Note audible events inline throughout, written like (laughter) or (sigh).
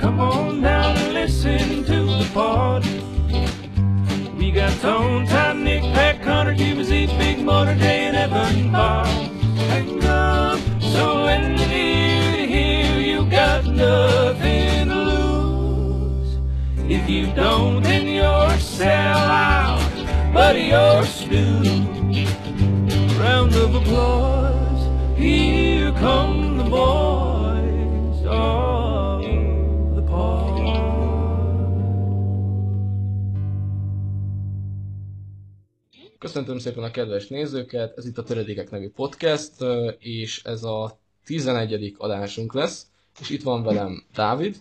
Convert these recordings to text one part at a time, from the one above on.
Come on down and listen to the party. We got Tone, Time, Nick, Pat, Connor, Cuba, Z, Big Motor, Jay, and Evan. Hang on, so when you hear you got nothing to lose. If you don't, then you're sell out, buddy, you're stew. Round of applause, here come the boys Köszöntöm szépen a kedves nézőket, ez itt a Töredékek nevű podcast, és ez a 11. adásunk lesz, és itt van velem Dávid,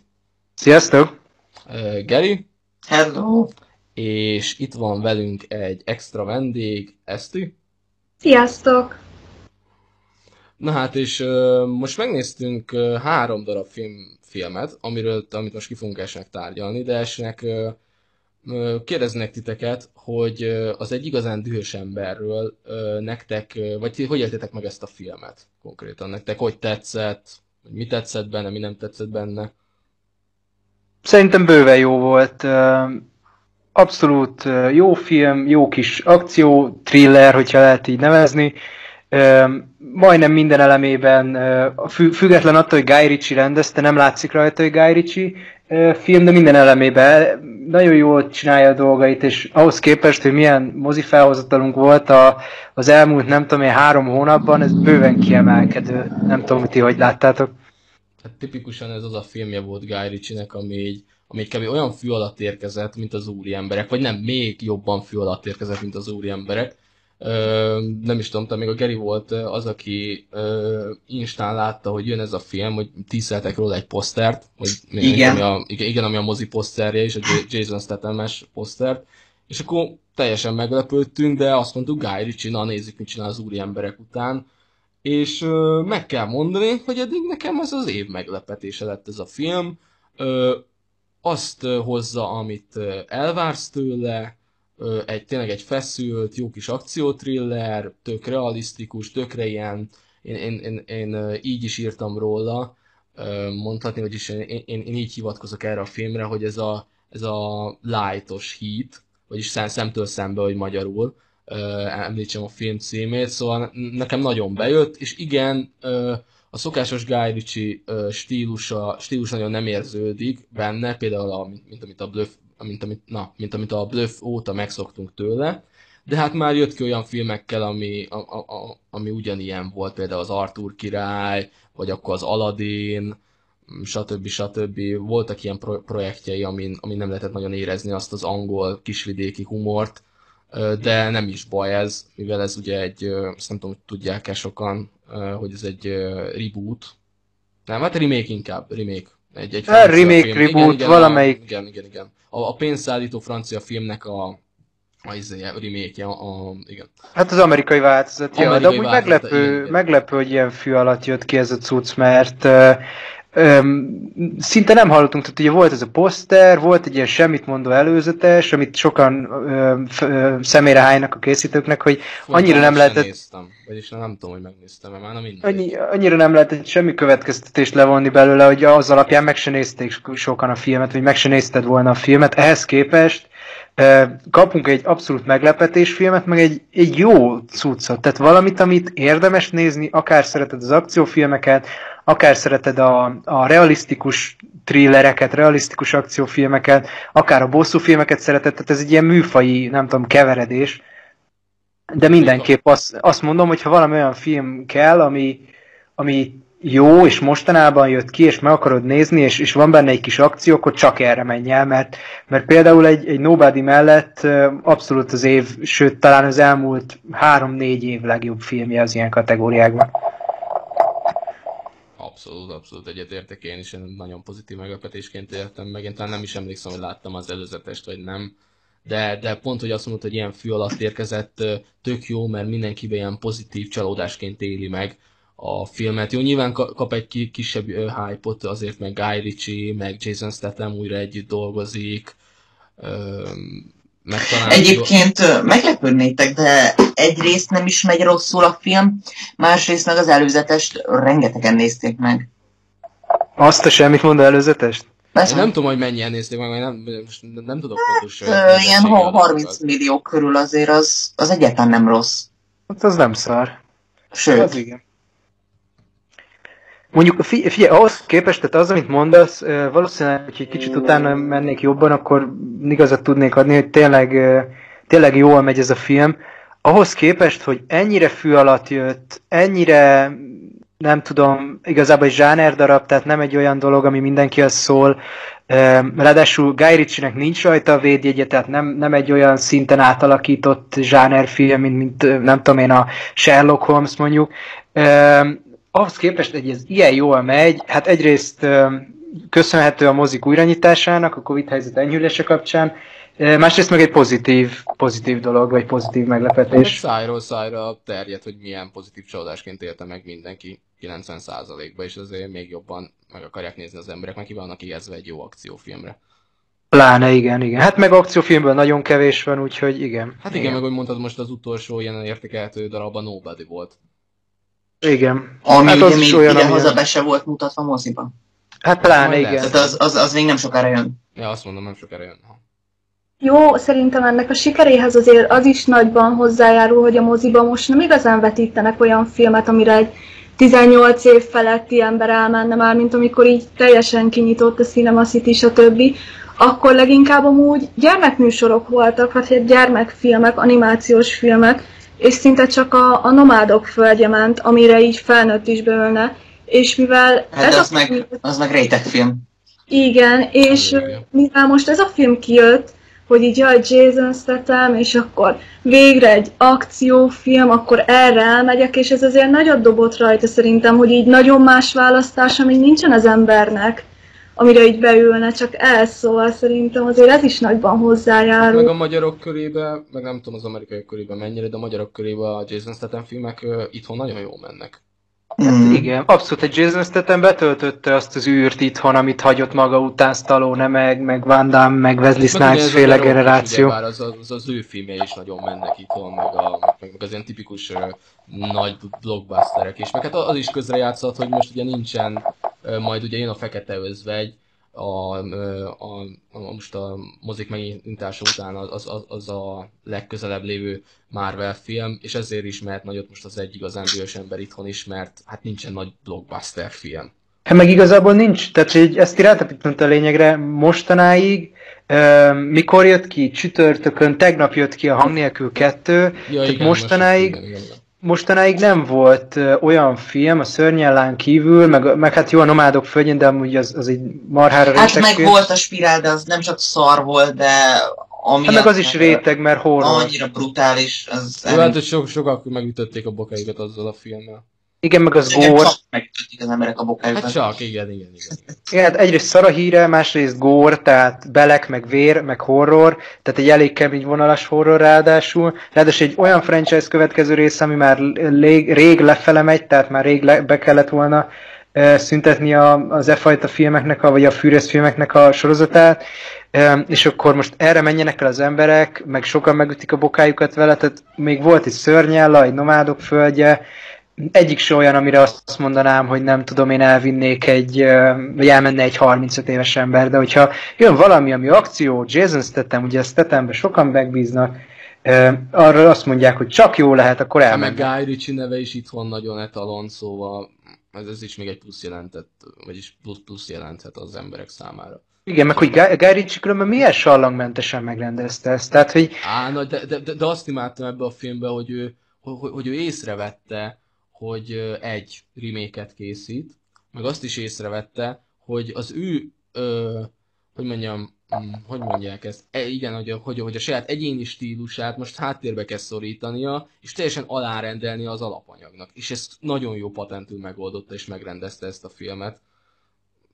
Sziasztok! Geri, Hello! és itt van velünk egy extra vendég, Eszti. Sziasztok! Na hát, és most megnéztünk három darab film, filmet, amiről, amit most ki fogunk esnek tárgyalni, de esnek kérdeznek titeket, hogy az egy igazán dühös emberről nektek, vagy hogy éltétek meg ezt a filmet konkrétan? Nektek hogy tetszett, vagy mi tetszett benne, mi nem tetszett benne? Szerintem bőven jó volt. Abszolút jó film, jó kis akció, thriller, hogyha lehet így nevezni. Majdnem minden elemében, független attól, hogy Guy Ritchie rendezte, nem látszik rajta, hogy Guy Ritchie film, de minden elemében nagyon jól csinálja a dolgait, és ahhoz képest, hogy milyen mozi felhozatalunk volt a, az elmúlt, nem tudom én, három hónapban, ez bőven kiemelkedő. Nem tudom, hogy ti hogy láttátok. Hát tipikusan ez az a filmje volt Guy Ritchie-nek, ami így, ami kb. olyan fű alatt érkezett, mint az úri emberek, vagy nem, még jobban fű alatt érkezett, mint az úri emberek. Nem is tudom, még a Geri volt az, aki Instán látta, hogy jön ez a film, hogy tízszeltek róla egy posztert, hogy Igen. Ami a, igen, ami a mozi poszterje és a Jason Statham-es posztert, és akkor teljesen meglepődtünk, de azt mondtuk, Guy Ritchie, na nézzük, mit csinál az úri emberek után, és meg kell mondani, hogy eddig nekem ez az év meglepetése lett ez a film. Azt hozza, amit elvársz tőle, egy, tényleg egy feszült, jó kis akciótriller, tök realisztikus, tökre ilyen, én, én, én, én így is írtam róla, mondhatni, vagyis én, én, én így hivatkozok erre a filmre, hogy ez a, ez a lightos heat, vagyis szem, szemtől szembe, hogy magyarul, említsem a film címét, szóval nekem nagyon bejött, és igen, a szokásos Guy Ritchie stílusa, stílus nagyon nem érződik benne, például a, mint, mint, amit a Bluff, mint, amit, na, mint amit a Bluff óta megszoktunk tőle, de hát már jött ki olyan filmekkel, ami, a, a, a, ami ugyanilyen volt, például az Arthur király, vagy akkor az Aladdin, stb. stb. Voltak ilyen pro- projektjei, amin, amin nem lehetett nagyon érezni azt az angol kisvidéki humort, de nem is baj ez, mivel ez ugye egy, azt nem tudom, hogy tudják-e sokan, hogy ez egy reboot. Nem, hát remake inkább, remake. Egy, egy Hát, remake, reboot, a- valamelyik. igen, igen, igen. A, a pénzszállító francia filmnek a, a, izé, a remake a, a, igen. Hát az amerikai változat, ja, de Amerikai amúgy változat, meglepő, igen, meglepő, hogy ilyen fű alatt jött ki ez a cucc, mert öm, szinte nem hallottunk, tehát ugye volt ez a poszter, volt egy ilyen semmit mondó előzetes, amit sokan ö, f- ö, szemére hánynak a készítőknek, hogy annyira nem Sem lehetett Néztem, vagyis nem, nem tudom, hogy megnéztem, mert már nem mindegy. Annyi, annyira nem lehetett semmi következtetést levonni belőle, hogy az alapján meg se nézték sokan a filmet, vagy meg se nézted volna a filmet. Ehhez képest kapunk egy abszolút meglepetés filmet, meg egy, egy jó cuccot. Tehát valamit, amit érdemes nézni, akár szereted az akciófilmeket, akár szereted a, a realisztikus thrillereket, realisztikus akciófilmeket, akár a bosszúfilmeket szereted, tehát ez egy ilyen műfai, nem tudom, keveredés. De mindenképp azt, azt mondom, hogy ha valami olyan film kell, ami, ami jó, és mostanában jött ki, és meg akarod nézni, és, és van benne egy kis akció, akkor csak erre menj el, mert, mert például egy, egy Nobody mellett abszolút az év, sőt talán az elmúlt három-négy év legjobb filmje az ilyen kategóriákban. Abszolút, abszolút egyetértek én is, én nagyon pozitív meglepetésként éltem meg. Én talán nem is emlékszem, hogy láttam az előzetest, vagy nem. De, de pont, hogy azt mondod, hogy ilyen fű alatt érkezett, tök jó, mert mindenkiben ilyen pozitív csalódásként éli meg a filmet. Jó, nyilván ka- kap egy ki- kisebb hype-ot azért, meg Guy Ritchie, meg Jason Statham újra együtt dolgozik. Ö, meg talán Egyébként meglepődnétek, de egyrészt nem is megy rosszul a film, másrészt meg az előzetest rengetegen nézték meg. Azt a semmit mondó előzetest? Persze. Nem tudom, hogy mennyien nézték meg, nem, nem, nem tudok pontos Ö, ilyen nézettségi 30 adatokat. millió körül azért az, az egyáltalán nem rossz. Hát az nem szar. Sőt, Az igen. Mondjuk fi- figyelj, ahhoz képest, tehát az, amit mondasz, valószínűleg, hogy egy kicsit utána mennék jobban, akkor igazat tudnék adni, hogy tényleg, tényleg jól megy ez a film. Ahhoz képest, hogy ennyire fű alatt jött, ennyire nem tudom, igazából egy zsáner darab, tehát nem egy olyan dolog, ami mindenkihez szól. Ráadásul Guy Ritchie-nek nincs rajta a védjegye, tehát nem, nem egy olyan szinten átalakított zsánerfilm, mint, mint nem tudom én a Sherlock Holmes mondjuk. Ahhoz képest, hogy ez ilyen jól megy, hát egyrészt köszönhető a mozik újranyitásának, a Covid helyzet enyhülése kapcsán, másrészt meg egy pozitív, pozitív dolog, vagy pozitív És meglepetés. szájról szájra terjed, hogy milyen pozitív csalódásként élte meg mindenki 90%-ba, és azért még jobban meg akarják nézni az emberek, mert ki vannak ijesztve egy jó akciófilmre. Pláne, igen, igen. Hát meg akciófilmből nagyon kevés van, úgyhogy igen. Hát igen, meg hogy mondtad, most az utolsó ilyen értékelhető darab a Nobody volt. Igen. ami hát ugye az is még olyan, ide haza be se volt mutatva moziban. Hát pláne, Majd igen. lesz. Tehát az, az, az még nem sokára jön. Ja, azt mondom, nem sokára jön. Ha. Jó, szerintem ennek a sikeréhez azért az is nagyban hozzájárul, hogy a moziban most nem igazán vetítenek olyan filmet, amire egy 18 év feletti ember elmenne már, mint amikor így teljesen kinyitott a Cinema City, stb. Akkor leginkább amúgy gyermekműsorok voltak, vagy hát gyermekfilmek, animációs filmek, és szinte csak a, a nomádok földje ment, amire így felnőtt is beölne. És mivel Hát ez de a az meg, az meg réteg film. igen, és mivel most ez a film kijött, hogy így jaj, Jason Statham, és akkor végre egy akciófilm, akkor erre elmegyek, és ez azért nagyot dobott rajta szerintem, hogy így nagyon más választás, ami nincsen az embernek, amire így beülne, csak ez, szóval szerintem azért ez is nagyban Meg hozzájárul. a magyarok körébe, meg nem tudom az amerikai körébe mennyire, de a magyarok körébe a Jason Statham filmek itthon nagyon jól mennek. Mm. Igen, abszolút egy Jason Statham betöltötte azt az űrt itthon, amit hagyott maga után Stallone, meg, meg Van Damme, meg Wesley Snipes féle generáció. ugyebár Az, az, az ő filmje is nagyon mennek itthon, meg, a, meg, meg az ilyen tipikus ö, nagy blockbusterek is. Meg hát az is közrejátszott, hogy most ugye nincsen, ö, majd ugye jön a Fekete Özvegy, a, a, a, most a mozik megnyitása után az, az, az, a legközelebb lévő Marvel film, és ezért ismert nagyot most az egy igazán dühös ember itthon is, mert hát nincsen nagy blockbuster film. Hát meg igazából nincs, tehát hogy ezt irányítottam a lényegre, mostanáig, mikor jött ki, csütörtökön, tegnap jött ki a hang nélkül kettő, Ja, tehát most mostanáig, igen, igen, igen. Mostanáig nem volt olyan film a szörnyellán kívül, meg, meg hát jó a nomádok földjén, de amúgy az, az egy marhára Hát réteg meg volt a spirál, de az nem csak szar volt, de ami Hát meg az is réteg, mert horror. Annyira brutális, az Jó, hát, hogy sok, sokak megütötték a bokáikat azzal a filmmel. Igen, meg az gór. csak megütötték az emberek a bokájukat. Hát csak, igen, igen, igen. igen. Igen, hát egyrészt szar a híre, másrészt gór, tehát belek, meg vér, meg horror, tehát egy elég kemény vonalas horror ráadásul. Ráadásul egy olyan franchise következő rész, ami már rég, rég lefele megy, tehát már rég le, be kellett volna e, szüntetni a, az e fajta filmeknek, a, vagy a fűrész filmeknek a sorozatát, e, és akkor most erre menjenek el az emberek, meg sokan megütik a bokájukat vele, tehát még volt egy szörnyella, egy nomádok földje, egyik se olyan, amire azt mondanám, hogy nem tudom, én elvinnék egy, vagy elmenne egy 35 éves ember, de hogyha jön valami, ami akció, Jason Statham, ugye a Stathambe sokan megbíznak, arra azt mondják, hogy csak jó lehet, akkor Hát meg elmennek. Guy Ritchie neve is itthon nagyon etalon, szóval ez, ez is még egy plusz jelentett, vagyis plusz, plusz jelenthet az emberek számára. Igen, meg hogy Guy Ritchie különben milyen sallangmentesen megrendezte ezt, tehát hogy Á, na, de, de, de, de azt imádtam ebbe a filmbe, hogy ő, hogy, hogy ő észrevette, hogy egy reméket készít, meg azt is észrevette, hogy az ő, ö, hogy mondjam, mm, hogy mondják ezt, e, igen, hogy hogy, hogy a saját egyéni stílusát most háttérbe kell szorítania, és teljesen alárendelni az alapanyagnak. És ezt nagyon jó patentül megoldotta, és megrendezte ezt a filmet.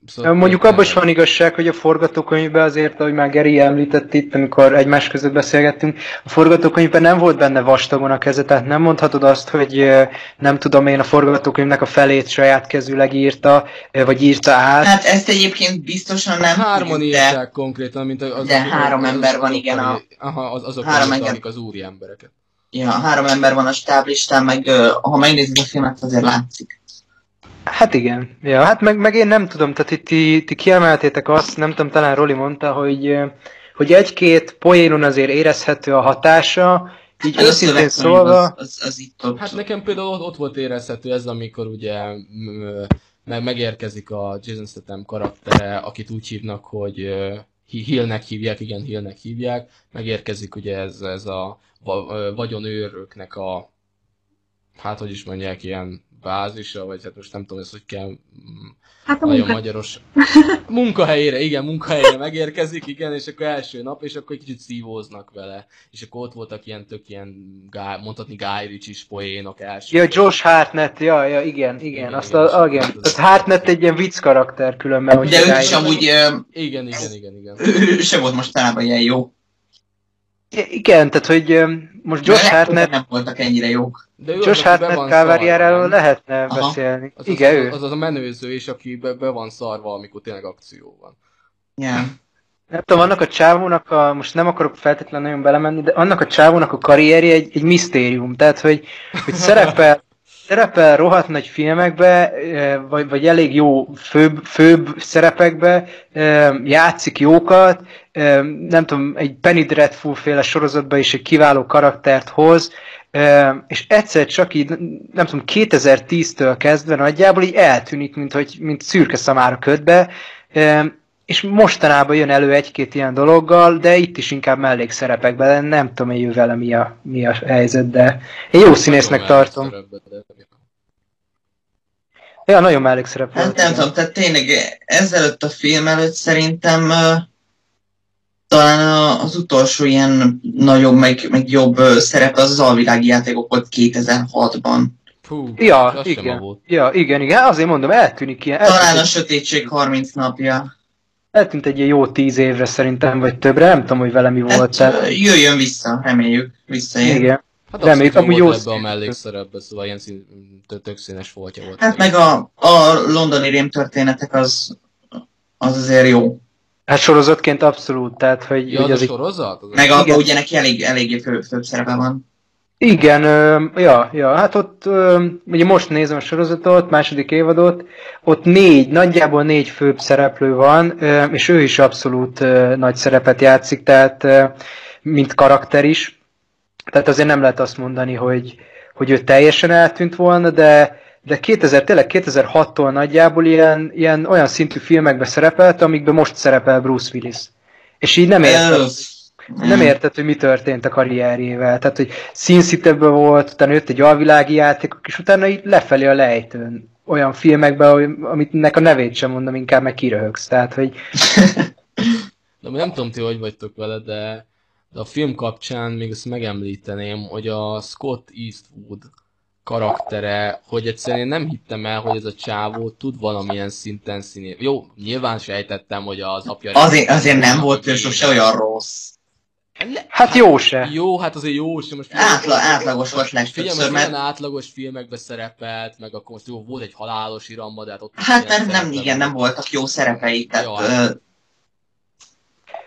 Szóval Mondjuk abban is van igazság, hogy a forgatókönyvben azért, ahogy már Geri említett itt, amikor egymás között beszélgettünk, a forgatókönyvben nem volt benne vastagon a keze, tehát nem mondhatod azt, hogy nem tudom én a forgatókönyvnek a felét saját kezűleg írta, vagy írta át. Hát ezt egyébként biztosan nem Hárman tudjuk, de írták konkrétan, mint az, De három ember van, igen, a- Aha, az, azok, három ember. akik az úri embereket. ja, három ember van a stáblistán, meg ha megnézed a filmet, azért látszik. Hát igen. Ja, hát meg, meg én nem tudom, tehát itt ti, ti kiemeltétek azt, nem tudom, talán Roli mondta, hogy, hogy egy-két poénon azért érezhető a hatása, így a őszintén szólva, Az, az, az itt ott. Hát nekem például ott, ott volt érezhető ez, amikor ugye meg megérkezik a Jason Statham karaktere, akit úgy hívnak, hogy Hillnek hívják, igen, Hillnek hívják, megérkezik ugye ez, ez a vagyonőröknek a, hát hogy is mondják, ilyen bázisa, vagy hát most nem tudom, ezt hogy kell mm, Hát a nagyon munka. magyaros (laughs) munkahelyére, igen, munkahelyére megérkezik, igen, és akkor első nap, és akkor egy kicsit szívóznak vele. És akkor ott voltak ilyen tök ilyen, guy, mondhatni Guy Ritchie-s poénok első. Ja, Josh Hartnett, ja, ja, igen, igen. Igen, Azt igen, a, és igen. akkor- Tehát Hartnett egy ilyen vicc karakter különben, De ők is amúgy, Igen, igen, igen, igen. ő, ő sem volt mostanában ilyen jó. Igen, tehát hogy most Josh Hartnett, nem voltak ennyire jók. De ő Josh Hartnett káváriáról lehetne Aha. beszélni. Az, Igen, az, ő. az, az, a menőző is, aki be, be van szarva, amikor tényleg akció van. Yeah. Nem tudom, annak a csávónak a, most nem akarok feltétlenül nagyon belemenni, de annak a csávónak a karrierje egy, egy misztérium. Tehát, hogy, hogy (laughs) szerepel, szerepel rohadt nagy filmekbe, vagy, vagy elég jó főbb, főbb szerepekbe, játszik jókat, nem tudom, egy Penny Dreadful féle sorozatban is egy kiváló karaktert hoz, és egyszer csak így, nem tudom, 2010-től kezdve nagyjából így eltűnik, mint, hogy, mint szürke szamára ködbe, és mostanában jön elő egy-két ilyen dologgal, de itt is inkább mellékszerepekben, nem tudom én vele mi a, mi a helyzet, de én jó színésznek Nagyon tartom. de- Ja, nagyon mellékszerep Hát volt, nem igen. tudom, tehát tényleg ezelőtt a film előtt szerintem ö, talán az utolsó ilyen nagyobb, meg, meg jobb ö, szerep az az alvilági játékok volt 2006-ban. Fú, Ja, igen. volt. Ja, igen, igen, azért mondom, eltűnik ilyen. Talán Eltűnt, a sötétség 30 napja. Eltűnt egy jó tíz évre szerintem, vagy többre, nem tudom, hogy vele mi volt. Hát, Tehát, jöjjön vissza, reméljük, visszaér. igen. Hát Reméljük, amúgy jó ebbe a mellékszerepbe, szóval ilyen szín, tök, színes voltja volt. Hát meg a, a londoni rémtörténetek az, az azért jó. Hát sorozatként abszolút, tehát, hogy, Ja, az az sorozat? Az Meg a... abban ugye neki elég, eléggé fő, főbb szerepe van. Igen, ö, ja, ja, hát ott, ö, ugye most nézem a sorozatot, második évadot, ott négy, nagyjából négy főbb szereplő van, ö, és ő is abszolút ö, nagy szerepet játszik, tehát ö, mint karakter is. Tehát azért nem lehet azt mondani, hogy, hogy ő teljesen eltűnt volna, de, de 2000, tényleg 2006-tól nagyjából ilyen, ilyen olyan szintű filmekbe szerepelt, amikben most szerepel Bruce Willis. És így nem értem. Ö, Nem érted, hogy mi történt a karrierjével. Tehát, hogy City-ben volt, utána jött egy alvilági játékok, és utána így lefelé a lejtőn. Olyan filmekben, hogy- amitnek a nevét sem mondom, inkább meg kiröhögsz. Tehát, hogy (laughs) De nem tudom ti, hogy vagytok vele, de, de a film kapcsán még azt megemlíteném, hogy a Scott Eastwood karaktere, hogy egyszerűen én nem hittem el, hogy ez a csávó tud valamilyen szinten színé. Jó, nyilván sejtettem, hogy az apja... Azért, azért nem volt ő sose olyan rossz. Hát jó se. Jó, hát azért jó sem. Most Átla, átlagos volt Figyelj, legtöbbször, most mert olyan átlagos filmekbe szerepelt, meg akkor most jó, volt egy halálos iramba, de hát ott hát nem, nem, igen, nem voltak jó szerepei, tehát Jó, ö.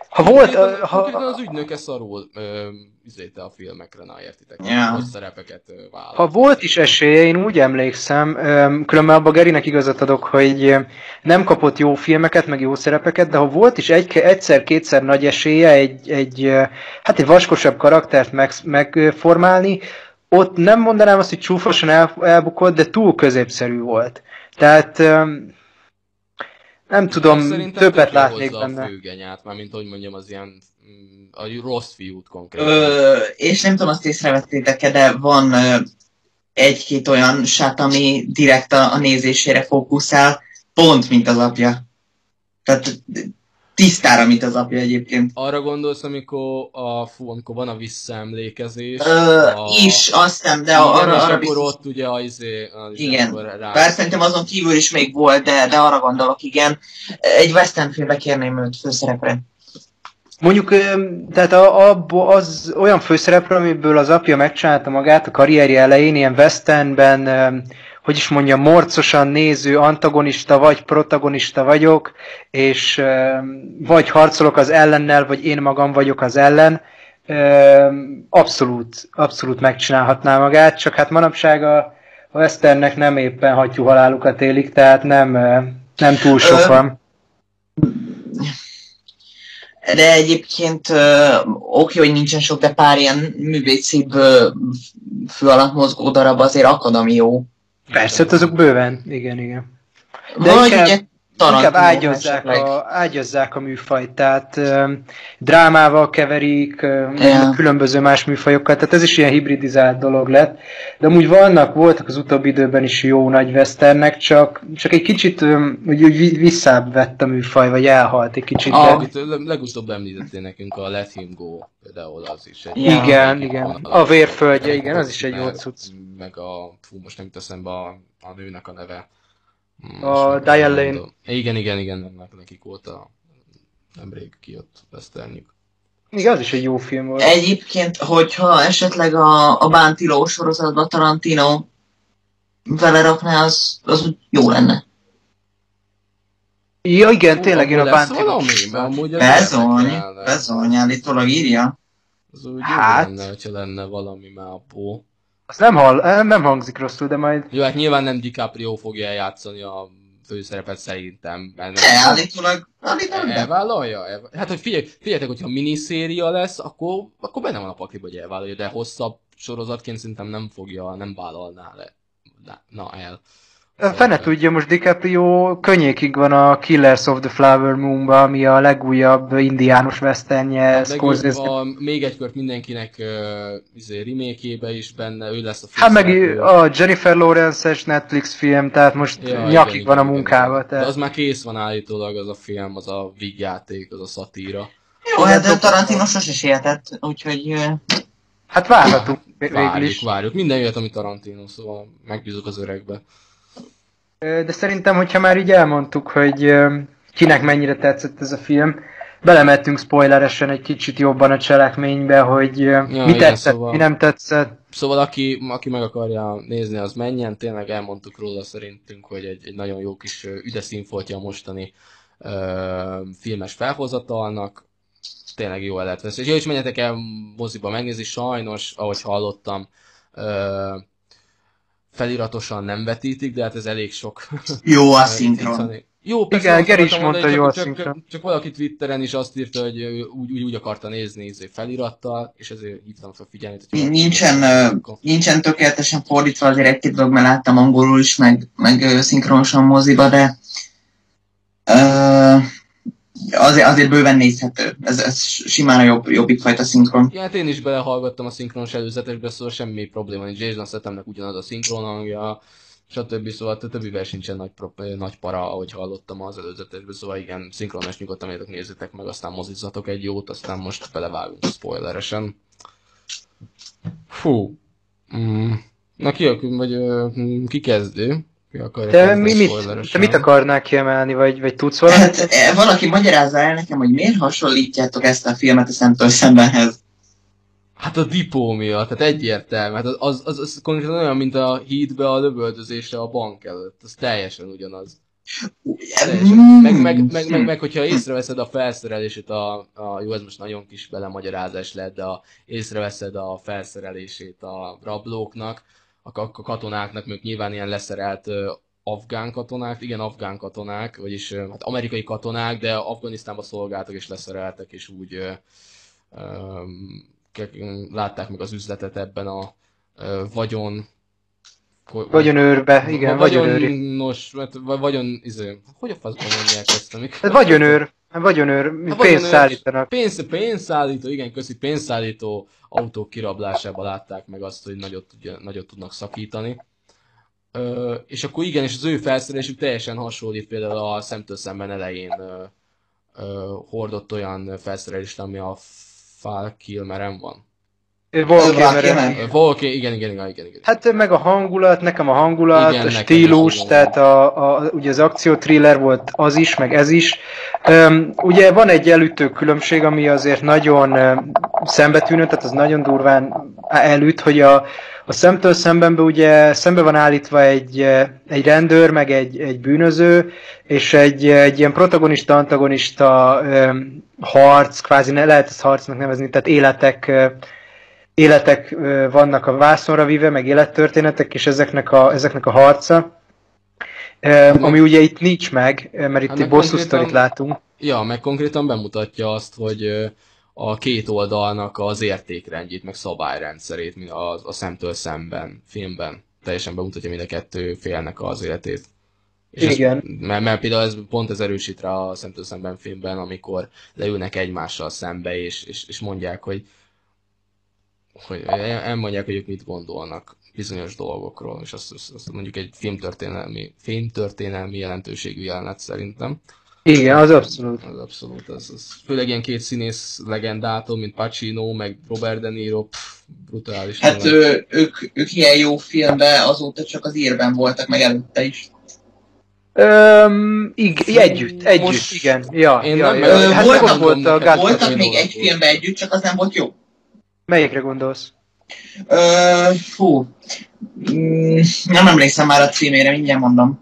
Ha volt, Konkrétan- ö, ha, konkrétan az ügynöke szarul ö, izéte a filmekre, na értitek? Ja. Nagy szerepeket ö, vállal. ha volt is esélye, én úgy emlékszem, öm, különben abban Gerinek igazat adok, hogy nem kapott jó filmeket, meg jó szerepeket, de ha volt is egy, egyszer-kétszer nagy esélye egy, egy, ö, hát egy vaskosabb karaktert meg, megformálni, ott nem mondanám azt, hogy csúfosan el, elbukott, de túl középszerű volt. Tehát öm, nem tudom, Szerintem többet látnék benne. a főgenyát, mármint hogy mondjam, az ilyen mm, a rossz fiút konkrétan. ö, és nem tudom, azt észrevettétek de van ö, egy-két olyan sát, ami direkt a, a nézésére fókuszál, pont mint az apja. Tehát tisztára, mint az apja egyébként. Arra gondolsz, amikor, a, fú, amikor van a visszaemlékezés. Ö, a... is, aztán, de igen, arra, arra akkor biztos, ott ugye az izé, az is Igen. rá... Bár szerintem azon kívül is még volt, de, de arra gondolok, igen. Egy western filmbe kérném őt főszerepre. Mondjuk, tehát a, abba az olyan főszerepről, amiből az apja megcsinálta magát a karrierje elején, ilyen westernben, öm, hogy is mondjam, morcosan néző antagonista vagy protagonista vagyok, és vagy harcolok az ellennel, vagy én magam vagyok az ellen, abszolút, abszolút megcsinálhatná magát, csak hát manapság a, Westernnek nem éppen hattyú halálukat élik, tehát nem, nem túl sok van. De egyébként oké, hogy nincsen sok, de pár ilyen művészibb fő alatt mozgó darab azért akad, ami jó. Persze, hát azok bőven, igen, igen. De Vagy inkább- ugye Tarantino Inkább ágyazzák esetleg. a, ágyazzák a műfajt, tehát drámával keverik, Ja. különböző más műfajokkal, tehát ez is ilyen hibridizált dolog lett. De amúgy vannak, voltak az utóbbi időben is jó nagy westernek, csak, csak egy kicsit úgy, úgy vi- visszább vett a műfaj, vagy elhalt egy kicsit. Ah, de- amit leg- legutóbb említettél nekünk a Let Him Go, például az is egy... Ja. Igen, igen. A vérföldje, igen, az is egy jó cucc. Meg a, fú, most nem jut eszembe a, a nőnek a neve. Hmm, A nem Lane. Igen, igen, igen, nem, nekik volt a nemrég kijött westernjük. Igen, az is egy jó film volt. Egyébként, hogyha esetleg a, a Bántiló sorozatba Tarantino vele rakná, az, az úgy jó lenne. Ja, igen, tényleg én a az Bezony, bezony, állítólag írja. Az úgy Hát. hát... lenne, hogyha lenne valami már abból. Az nem, hall, nem hangzik rosszul, de majd Jó, hát nyilván nem DiCaprio fogja játszani a főszerepet szerintem. Mert De állítólag, állítólag nem. Elvállalja? Elv- Hát, hogy figyelj, figyeljetek, hogyha miniszéria lesz, akkor, akkor benne van a pakliba, hogy elvállalja, de hosszabb sorozatként szerintem nem fogja, nem vállalná le. Na, na el. Fene tudja, most DiCaprio könnyékig van a Killers of the Flower Moon-ba, ami a legújabb indiánus westernje Meg Scorsese. a, még egy kört mindenkinek uh, izé, remake is benne, ő lesz a Hát meg a Jennifer Lawrence-es Netflix film, tehát most Ja, nyakig igen, van a munkába. igen. De Tehát. az már kész van állítólag, az a film, az a vígjáték, az a szatíra. Jó, hát de Tarantino sose sietett, úgyhogy Hát várhatunk vég- végül Várjuk, is. várjuk. Minden jöhet, ami Tarantino, szóval megbízok az öregbe. De szerintem, hogyha már így elmondtuk, hogy kinek mennyire tetszett ez a film, belemettünk spoileresen egy kicsit jobban a cselekménybe, hogy ö, mi igen, tetszett, szóval- mi nem tetszett. Szóval aki, aki meg akarja nézni, az menjen. Tényleg elmondtuk róla szerintünk, hogy egy, egy nagyon jó kis üde színfoltja a mostani ö, filmes felhozatalnak. Tényleg jó el lehet veszni. És jó, és menjetek el moziba megnézni, sajnos, ahogy hallottam, ö, feliratosan nem vetítik, de hát ez elég sok. jó (laughs) a szinkron. Jó, persze, Igen, Geri is mondta, mondani, jó a csak, csak, csak, valaki Twitteren is azt írta, hogy úgy, úgy, úgy akarta nézni izé, felirattal, és ezért hívtam fel figyelmet. hogy Nincsen, ö, nincsen tökéletesen fordítva, azért egy-két dolog, mert láttam angolul is, meg, meg szinkronosan moziba, de ö, azért, azért bőven nézhető. Ez, ez simán a jobb, jobbik fajta szinkron. Ja, hát én is belehallgattam a szinkronos előzetesbe, szóval semmi probléma nincs. Jason Stathamnek ugyanaz a szinkron hangja, stb. Szóval a többivel sincsen nagy, nagy para, ahogy hallottam az előzetesbe, szóval igen, szinkronos nyugodtan menjetek, nézzétek meg, aztán mozizzatok egy jót, aztán most belevágunk spoileresen. Fú. Mm. Na ki, vagy ö, ki kezdő? Te, mi, mit, te mit akarnál kiemelni, vagy, vagy tudsz valamit? Hát eh, valaki magyarázza el nekem, hogy miért hasonlítjátok ezt a filmet a szemtől szembenhez. Hát a dipó miatt, tehát egyértelmű. Hát az, az, az, az konkrétan olyan, mint a hídbe a lövöldözésre a bank előtt. Az teljesen ugyanaz. Teljesen. Mm. Meg, meg, meg, meg, meg, hogyha észreveszed a felszerelését, a, a, jó, ez most nagyon kis belemagyarázás lett, de a, észreveszed a felszerelését a rablóknak, a, a katonáknak, ők nyilván ilyen leszerelt afgán katonák, igen, afgán katonák, vagyis hát amerikai katonák, de Afganisztánban szolgáltak és leszereltek, és úgy ö, ö, látták meg az üzletet ebben a ö, vagyon Vagyonőrbe, igen, vagyonőri. Vagyonos, vagy vagyon, izé, hogy a faszban mondják ezt, amik... Hát vagyonőr, vagyonőr, A pénzt vagyonőr- szállítanak. Pénz, pénzszállító, igen, köszi, pénzszállító autók kirablásába látták meg azt, hogy nagyot, tudja, nagyot tudnak szakítani. Ö, és akkor igen, és az ő felszerelésük teljesen hasonlít például a szemtől szemben elején ö, ö, hordott olyan felszerelést, ami a Fall Kilmeren van. Ö, Volké, igen, igen, igen, igen, igen. Hát meg a hangulat, nekem a hangulat, Igen, a stílus, is, tehát a, a, ugye az akcióthriller volt az is, meg ez is. Üm, ugye van egy elütő különbség, ami azért nagyon um, szembetűnő, tehát az nagyon durván elüt, hogy a, a szemtől szembenbe ugye szembe van állítva egy, egy rendőr, meg egy, egy bűnöző, és egy, egy ilyen protagonista-antagonista harc, kvázi ne lehet ezt harcnak nevezni, tehát életek életek vannak a vászonra víve, meg élettörténetek, és ezeknek a, ezeknek a harca. Ami ugye itt nincs meg, mert itt Hát egy meg bosszú konkrétan- sztorit látunk. Ja, meg konkrétan bemutatja azt, hogy a két oldalnak az értékrendjét, meg szabályrendszerét mint a, a szemtől szemben, filmben. Teljesen bemutatja mind a kettő félnek az életét. És Igen. Ez, mert, mert például ez, pont ez erősít rá a szemtől szemben filmben, amikor leülnek egymással szembe, és, és, és mondják, hogy hogy el- elmondják, hogy ők mit gondolnak bizonyos dolgokról, és azt, azt, azt mondjuk egy filmtörténelmi, filmtörténelmi jelentőségű jelenet szerintem. Igen, az abszolút. Az abszolút, az, az. Főleg ilyen két színész legendától, mint Pacino, meg Robert De Niro, pff, brutális. Hát ő, ők, ők ilyen jó filmben azóta csak az írben voltak, meg előtte is. Öm, ig- együtt, együtt, Most- igen. Ja, Én ja, nem- ja. Hát voltak- voltak-. Voltak még egy filmben együtt, csak az nem volt jó. Melyikre gondolsz? Ö, fú. Mm, nem emlékszem már a címére, mindjárt mondom.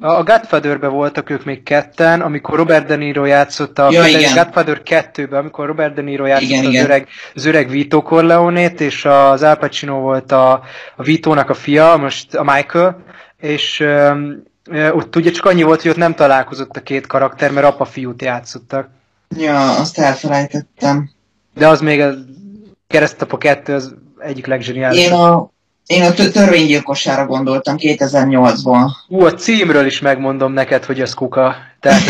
A, a Godfather-ben voltak ők még ketten, amikor Robert De Niro játszotta, Ja, például igen. a Godfather 2-ben, amikor Robert De Niro játszotta Igen, az, igen. Öreg, az öreg Vito Corleone-t, és az Al Pacino volt a, a Vito-nak a fia, most a Michael, és um, ott ugye csak annyi volt, hogy ott nem találkozott a két karakter, mert apa-fiút játszottak. Ja, azt elfelejtettem. De az még a Keresztapa 2 az egyik legzseniálisabb. Én a, én a tö- törvénygyilkossára gondoltam 2008-ból. Ú, a címről is megmondom neked, hogy az kuka. Tehát,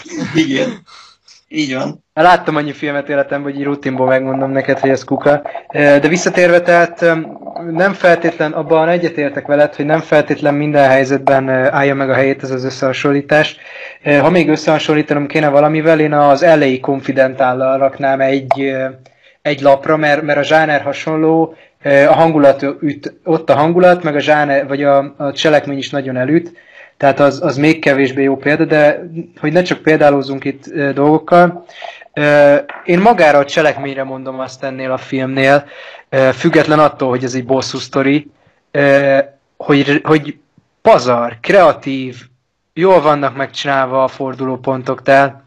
(laughs) Igen. Így van. Láttam annyi filmet életemben, hogy így rutinból megmondom neked, hogy ez kuka. De visszatérve, tehát em, nem feltétlen, abban egyetértek veled, hogy nem feltétlen minden helyzetben állja meg a helyét ez az összehasonlítás. Eh, Ha még összehasonlítanom kéne valamivel, én az LA Confidential-lal raknám egy, egy lapra, mert, mert a zsáner hasonló, a hangulat üt, ott a hangulat, meg a zsáner, vagy a, a cselekmény is nagyon elüt. Tehát az, az még kevésbé jó példa, de hogy ne csak példálózunk itt dolgokkal, én magára a cselekményre mondom azt ennél a filmnél, független attól, hogy ez egy bosszú sztori, hogy, hogy pazar, kreatív, jól vannak megcsinálva a fordulópontok, tehát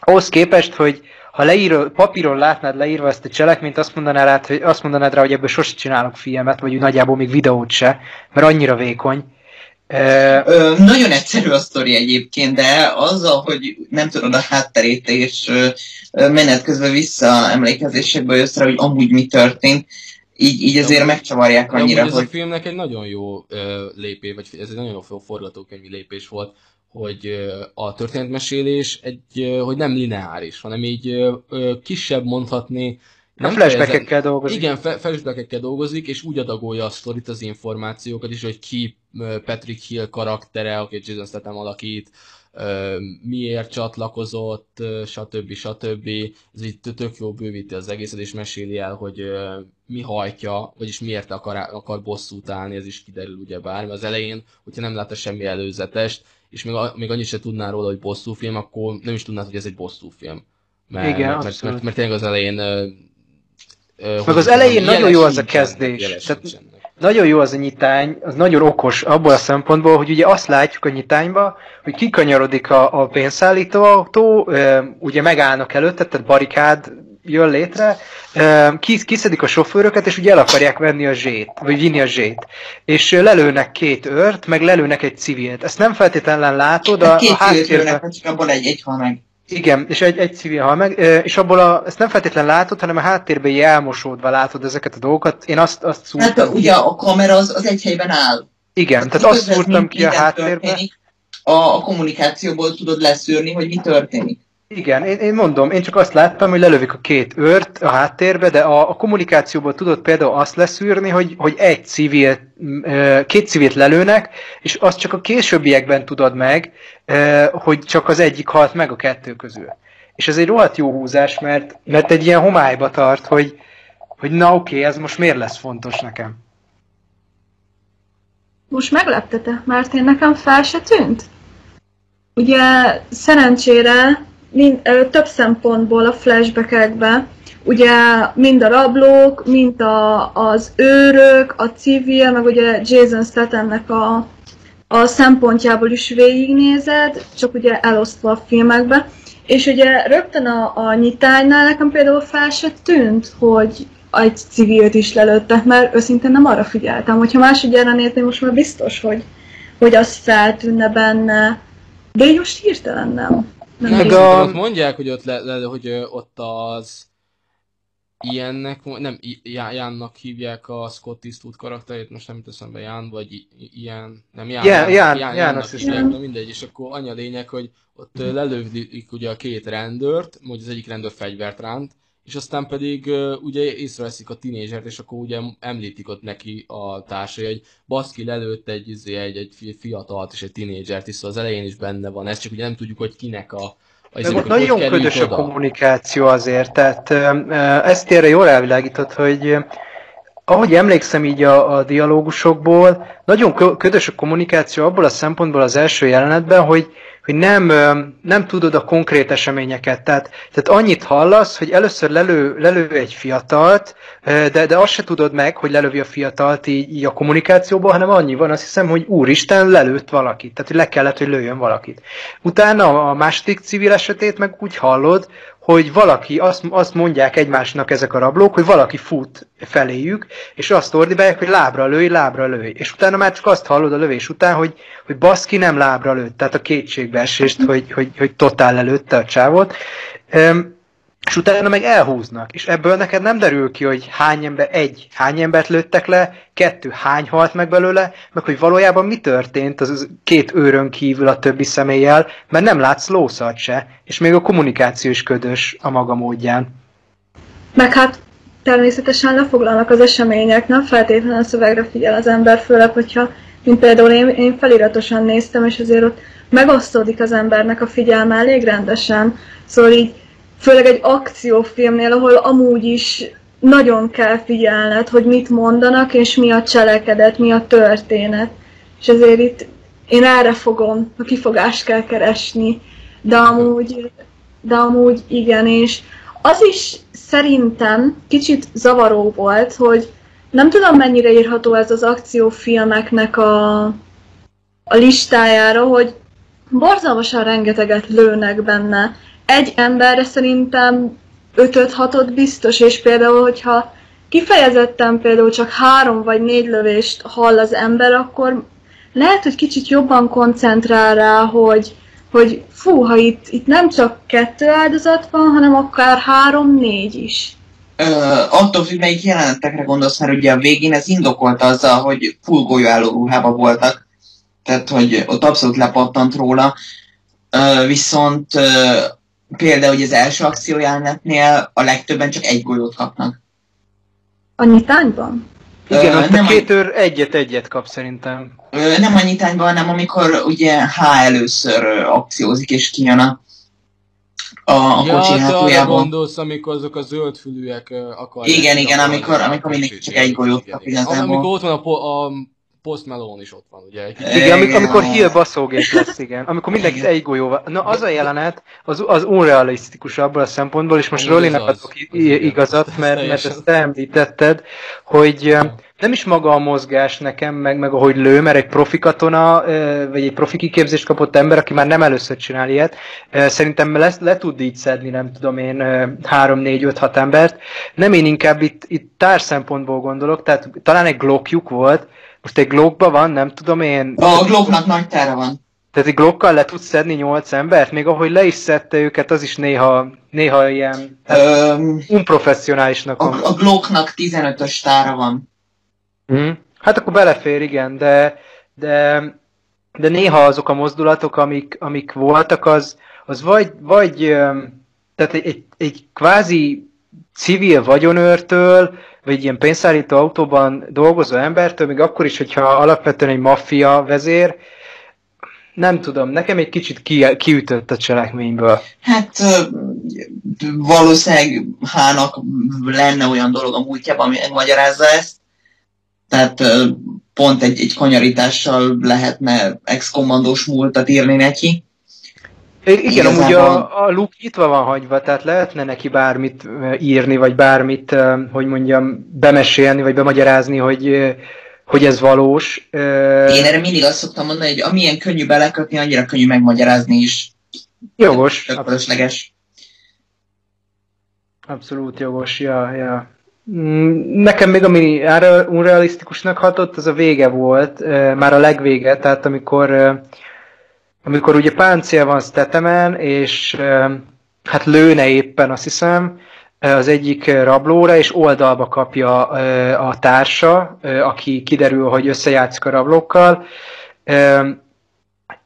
ahhoz képest, hogy ha leír, papíron látnád leírva ezt a cselekményt, azt mondanád, rá, hogy, azt mondanád rá, hogy ebből sose csinálok filmet, vagy nagyjából még videót se, mert annyira vékony. E, Ö, nagyon egyszerű a sztori egyébként, de azzal, hogy nem tudod a hátterét, és menet közben vissza emlékezésekből jössz rá, hogy amúgy mi történt, így, így azért megcsavarják Ja, annyira, ez hogy a filmnek egy nagyon jó ö, lépés, vagy ez egy nagyon jó forgatókönyvi lépés volt, hogy a történetmesélés egy, hogy nem lineáris, hanem így kisebb mondhatni, nem flashbackekkel dolgozik. Igen, flashbackekkel dolgozik, és úgy adagolja a sztorit, az információkat is, hogy ki Patrick Hill karaktere, aki Jason Statham alakít, miért csatlakozott, stb. stb. Ez így tök jó bővíti az egészet, és meséli el, hogy mi hajtja, vagyis miért akar, akar bosszút állni, ez is kiderül ugye bár, mert az elején, hogyha nem látta semmi előzetest, és még, a- még annyit se tudnál róla, hogy bosszúfilm, akkor nem is tudnád, hogy ez egy bosszúfilm. Mert, Igen, mert, mert, mert, mert tényleg az elején ö, ö, hogy az elején nagyon jó az a kezdés. Tehát-. Nagyon jó az a nyitány, az nagyon okos abból a szempontból, hogy ugye azt látjuk a nyitányba, hogy kikanyarodik a, a pénzszállító autó, ugye megállnak előtte, tehát barikád jön létre, kiszedik a sofőröket, és ugye el akarják venni a zsét, vagy vinni a zsét. És lelőnek két őrt, meg lelőnek egy civilt. Ezt nem feltétlenül látod, a, hát a két háttérben... filmnek, csak abból egy, egy hal meg. Igen, és egy, egy civil hal meg, és abból a, ezt nem feltétlenül látod, hanem a háttérben így elmosódva látod ezeket a dolgokat. Én azt, azt szúrtam. Hát ugye a kamera az, az egy helyben áll. Igen, tehát azt szúrtam ki a minden háttérbe. történik. A, a kommunikációból tudod leszűrni, hogy mi történik. Igen, én, én mondom, én csak azt láttam, hogy lelövik a két őrt a háttérbe, de a, a kommunikációból tudod például azt leszűrni, hogy, hogy egy civil, két civilt lelőnek, és azt csak a későbbiekben tudod meg, hogy csak az egyik halt meg a kettő közül. És ez egy rohadt jó húzás, mert, mert egy ilyen homályba tart, hogy, hogy na oké, ez most miért lesz fontos nekem. Most megleptete, mert én nekem fel se tűnt. Ugye szerencsére több szempontból a flashbackekbe, ugye mind a rablók, mind a, az őrök, a civil, meg ugye Jason Stathamnek a, a szempontjából is végignézed, csak ugye elosztva a filmekbe. És ugye rögtön a, a nyitánynál nekem például fel se tűnt, hogy, egy civilt is lelőttek, mert őszintén nem arra figyeltem. Hogyha másodjára nézni, most már biztos, hogy, hogy az feltűnne benne. De így most hirtelen nem. Nem Meg a... ott mondják, hogy ott, le, le, hogy ott az ilyennek, nem, Jánnak hívják a Scott Eastwood karakterét, most nem jut eszembe Ján, vagy ilyen, nem Ján, Ján- Ján- Ján, hiszem. na mindegy, és akkor annyi a lényeg, hogy ott lelövik ugye a két rendőrt, vagy az egyik rendőr fegyvert ránt, és aztán pedig ugye észreveszik a tinédzsert, és akkor ugye említik ott neki a társai, hogy baszki lelőtt egy, izé, egy, egy fi- fiatalt és egy tinédzsert, és szóval az elején is benne van, ez csak ugye nem tudjuk, hogy kinek a, a Meg nagyon ködös a kommunikáció azért, tehát ezt erre jól elvilágított, hogy ahogy emlékszem így a, a dialógusokból, nagyon kö- ködös a kommunikáció abból a szempontból az első jelenetben, hogy, hogy nem, nem tudod a konkrét eseményeket. Tehát, tehát annyit hallasz, hogy először lelő, lelő egy fiatalt, de, de azt se tudod meg, hogy lelövi a fiatalt így, így a kommunikációból, hanem annyi van, azt hiszem, hogy úristen, lelőtt valakit. Tehát, hogy le kellett, hogy lőjön valakit. Utána a második civil esetét meg úgy hallod, hogy valaki, azt, azt mondják egymásnak ezek a rablók, hogy valaki fut feléjük, és azt ordibálják, hogy lábra lőj, lábra lőj. És utána már csak azt hallod a lövés után, hogy, hogy baszki nem lábra lőtt, tehát a kétségbeesést, hogy, hogy, hogy totál lelőtte a csávot. Öm, és utána meg elhúznak, és ebből neked nem derül ki, hogy hány ember, egy, hány embert lőttek le, kettő, hány halt meg belőle, meg hogy valójában mi történt az két őrön kívül a többi személlyel, mert nem látsz lószart se, és még a kommunikáció is ködös a maga módján. Meg hát természetesen lefoglalnak az események, nem feltétlenül a szövegre figyel az ember, főleg, hogyha, mint például én, én feliratosan néztem, és azért ott megosztódik az embernek a figyelme elég rendesen. Szóval így, főleg egy akciófilmnél, ahol amúgy is nagyon kell figyelned, hogy mit mondanak, és mi a cselekedet, mi a történet. És ezért itt én erre fogom, a kifogást kell keresni, de amúgy, de amúgy igen, és az is szerintem kicsit zavaró volt, hogy nem tudom mennyire írható ez az akciófilmeknek a, a listájára, hogy borzalmasan rengeteget lőnek benne. Egy emberre szerintem 5-6-ot biztos, és például, hogyha kifejezetten például csak három vagy négy lövést hall az ember, akkor lehet, hogy kicsit jobban koncentrál rá, hogy, hogy fú, ha itt, itt nem csak kettő áldozat van, hanem akár három-négy is. Ö, attól függ, melyik jelenetekre gondolsz, mert ugye a végén ez indokolta azzal, hogy full golyóálló ruhában voltak. Tehát, hogy ott abszolút lepattant róla. Ö, viszont ö, például hogy az első akciójelenetnél a legtöbben csak egy golyót kapnak. A nyitányban? Igen, Ö, ott nem a két őr egyet-egyet kap szerintem. Ö, nem a nyitányban, hanem amikor ugye H először ö, akciózik és kijön a, a, a ja, kocsi hátuljából. gondolsz, amikor azok a zöldfülűek akarják. Igen, igen, amikor- amikor mindenki csak egy golyót kap igazából. Amikor ott van a, po- a Post Malone is ott van, ugye? Igen, amikor, amikor. Hill baszógép lesz, igen. Amikor mindenki egy golyóval. Na, az a jelenet, az, az unrealisztikus abból a szempontból, és most Rolinak adok igazat, Az mert, mert ezt te említetted, hogy nem is maga a mozgás nekem, meg, meg ahogy lő, mert egy profi katona, vagy egy profi kiképzést kapott ember, aki már nem először csinál ilyet, szerintem le, le tud így szedni, nem tudom én, 3, 4, 5, 6 embert. Nem én inkább itt, itt társ szempontból gondolok, tehát talán egy glockjuk volt, most egy glockban van, nem tudom én, A Glocknak nagy tára van. tehát egy glockkal le tudsz szedni nyolc embert, még ahogy le is szedte őket, az is néha, néha ilyen hát, Öm, unprofessionálisnak van. a, a Glocknak 15-ös tára van. Mhm. Hát akkor belefér, igen, de, de, de néha azok a mozdulatok, amik, amik voltak, az, az vagy, vagy tehát egy, egy, egy kvázi civil vagyonőrtől, vagy ilyen pénzszállító autóban dolgozó embertől, még akkor is, hogyha alapvetően egy maffia vezér, nem tudom, nekem egy kicsit ki, kiütött a cselekményből. Hát valószínűleg Hának lenne olyan dolog a múltjában, ami megmagyarázza ezt. Tehát pont egy, egy kanyarítással lehetne ex-kommandós múltat írni neki. Igen, Igazából- amúgy a, a Luke nyitva van hagyva, tehát lehetne neki bármit írni, vagy bármit, hogy mondjam, bemesélni, vagy bemagyarázni, hogy, hogy ez valós. Én erre mindig azt szoktam mondani, hogy amilyen könnyű belekötni, annyira könnyű megmagyarázni is. Jogos, Tök fölösleges. abszolút jogos, ja, ja. Mm, Nekem még ami unrealisztikusnak hatott, az a vége volt, már a legvége, tehát amikor, amikor ugye páncél van Statemen, és hát lőne éppen, azt hiszem, ö, az egyik ö, rablóra, és oldalba kapja ö, a társa, aki kiderül, hogy összejátszik a rablókkal,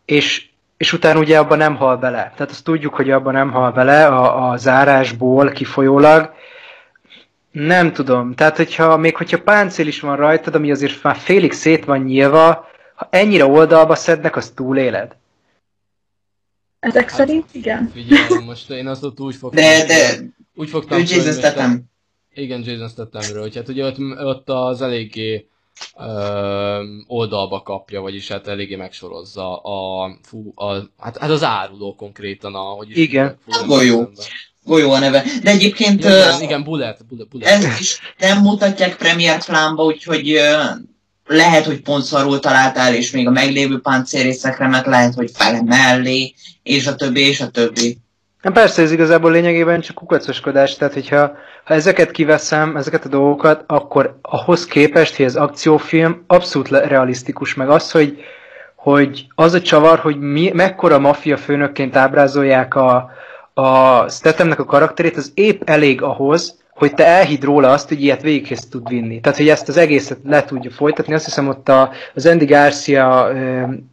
és, és utána ugye abban nem hal bele. Tehát azt tudjuk, hogy abban nem hal bele a, a zárásból kifolyólag, nem tudom. Tehát, hogyha, még hogyha páncél is van rajtad, ami azért már félig szét van nyílva, ha ennyire oldalba szednek, az túléled. Ezek szerint igen. Figyelj, (laughs) most én azt ott úgy fogtam... De, de úgy fogtam ő Jason Statham. Igen, Jason Stathamről, hogy hát ugye ott, ott az eléggé ö, oldalba kapja, vagyis hát eléggé megsorozza a, fú, a hát, hát az áruló konkrétan, ahogy is Igen. Golyó. Golyó a neve. De egyébként Ja, ö, igen, igen, Bullet, Bullet, Bullet. ezt is nem mutatják Premier Flámba, úgyhogy ö, lehet, hogy pont szarul találtál, és még a meglévő páncélrészekre, mert lehet, hogy fele mellé, és a többi, és a többi. Nem persze, ez igazából lényegében csak kukacoskodás, tehát hogyha ha ezeket kiveszem, ezeket a dolgokat, akkor ahhoz képest, hogy ez akciófilm abszolút realisztikus, meg az, hogy, hogy az a csavar, hogy mi, mekkora maffia főnökként ábrázolják a, a Stathamnek a karakterét, az épp elég ahhoz, hogy te elhidd róla azt, hogy ilyet végighez tud vinni. Tehát, hogy ezt az egészet le tudja folytatni. Azt hiszem ott a, az Andy Garcia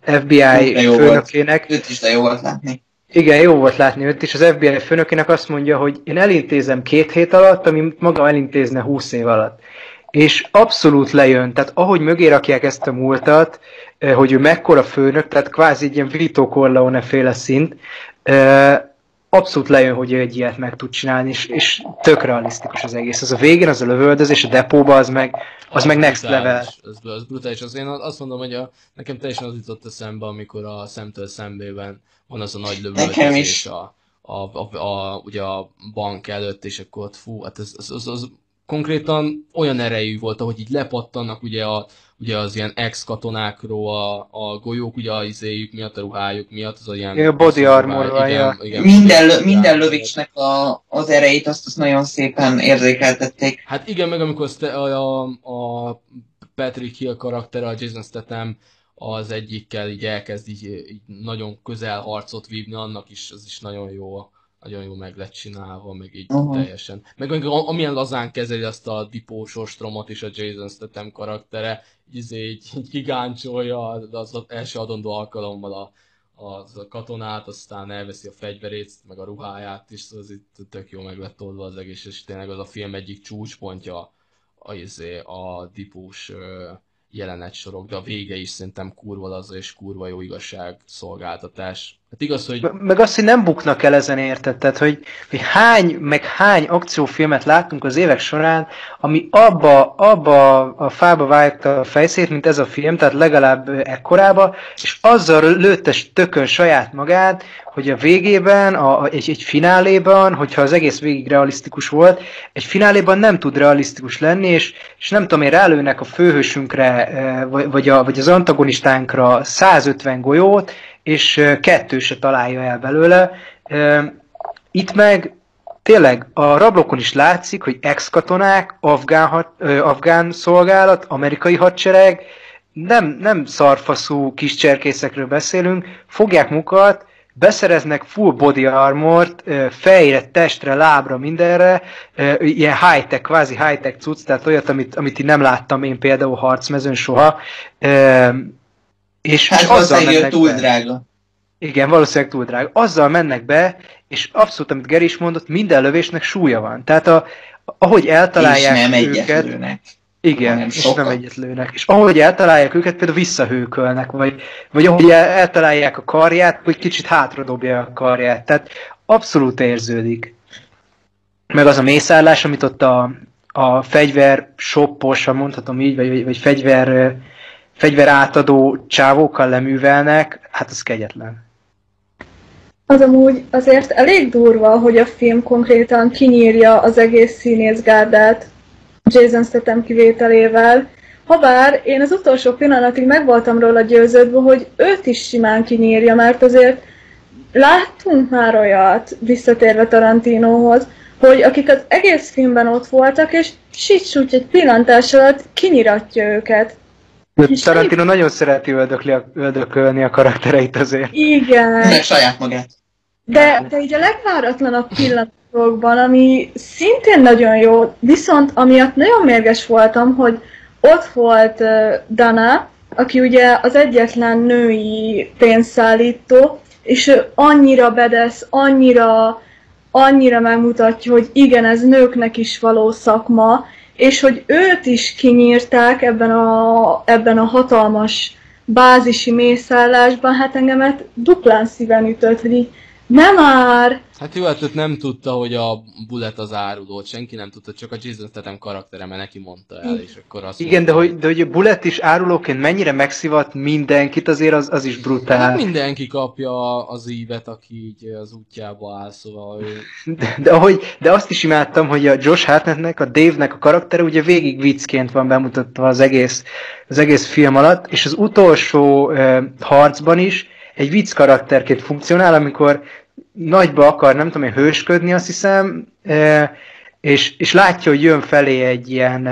FBI De jó volt. főnökének, Őt is de jó volt látni. igen, jó volt látni őt, és az FBI főnökének azt mondja, hogy én elintézem két hét alatt, amit maga elintézne húsz év alatt. És abszolút lejön, tehát ahogy mögé rakják ezt a múltat, hogy ő mekkora főnök, tehát kvázi egy ilyen Vito Corleone féle szint, abszolút lejön, hogy ő egy ilyet meg tud csinálni, és, és tök realisztikus az egész. Az a végén, az a lövöldözés, a depóba, az meg, az meg next level. brutális, Az, az brutális. Az én azt mondom, hogy a, nekem teljesen az jutott eszembe, amikor a szemtől szembében van az a nagy Nekem lövöldözés is. a, a, a, a, ugye a bank előtt, és akkor ott fú, hát ez, az, az, az konkrétan olyan erejű volt, ahogy így lepattannak ugye, a, ugye az ilyen ex-katonákról a, a golyók, ugye a izéjük miatt, a ruhájuk miatt, az a ilyen... Igen, a body armor-val, igen, igen, Minden, body minden armor. lövécsnek a, az erejét azt, azt nagyon szépen érzékeltették. Hát igen, meg amikor a, a, a Patrick Hill karaktere, a Jason Statham az egyikkel így elkezd így, így nagyon közel harcot vívni, annak is, az is nagyon jó, nagyon jó meg lett csinálva, meg így Aha. teljesen. Meg, meg amilyen lazán kezeli azt a dipós ostromot is a Jason Statham karaktere, így, izé így, így kigáncsolja az, az első adondó alkalommal a, az a katonát, aztán elveszi a fegyverét, meg a ruháját is, az itt tök jó meg lett oldva az egész, és tényleg az a film egyik csúcspontja a, izé, a dipós ö, jelenetsorok, de a vége is szerintem kurva laza és kurva jó igazság szolgáltatás. Hát igaz, hogy Me- Meg azt, hogy nem buknak el ezen érted, tehát hogy, hogy hány, meg hány akciófilmet láttunk az évek során, ami abba, abba a fába vágta a fejszét, mint ez a film, tehát legalább ekkorába, és azzal lőtte tökön saját magát, hogy a végében, a- egy, egy fináléban, hogyha az egész végig realisztikus volt, egy fináléban nem tud realisztikus lenni, és, és nem tudom én, rálőnek a főhősünkre, eh, vagy, vagy, a, vagy az antagonistánkra 150 golyót, és kettő se találja el belőle. Itt meg tényleg a rablókon is látszik, hogy ex-katonák, afgán, ö, afgán szolgálat, amerikai hadsereg, nem, nem szarfaszú kis cserkészekről beszélünk, fogják mukat, beszereznek full body armort, fejre, testre, lábra, mindenre, ilyen high-tech, kvázi high-tech cucc, tehát olyat, amit, amit én nem láttam én például harcmezőn soha, és, Hát azzal mennek túl be. drága. Igen, valószínűleg túl drága. Azzal mennek be, és abszolút, amit Geri is mondott, minden lövésnek súlya van. Tehát a, ahogy eltalálják és nem őket, lőnek. igen, hanem és sokat. nem egyet lőnek. És ahogy eltalálják őket, például visszahőkölnek, vagy, vagy ahogy el, eltalálják a karját, vagy kicsit hátradobja a karját. Tehát abszolút érződik. Meg az a mészállás, amit ott a, a fegyver shoppos, ha mondhatom így, vagy, vagy, fegyver, fegyver átadó csávókkal leművelnek, hát az kegyetlen. Az amúgy azért elég durva, hogy a film konkrétan kinyírja az egész színészgárdát Jason Statham kivételével. Habár én az utolsó pillanatig meg voltam róla győződve, hogy őt is simán kinyírja, mert azért láttunk már olyat, visszatérve Tarantinohoz, hogy akik az egész filmben ott voltak, és sics úgy egy pillantás alatt kinyiratja őket. És Tarantino nagyon szereti öldökli a, öldökölni a karaktereit azért. Igen. Meg saját magát. De, de így a legváratlanabb pillanatokban, ami szintén nagyon jó, viszont amiatt nagyon mérges voltam, hogy ott volt uh, Dana, aki ugye az egyetlen női pénzszállító, és ő annyira bedesz, annyira, annyira megmutatja, hogy igen, ez nőknek is való szakma, és hogy őt is kinyírták ebben a, ebben a hatalmas bázisi mészállásban, hát engemet duplán szíven ütött, hogy így nem már! Hát jó, hát nem tudta, hogy a Bullet az árulót, senki nem tudta, csak a Jason Statham karaktere, mert neki mondta el, és akkor azt Igen, de mondta, hogy, de hogy a Bullet is árulóként mennyire megszivat mindenkit, azért az, az is Hát brutál. mindenki kapja az ívet, aki így az útjába áll, szóval ő... De, de, ahogy, de azt is imádtam, hogy a Josh Hartnettnek, a Dave-nek a karaktere ugye végig viccként van bemutatva az egész, az egész film alatt, és az utolsó uh, harcban is egy vicc karakterként funkcionál, amikor nagyba akar, nem tudom én, hősködni, azt hiszem, és, és látja, hogy jön felé egy ilyen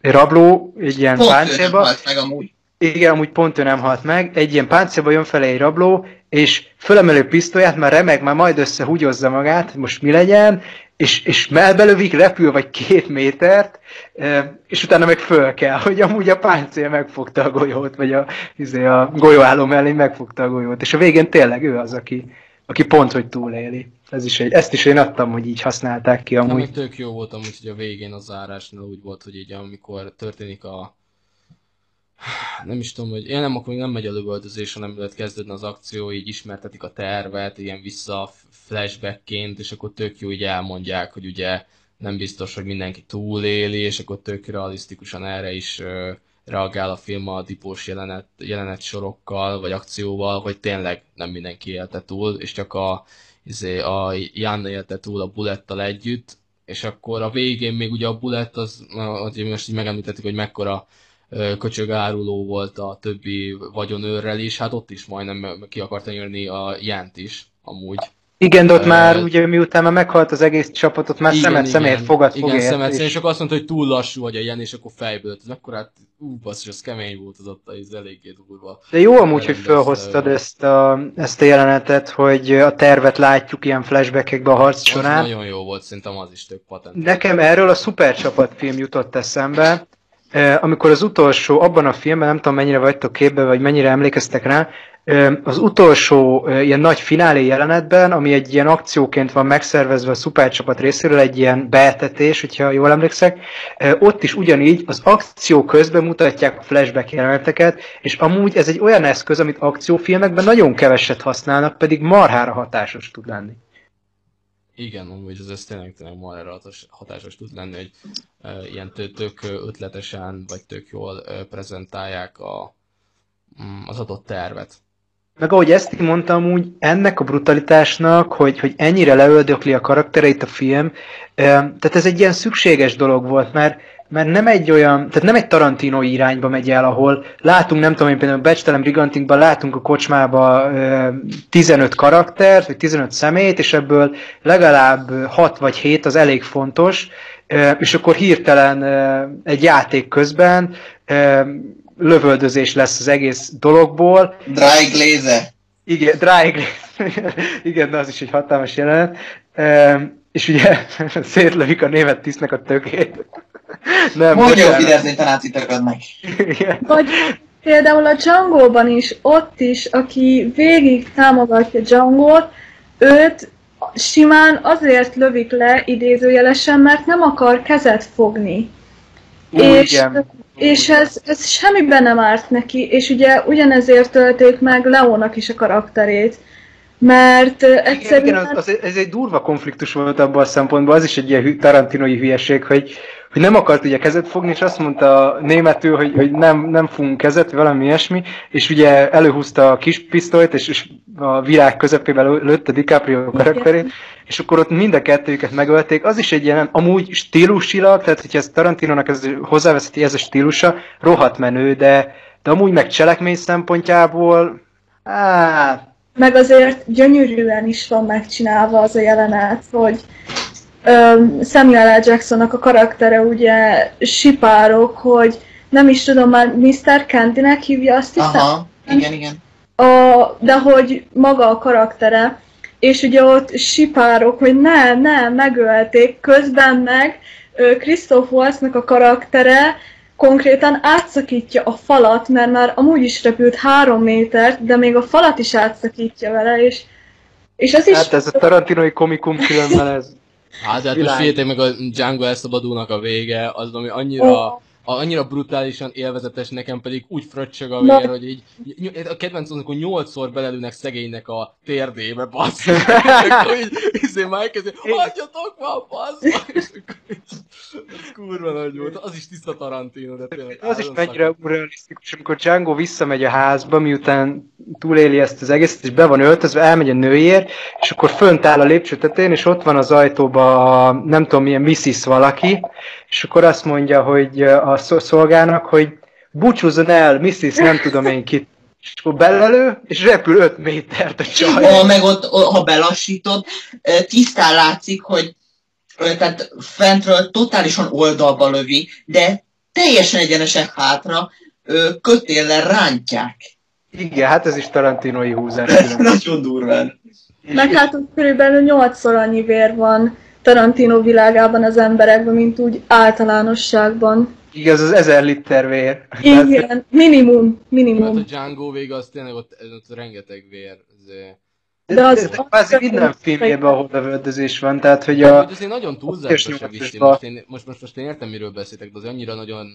rabló, egy ilyen páncélba, meg amúgy. Igen, amúgy pont ő nem halt meg. Egy ilyen páncélba jön felé egy rabló, és fölemelő pisztolyát, már remeg, már majd összehúgyozza magát, most mi legyen, és, és melbelövik, repül vagy két métert, és utána meg föl kell, hogy amúgy a páncél megfogta a golyót, vagy a, izé, a golyóálló mellé megfogta a golyót, és a végén tényleg ő az, aki, aki pont, hogy túléli. Ez is egy, ezt is én adtam, hogy így használták ki Ami amúgy. tök jó volt amúgy, hogy a végén a zárásnál úgy volt, hogy így amikor történik a nem is tudom, hogy én nem akkor még nem megy a lövöldözés, hanem lehet kezdődni az akció, így ismertetik a tervet, ilyen vissza flashbackként, és akkor tök jó így elmondják, hogy ugye nem biztos, hogy mindenki túléli, és akkor tök realisztikusan erre is ö, reagál a film a dipós jelenet, jelenet sorokkal, vagy akcióval, hogy tényleg nem mindenki élte túl, és csak a, izé, a Jan élte túl a Bullettal együtt, és akkor a végén még ugye a Bullet, az, az most így megemlítettük, hogy mekkora köcsög áruló volt a többi vagyonőrrel is, hát ott is majdnem ki akarta nyírni a Jant is, amúgy. Igen, de ott már ugye miután már meghalt az egész csapatot, már szemet szemért fogat fog Igen, érte, szemet és- szemért, és akkor azt mondta, hogy túl lassú vagy a ilyen, és akkor fejből ölt. Akkor hát, ú, basszus, az kemény volt az ott, ez eléggé durva. De jó amúgy, hogy felhoztad ezt a, ezt a jelenetet, hogy a tervet látjuk ilyen flashbackekbe a harc Az során. nagyon jó volt, szerintem az is tök patent. Nekem erről a szupercsapat film jutott eszembe, amikor az utolsó, abban a filmben, nem tudom mennyire vagytok képbe, vagy mennyire emlékeztek rá, az utolsó ilyen nagy finálé jelenetben, ami egy ilyen akcióként van megszervezve a szupercsapat részéről, egy ilyen beetetés, hogyha jól emlékszek, ott is ugyanígy az akció közben mutatják a flashback jeleneteket, és amúgy ez egy olyan eszköz, amit akciófilmekben nagyon keveset használnak, pedig marhára hatásos tud lenni. Igen, amúgy ez, ez tényleg, tényleg ma erre hatos, hatásos tud lenni, hogy e, ilyen tök, ötletesen, vagy tök jól e, prezentálják a, mm, az adott tervet. Meg ahogy ezt mondtam, úgy ennek a brutalitásnak, hogy, hogy ennyire leöldökli a karaktereit a film, eh, tehát ez egy ilyen szükséges dolog volt, mert, mert nem egy olyan, tehát nem egy Tarantino irányba megy el, ahol látunk, nem tudom én például a Becstelen Brigantinkban látunk a kocsmába eh, 15 karaktert, vagy 15 szemét, és ebből legalább 6 vagy 7 az elég fontos, és akkor hirtelen egy játék közben eh, lövöldözés lesz az egész dologból, Dry Glazer. igen, dráig. (laughs) Igen, de az is egy hatalmas jelenet. És ugye (laughs) szétlövik a német tisztnek a tökét. Nem, Mondja, hogy náci meg. Igen. Vagy például a Django-ban is, ott is, aki végig támogatja Django-t, őt simán azért lövik le idézőjelesen, mert nem akar kezet fogni. Ú, és, igen. és ez, ez semmiben nem árt neki, és ugye ugyanezért tölték meg Leónak is a karakterét. Mert Igen, egyszerűen... igen az, az, ez egy durva konfliktus volt abban a szempontból, az is egy ilyen tarantinoi hülyeség, hogy, hogy nem akart ugye kezet fogni, és azt mondta németül, hogy, hogy nem, nem fogunk kezet, valami ilyesmi, és ugye előhúzta a kis pisztolyt, és, és a virág közepébe lőtte DiCaprio karakterét, és akkor ott mind a kettőjüket megölték. Az is egy ilyen amúgy stílusilag, tehát hogyha ez Tarantinónak ez hozzáveszeti ez a stílusa, rohadt menő, de, de amúgy meg cselekmény szempontjából, hát, Meg azért gyönyörűen is van megcsinálva az a jelenet, hogy Samuel L. Jacksonnak a karaktere ugye sipárok, hogy nem is tudom már, Mr. Candynek hívja azt hiszem? Aha, igen, igen. A, de hogy maga a karaktere, és ugye ott sipárok, hogy nem, nem, megölték, közben meg Christoph Waltznak a karaktere konkrétan átszakítja a falat, mert már amúgy is repült három métert, de még a falat is átszakítja vele, és, és az is... Hát ez a Tarantinoi komikum különben ez. Hát, hát most figyeljetek meg a Django elszabadulnak a vége, az ami annyira, Ó. annyira brutálisan élvezetes, nekem pedig úgy fröccsög a vér, hogy így, a kedvenc az, amikor nyolcszor belelőnek szegénynek a térdébe, bassz. (laughs) akkor így, izé már elkezdi, hagyjatok már, bassz! És akkor így, ez kurva nagy volt, az is tiszta Tarantino, de tényleg. Az is mennyire szakad. unrealisztikus, amikor Django visszamegy a házba, miután túléli ezt az egészet, és be van öltözve, elmegy a nőért, és akkor fönt áll a lépcső tetején, és ott van az ajtóba nem tudom milyen Mrs. valaki, és akkor azt mondja, hogy a szol- szolgának, hogy búcsúzzon el, Mrs. nem tudom én kit. És akkor belelő, és repül 5 métert a csaj. Ha meg ott, ha belassítod, tisztán látszik, hogy tehát fentről totálisan oldalba lövi, de teljesen egyenesen hátra kötéllel rántják. Igen, hát ez is Tarantinoi húzás. (laughs) Nagyon durván. Meg hát körülbelül nyolcszor annyi vér van Tarantino világában az emberekben, mint úgy általánosságban. Igaz, az ezer liter vér. Igen, minimum, Hát a minimum. Django vége az tényleg ott, ott rengeteg vér. izé. De, az- de, de kvázi minden filmjében, ahol lövöldözés van, tehát hogy a... Hogy azért nagyon se nyolcasba. viszi. Most én, most, most, most én értem, miről beszéltek, de az annyira nagyon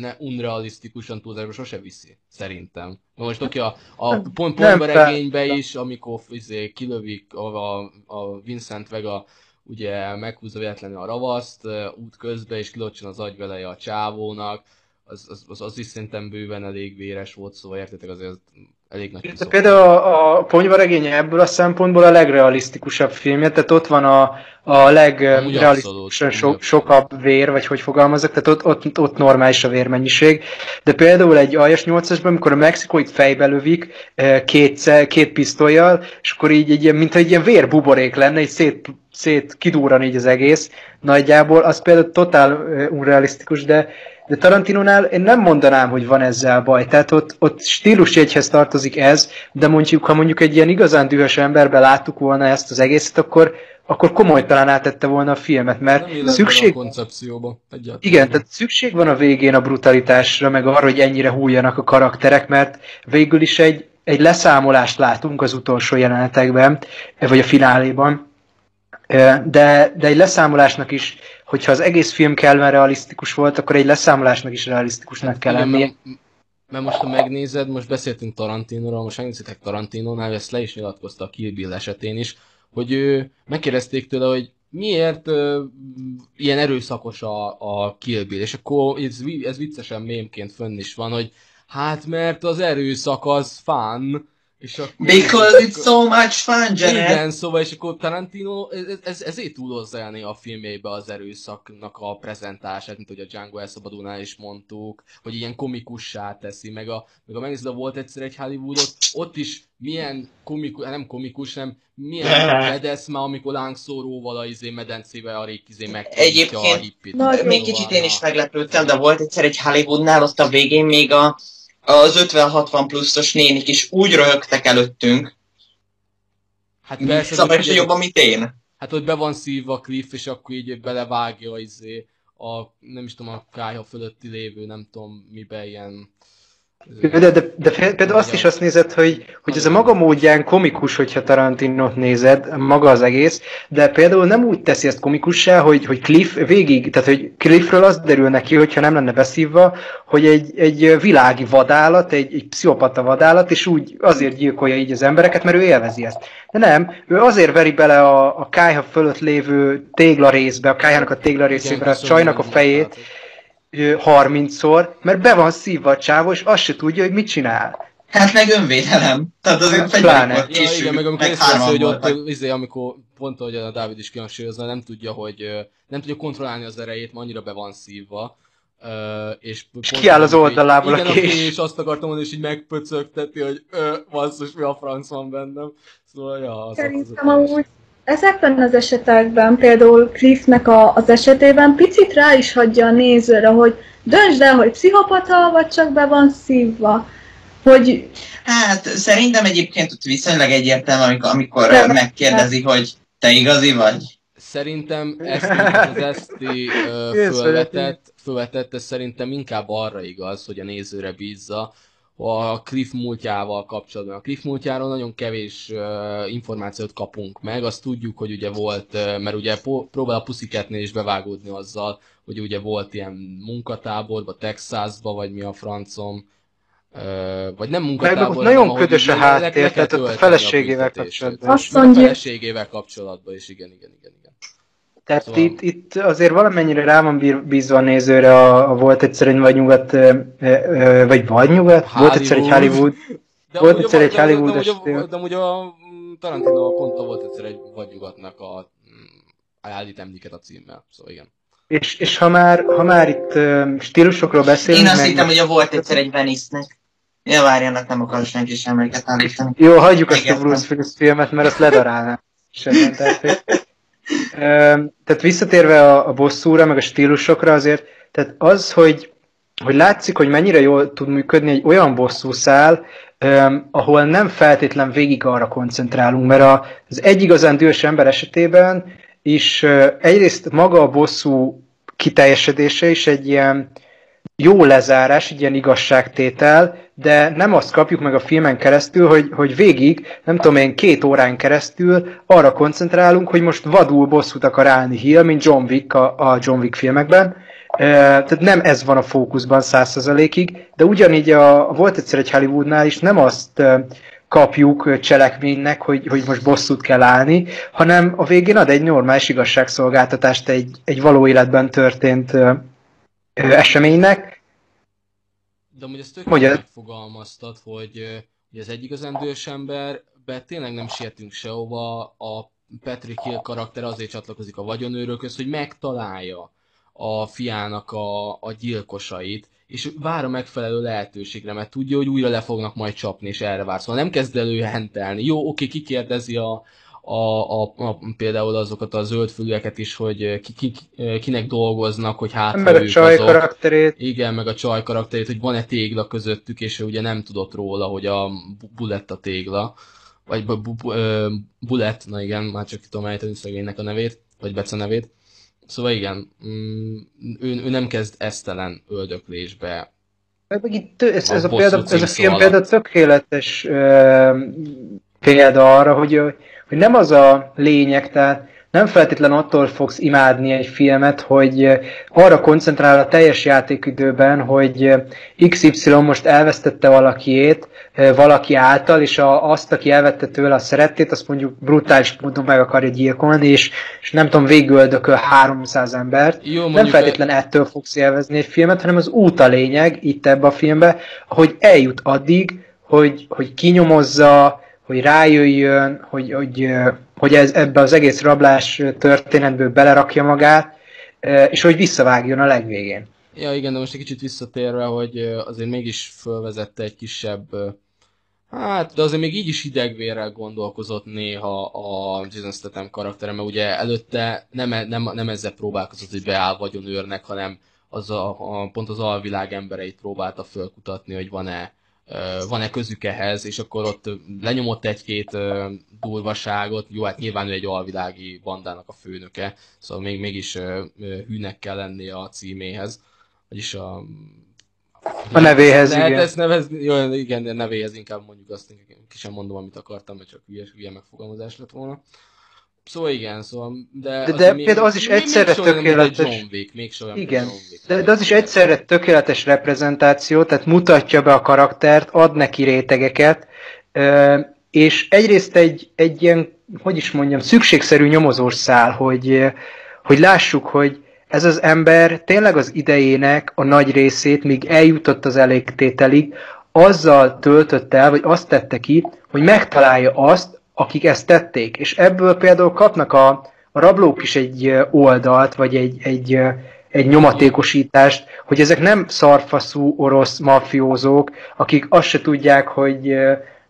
ne, unrealisztikusan túlzásba sose viszi, szerintem. Most oké, a, a pont Nem pontberegénybe is, amikor izé, kilövik a, a, a Vincent Vega ugye meghúzza véletlenül a ravaszt út közben, és kilocsan az agyveleje a csávónak, az, az, az, az is szerintem bőven elég véres volt, szóval értetek azért az elég nagy piszok. például a, a ponyvaregény ebből a szempontból a legrealisztikusabb filmje, tehát ott van a, a legrealisztikusan so, sokabb vér, vagy hogy fogalmazok, tehát ott, ott, ott normális a vérmennyiség. De például egy aljas 8-asban, amikor a mexikóit fejbe lövik eh, két, két pisztolyjal, és akkor így egy ilyen, mintha egy ilyen vérbuborék lenne, így szét, szét kidúran így az egész nagyjából, az például totál eh, unrealisztikus, de de Tarantinónál én nem mondanám, hogy van ezzel baj. Tehát ott, ott stílusjegyhez tartozik ez, de mondjuk, ha mondjuk egy ilyen igazán dühös emberbe láttuk volna ezt az egészet, akkor, akkor komolytalan átette volna a filmet, mert Nem szükség, a koncepcióba. Egyáltalán. igen, tehát szükség van a végén a brutalitásra, meg arra, hogy ennyire hújjanak a karakterek, mert végül is egy, egy leszámolást látunk az utolsó jelenetekben, vagy a fináléban. De, de egy leszámolásnak is, hogyha az egész film kellően realisztikus volt, akkor egy leszámolásnak is realisztikusnak kell lennie. mert, mert most ha megnézed, most beszéltünk Tarantinóról, most megnézitek Tarantinónál, ezt le is nyilatkozta a Kill Bill esetén is, hogy ő, megkérdezték tőle, hogy miért ö, ilyen erőszakos a, a Kill Bill, és akkor ez, ez viccesen mémként fönn is van, hogy hát mert az erőszak az fun, és akkor, Because it's so much fun, Janet. igen, szóval, és akkor Tarantino ez, ez, ezért túl hozzájárni a filmjeibe az erőszaknak a prezentását, mint hogy a Django elszabadulnál is mondtuk, hogy ilyen komikussá teszi, meg a, meg a megnézed, a volt egyszer egy Hollywoodot, ott is milyen komikus, nem komikus, nem milyen medeszme, amikor lángszóróval a izé medencével a rég izé megtanítja a Egyébként hippit. Nagyon. Még kicsit én is meglepődtem, de volt egyszer egy Hollywoodnál, ott a végén még a, az 50-60 pluszos nénik is úgy röhögtek előttünk, Hát persze, szóval is jobban, mint én. Hát, hogy be van szívva a Cliff, és akkor így belevágja izé, a, nem is tudom, a kájha fölötti lévő, nem tudom, miben ilyen... De, de, de például azt is azt nézed, hogy, hogy ez a maga módján komikus, hogyha Tarantinot nézed, maga az egész, de például nem úgy teszi ezt komikussá, hogy, hogy Cliff végig, tehát hogy Cliffről az derül neki, hogyha nem lenne beszívva, hogy egy, egy világi vadállat, egy, egy pszichopata vadállat, és úgy azért gyilkolja így az embereket, mert ő élvezi ezt. De nem, ő azért veri bele a, a kájha fölött lévő téglarészbe, a kájhának a téglarészébe, a csajnak a fejét, ö, 30-szor, mert be van szívva a csávó, és azt se tudja, hogy mit csinál. Hát meg önvédelem. Tehát azért volt Ja, később, igen, meg amikor meg hárman hogy ott, izé, amikor pont ahogy a Dávid is kihangsúlyozna, nem tudja, hogy nem tudja kontrollálni az erejét, mert annyira be van szívva. Uh, és, És kiáll az oldalából a kés. Igen, és azt akartam mondani, és így megpöcögteti, hogy ö, basszus, mi a franc van bennem. Szóval, ja, az, Szerintem amúgy ezekben az esetekben, például Cliffnek a, az esetében picit rá is hagyja a nézőre, hogy döntsd el, hogy pszichopata, vagy csak be van szívva. Hogy Hát szerintem egyébként ott viszonylag egyértelmű, amikor, amikor De- megkérdezi, hogy te igazi vagy. Szerintem ezt, az Eszti fölvetett, fölvetett, ez szerintem inkább arra igaz, hogy a nézőre bízza, a Cliff múltjával kapcsolatban. A Cliff múltjáról nagyon kevés uh, információt kapunk meg, azt tudjuk, hogy ugye volt, uh, mert ugye próbál a Pussycatnél is bevágódni azzal, hogy ugye volt ilyen munkatáborba, Texasba, vagy mi a francom, uh, vagy nem Meg munkatábor, ott nagyon ködös a háttér, tehát a feleségével kapcsolatban. A feleségével kapcsolatban is, igen, igen, igen, igen. Tehát Szóval- itt, itt azért valamennyire rá van bízva a nézőre a, a volt egyszer egy vagy nyugat, ö, ö, vagy vagy nyugat, volt egyszer egy Hollywood. Hollywood, De Volt egyszer a- egy de- de- Hollywood de, amúgy a- estél. de amúgy a Tarantino pont volt egyszer egy vadnyugatnak a mm, állít emléket a címmel, szóval igen. és, és ha már, ha már itt stílusokról beszélünk, Én azt meg- hittem, hogy a volt egyszer egy Venice-nek. Ja, várjanak, nem akar senki sem emléket állítani. Jó, hagyjuk azt a. Bruce Willis filmet, mert azt ledarálnám. Semmi, tehát, tehát visszatérve a, a bosszúra, meg a stílusokra azért, tehát az, hogy, hogy látszik, hogy mennyire jól tud működni egy olyan bosszúszál, öm, ahol nem feltétlen végig arra koncentrálunk, mert az egy igazán dühös ember esetében is ö, egyrészt maga a bosszú kiteljesedése is egy ilyen jó lezárás, egy ilyen igazságtétel, de nem azt kapjuk meg a filmen keresztül, hogy, hogy végig, nem tudom én, két órán keresztül arra koncentrálunk, hogy most vadul bosszút akar állni Hill, mint John Wick a, a John Wick filmekben. Tehát nem ez van a fókuszban százszerzalékig, de ugyanígy a, volt egyszer egy Hollywoodnál is nem azt kapjuk cselekménynek, hogy, hogy most bosszút kell állni, hanem a végén ad egy normális igazságszolgáltatást egy, egy való életben történt eseménynek, De amúgy ezt tök Mondja. jól megfogalmaztad, hogy, hogy az egy igazán dühös emberbe tényleg nem sietünk sehova, a Patrick Hill karakter azért csatlakozik a vagyonőrökhöz, hogy megtalálja a fiának a, a gyilkosait, és vár a megfelelő lehetőségre, mert tudja, hogy újra le fognak majd csapni, és erre vár. Szóval nem kezd elő hentelni. Jó, oké, kikérdezi a, a, a, a, például azokat a zöldfülűeket is, hogy ki, ki, kinek dolgoznak, hogy hát Meg a csaj azok. karakterét. Igen, meg a csaj karakterét, hogy van-e tégla közöttük, és ő ugye nem tudott róla, hogy a bu- bullet a tégla. Vagy bu- bu- bu- ö, bullet, na igen, már csak tudom ejteni szegénynek a nevét, vagy Bece nevét. Szóval igen, mm, ő, ő nem kezd esztelen öldöklésbe. Meg itt, ez, A ez, a, bosszú példa, ez a film alatt. például tökéletes ö, példa arra, hogy, hogy nem az a lényeg, tehát nem feltétlen attól fogsz imádni egy filmet, hogy ö, arra koncentrál a teljes játékidőben, hogy ö, XY most elvesztette valakiét, ö, valaki által, és a, azt, aki elvette tőle a szerettét, azt mondjuk brutális módon meg akarja gyilkolni, és, és nem tudom, végül öldököl 300 embert. Jó, nem feltétlen ettől fogsz élvezni egy filmet, hanem az út a lényeg itt ebbe a filmbe, hogy eljut addig, hogy, hogy kinyomozza, hogy rájöjjön, hogy, hogy, hogy ez, ebbe az egész rablás történetből belerakja magát, és hogy visszavágjon a legvégén. Ja igen, de most egy kicsit visszatérve, hogy azért mégis fölvezette egy kisebb, hát, de azért még így is hidegvérrel gondolkozott néha a Jason Statham karaktere, mert ugye előtte nem, nem, nem ezzel próbálkozott, hogy beáll vagyonőrnek, hanem az a, a, pont az alvilág embereit próbálta fölkutatni, hogy van-e van-e közük ehhez, és akkor ott lenyomott egy-két durvaságot, jó, hát nyilván ő egy alvilági bandának a főnöke, szóval még, mégis hűnek kell lennie a címéhez, vagyis a... A nevéhez, Lehet igen. ezt nevezni, jó, igen, a nevéhez inkább mondjuk azt, ki sem mondom, amit akartam, mert csak hülye, hülye megfogalmazás lett volna. Szóval igen, szóval, de... De- de még- például az is még- egyszerre olyan, egy tökéletes. John Wick, olyan, mint Igen. John Wick. De, de az is egyszerre tökéletes reprezentáció, tehát mutatja be a karaktert, ad neki rétegeket, és egyrészt egy, egy ilyen, hogy is mondjam, szükségszerű nyomozós szál, hogy, hogy lássuk, hogy ez az ember tényleg az idejének a nagy részét, míg eljutott az elégtételig, azzal töltött el, vagy azt tette ki, hogy megtalálja azt, akik ezt tették. És ebből például kapnak a, a rablók is egy oldalt, vagy egy, egy, egy nyomatékosítást, hogy ezek nem szarfaszú orosz mafiózók, akik azt se tudják, hogy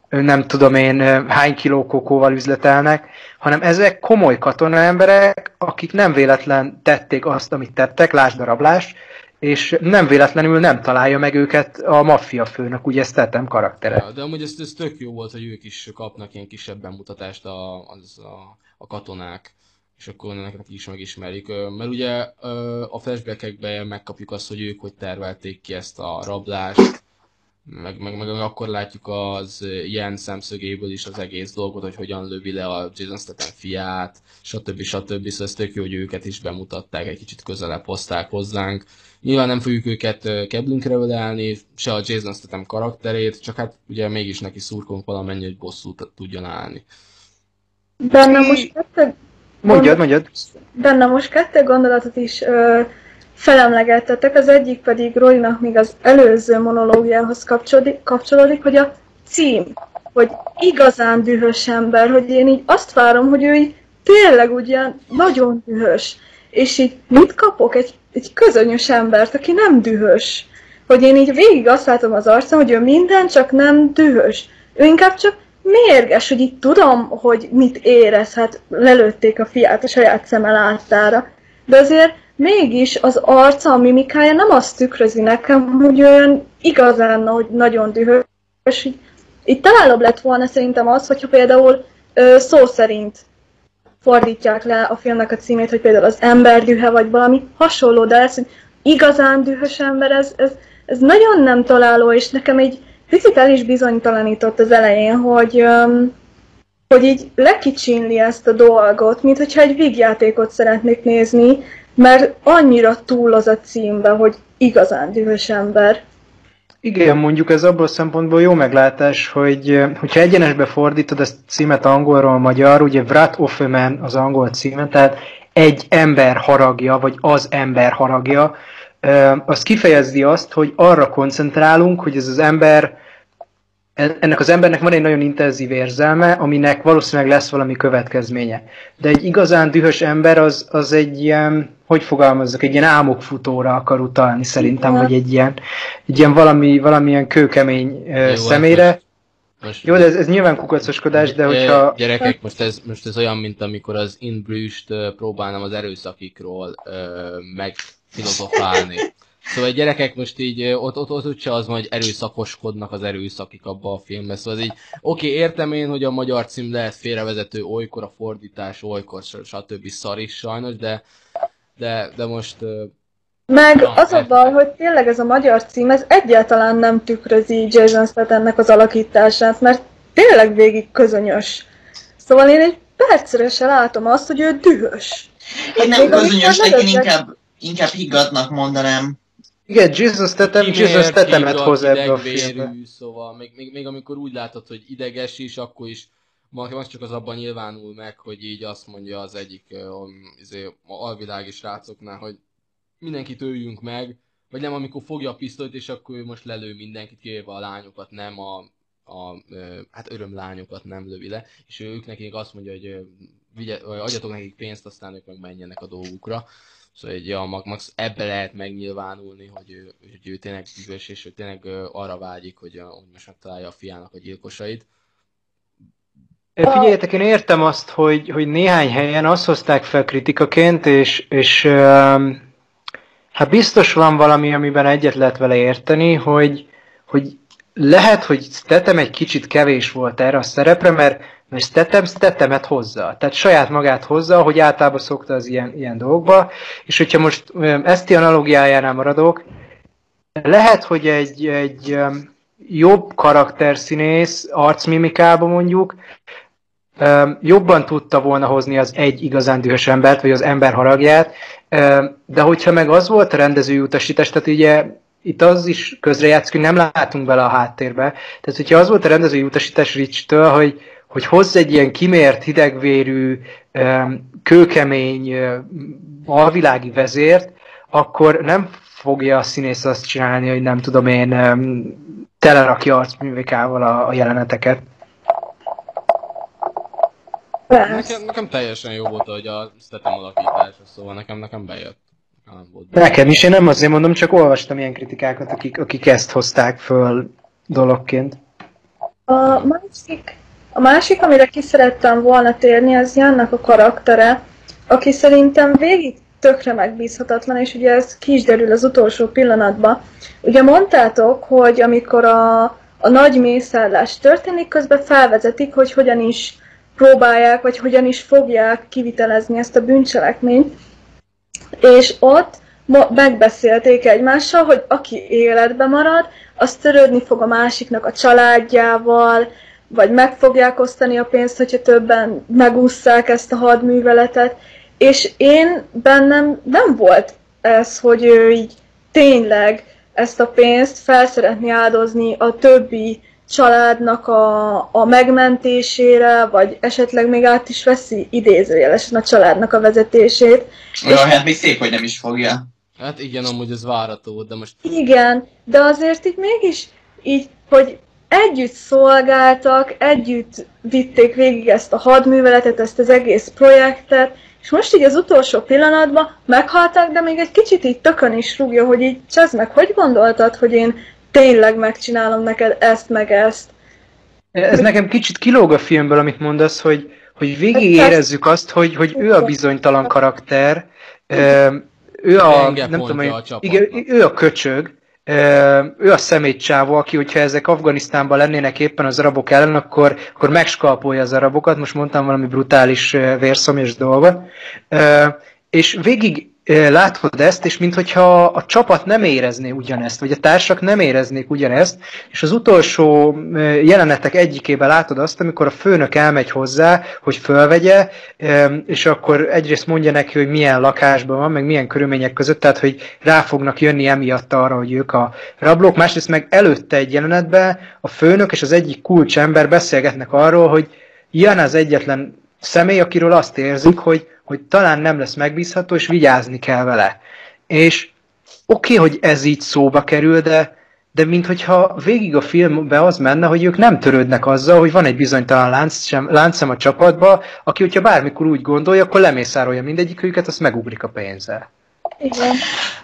nem tudom én hány kiló kokóval üzletelnek, hanem ezek komoly katona emberek, akik nem véletlen tették azt, amit tettek, lásd a rablást, és nem véletlenül nem találja meg őket a maffia főnök, ugye tettem karaktere. Ja, de amúgy ez, ez tök jó volt, hogy ők is kapnak ilyen kisebb bemutatást a, az, a, a katonák, és akkor nekik is megismerik. Mert ugye a flashbackekben megkapjuk azt, hogy ők hogy tervelték ki ezt a rablást, meg, meg, meg akkor látjuk az ilyen szemszögéből is az egész dolgot, hogy hogyan lövi le a Jason Statham fiát, stb. stb. Szóval ez tök jó, hogy őket is bemutatták, egy kicsit közelebb hozták hozzánk. Nyilván nem fogjuk őket keblinkre ölelni, se a Jason Statham karakterét, csak hát ugye mégis neki szurkolunk valamennyi, hogy bosszút tudjon állni. Benne most kettő... Mondjad, mondjad. Benne most kettő gondolatot is ö, felemlegettetek, az egyik pedig Roynak még az előző monológiához kapcsolódik, kapcsolódik, hogy a cím, hogy igazán dühös ember, hogy én így azt várom, hogy ő így tényleg ugyan nagyon dühös. És így mit kapok? Egy, egy közönyös embert, aki nem dühös. Hogy én így végig azt látom az arcon, hogy ő minden, csak nem dühös. Ő inkább csak mérges, hogy így tudom, hogy mit érez, hát lelőtték a fiát a saját szeme láttára. De azért mégis az arca, a mimikája nem azt tükrözi nekem, hogy olyan igazán, hogy nagyon dühös. Így, így találóbb lett volna szerintem az, hogyha például ö, szó szerint fordítják le a filmnek a címét, hogy például az ember dühe, vagy valami hasonló, de ez, hogy igazán dühös ember, ez, ez, ez nagyon nem találó, és nekem egy picit el is bizonytalanított az elején, hogy, hogy így lekicsinli ezt a dolgot, mint hogyha egy vígjátékot szeretnék nézni, mert annyira túl az a címbe, hogy igazán dühös ember. Igen, mondjuk ez abból a szempontból jó meglátás, hogy hogyha egyenesbe fordítod ezt címet angolról magyar, ugye Vrat of a Man az angol címe, tehát egy ember haragja, vagy az ember haragja, az kifejezi azt, hogy arra koncentrálunk, hogy ez az ember ennek az embernek van egy nagyon intenzív érzelme, aminek valószínűleg lesz valami következménye. De egy igazán dühös ember az, az egy ilyen, hogy fogalmazzak, egy ilyen álmokfutóra akar utalni szerintem, vagy egy ilyen, egy ilyen valami, valamilyen kőkemény Jó, hát személyre. Most, most Jó, de ez, ez nyilván kukacoskodás, de hogyha... Gyerekek, most ez, most ez olyan, mint amikor az In Bruges-t próbálnám az erőszakikról megfilozofálni. Szóval a gyerekek most így ott, ott, ott, ott se az van, hogy erőszakoskodnak az erőszakik abba a filmbe. Szóval ez így, oké, okay, értem én, hogy a magyar cím lehet félrevezető olykor, a fordítás olykor, stb. szar is sajnos, de, de, de most... Meg na, az a baj, hogy tényleg ez a magyar cím, ez egyáltalán nem tükrözi Jason Stathamnek az alakítását, mert tényleg végig közönyös. Szóval én egy percre se látom azt, hogy ő dühös. Hát nem közönyös, én inkább, inkább higgadnak mondanám. Igen, Jesus tetem, Jesus tetemet hoz ebbe a filmbe. Szóval még, még, még, amikor úgy látod, hogy ideges is, akkor is most csak az abban nyilvánul meg, hogy így azt mondja az egyik um, alvilági srácoknál, hogy mindenkit öljünk meg, vagy nem, amikor fogja a pisztolyt, és akkor ő most lelő mindenkit, kivéve a lányokat, nem a, a, hát örömlányokat nem lövi le, és ők nekik azt mondja, hogy vigye, adjatok nekik pénzt, aztán ők meg menjenek a dolgukra. Szóval egy, ja, max ebbe lehet megnyilvánulni, hogy ő, hogy ő tényleg dühös, és ő tényleg arra vágyik, hogy, hogy most megtalálja a fiának a gyilkosait. Figyeljetek, én értem azt, hogy, hogy néhány helyen azt hozták fel kritikaként, és, és hát biztos van valami, amiben egyet lehet vele érteni, hogy, hogy lehet, hogy tetem egy kicsit kevés volt erre a szerepre, mert mert Stetem Stetemet hozza. Tehát saját magát hozza, hogy általában szokta az ilyen, ilyen dolgokba. És hogyha most ezt a analógiájánál maradok, lehet, hogy egy, egy jobb karakterszínész arcmimikában mondjuk jobban tudta volna hozni az egy igazán dühös embert, vagy az ember haragját, de hogyha meg az volt a rendezői utasítás, tehát ugye itt az is közrejátszik, hogy nem látunk bele a háttérbe. Tehát, hogyha az volt a rendezői utasítás Rich-től, hogy, hogy hozz egy ilyen kimért, hidegvérű, kőkemény, alvilági vezért, akkor nem fogja a színész azt csinálni, hogy nem tudom én, telerakja arcművékával a, a jeleneteket. Nekem, nekem teljesen jó volt, hogy a Statham alakítása, szóval nekem, nekem bejött. Nekem is, én nem azért mondom, csak olvastam ilyen kritikákat, akik, akik ezt hozták föl dologként. A másik, a másik, amire ki szerettem volna térni, az Jannak a karaktere, aki szerintem végig tökre megbízhatatlan, és ugye ez ki is derül az utolsó pillanatban. Ugye mondtátok, hogy amikor a, a nagy mészállás történik, közben felvezetik, hogy hogyan is próbálják, vagy hogyan is fogják kivitelezni ezt a bűncselekményt. És ott megbeszélték egymással, hogy aki életbe marad, az törődni fog a másiknak a családjával, vagy meg fogják osztani a pénzt, hogyha többen megúszszák ezt a hadműveletet. És én bennem nem volt ez, hogy ő így tényleg ezt a pénzt fel szeretné áldozni a többi családnak a, a megmentésére, vagy esetleg még át is veszi idézőjelesen a családnak a vezetését. Olyan, hát még szép, hogy nem is fogja. Hát igen, amúgy ez várható, de most... Igen, de azért így mégis így, hogy együtt szolgáltak, együtt vitték végig ezt a hadműveletet, ezt az egész projektet, és most így az utolsó pillanatban meghaltak, de még egy kicsit így tökön is rúgja, hogy így csesz meg, hogy gondoltad, hogy én tényleg megcsinálom neked ezt meg ezt? Ez nekem kicsit kilóg a filmből, amit mondasz, hogy, hogy végig érezzük azt, hogy, hogy ő a bizonytalan karakter, ő a, nem tudom, hogy, igen, ő a köcsög, ő a szemétcsávó, aki, hogyha ezek Afganisztánban lennének éppen az arabok ellen, akkor, akkor megskalpolja az arabokat, most mondtam valami brutális vérszomjas dolgot, és végig látod ezt, és mintha a csapat nem érezné ugyanezt, vagy a társak nem éreznék ugyanezt, és az utolsó jelenetek egyikében látod azt, amikor a főnök elmegy hozzá, hogy fölvegye, és akkor egyrészt mondja neki, hogy milyen lakásban van, meg milyen körülmények között, tehát hogy rá fognak jönni emiatt arra, hogy ők a rablók, másrészt meg előtte egy jelenetben a főnök és az egyik kulcsember beszélgetnek arról, hogy Jan az egyetlen személy, akiről azt érzik, hogy hogy talán nem lesz megbízható, és vigyázni kell vele. És oké, okay, hogy ez így szóba kerül, de, de minthogyha végig a filmbe az menne, hogy ők nem törődnek azzal, hogy van egy bizonytalan lánc, sem, láncszem a csapatba, aki, hogyha bármikor úgy gondolja, akkor lemészárolja mindegyik őket, azt megugrik a pénzzel. Igen.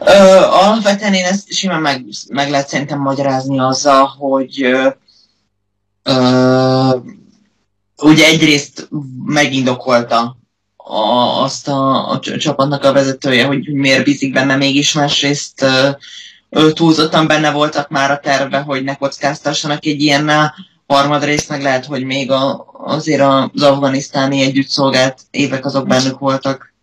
Ö, alapvetően én ezt simán meg, meg lehet szerintem magyarázni azzal, hogy ö, ö, ugye egyrészt megindokolta a, azt a, a csapatnak a vezetője, hogy, hogy miért bízik benne mégis, másrészt ö, túlzottan benne voltak már a terve, hogy ne kockáztassanak egy ilyennel, harmadrészt meg lehet, hogy még a, azért az afganisztáni együtt szolgált évek azok bennük voltak.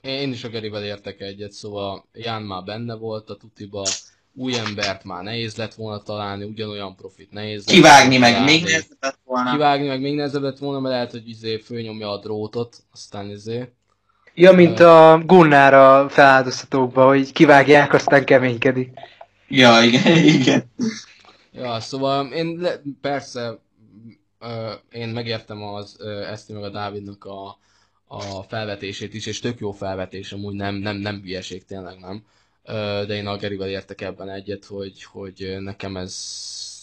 Én is a Gerivel értek egyet, szóval Ján már benne volt a tutiba, új embert már nehéz lett volna találni, ugyanolyan profit nehéz lett Kivágni meg találni. még nehezebb lett volna. Kivágni meg még nehezebb lett volna, mert lehet, hogy izé fölnyomja a drótot, aztán izé. Ja, mint a Gunnár a feláldoztatókban, hogy kivágják, aztán keménykedik. Ja, igen, (laughs) igen. Ja, szóval én le, persze ö, én megértem az ö, Eszti meg a Dávidnak a, a felvetését is, és tök jó felvetés, amúgy nem, nem, nem hülyeség, tényleg nem de én a Gerivel értek ebben egyet, hogy, hogy nekem ez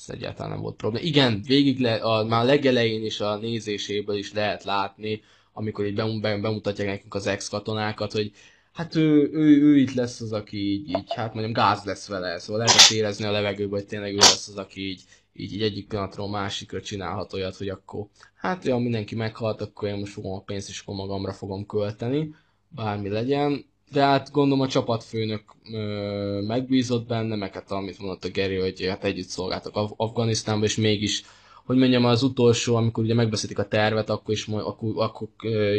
egyáltalán nem volt probléma. Igen, végig le, a, már a legelején is a nézéséből is lehet látni, amikor így bemutatják nekünk az ex-katonákat, hogy hát ő, ő, ő, itt lesz az, aki így, így, hát mondjam, gáz lesz vele, szóval lehet érezni a levegőben, hogy tényleg ő lesz az, aki így, így, így egyik pillanatról másikra csinálhat olyat, hogy akkor, hát ja, mindenki meghalt, akkor én most fogom a pénzt, és akkor magamra fogom költeni, bármi legyen, de hát gondolom a csapatfőnök ö, megbízott benne, meg hát amit mondott a Geri, hogy hát együtt szolgáltak Af- Afganisztánban, és mégis, hogy mondjam, az utolsó, amikor ugye megbeszélik a tervet, akkor is akkor, akkor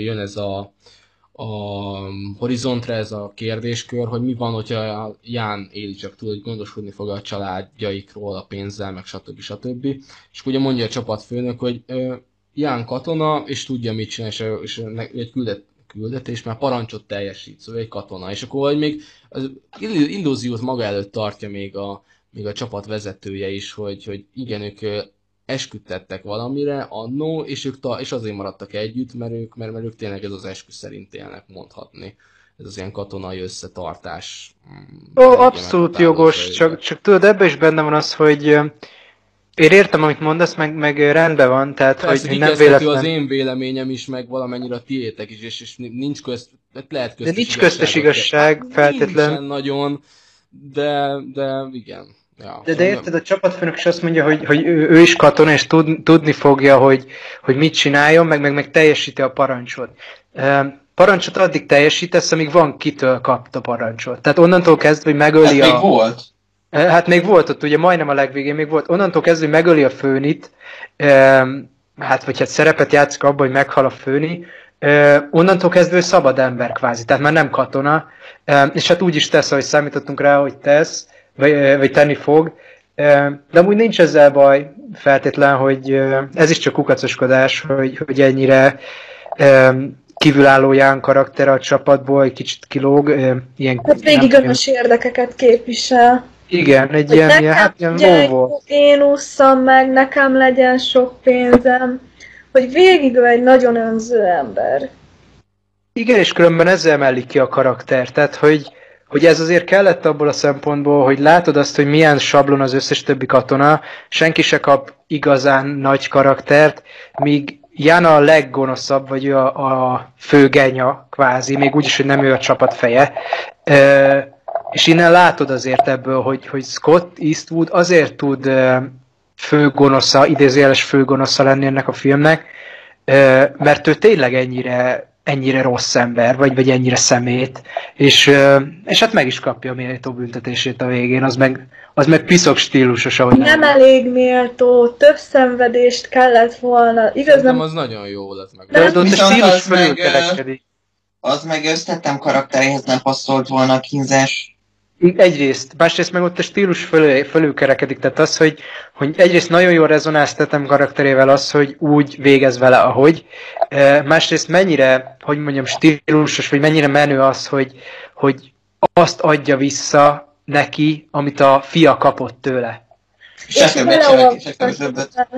jön ez a, a horizontra ez a kérdéskör, hogy mi van, hogyha Ján éli csak túl, hogy gondoskodni fog a családjaikról, a pénzzel, meg stb. stb. És ugye mondja a csapatfőnök, hogy ö, Ján katona, és tudja mit csinál, és, és egy küldet, küldetés, már parancsot teljesít, szóval egy katona, és akkor vagy még az illúziót maga előtt tartja még a, még a csapat vezetője is, hogy, hogy igen, ők esküdtettek valamire annó, és, ők ta, és azért maradtak együtt, mert ők, mert, mert ők tényleg ez az eskü szerint élnek mondhatni. Ez az ilyen katonai összetartás. Mm, Ó, abszolút jogos, csak, csak tudod, ebben is benne van az, hogy én értem, amit mondasz, meg, meg rendben van, tehát Persze, hogy nem véletlen... az én véleményem is, meg valamennyire a tiétek is, és, és nincs közt, lehet köztes De nincs köztes igazság, feltétlen. nagyon, de, de igen. Ja, De, de érted, a csapatfőnök is azt mondja, hogy, hogy ő, ő is katona, és tud, tudni fogja, hogy, hogy mit csináljon, meg, meg, meg teljesíti a parancsot. Parancsot addig teljesítesz, amíg van kitől kapta a parancsot. Tehát onnantól kezdve, hogy megöli még a... volt. Eh, Hát még volt ott, ugye majdnem a legvégén még volt. Onnantól kezdve, megöli a főnit, hát vagy hát szerepet játszik abban, hogy meghal a főni, eh, onnantól kezdve szabad ember kvázi, tehát már nem katona, és hát úgy is tesz, ahogy számítottunk rá, hogy tesz, vagy, eh, vagy tenni fog, de amúgy nincs ezzel baj feltétlen, hogy ez is csak kukacoskodás, hogy, hogy ennyire kívülálló Ján karakter a csapatból, egy kicsit kilóg, ilyen... Hát végig önös érdekeket képvisel. Igen, egy Hogy ilyen, ilyen, hát ilyen én ússzam meg, nekem legyen sok pénzem. Hogy végig ő egy nagyon önző ember. Igen, és különben ezzel emelik ki a karakter, tehát hogy, hogy ez azért kellett abból a szempontból, hogy látod azt, hogy milyen sablon az összes többi katona, senki se kap igazán nagy karaktert, míg Jana a leggonoszabb, vagy ő a, a főgenya kvázi, még úgyis, hogy nem ő a csapat feje. Ö, és innen látod azért ebből, hogy, hogy Scott Eastwood azért tud főgonosza, idézőjeles főgonosza lenni ennek a filmnek, mert ő tényleg ennyire, ennyire rossz ember, vagy, vagy ennyire szemét, és, és hát meg is kapja a méltó büntetését a végén, az meg, az meg piszok stílusos, ahogy Nem elég méltó, több szenvedést kellett volna. Igaz, nem az nagyon jó lett meg. De, de ott a stílus az meg, ö, fölülkerekedik. Az meg összetettem karakteréhez nem passzolt volna a kínzás. Egyrészt, másrészt meg ott a stílus fölül, fölülkerekedik, tehát az, hogy, hogy egyrészt nagyon jól rezonáztatom karakterével az, hogy úgy végez vele, ahogy, másrészt mennyire, hogy mondjam, stílusos, vagy mennyire menő az, hogy, hogy azt adja vissza neki, amit a fia kapott tőle. Se többet, se?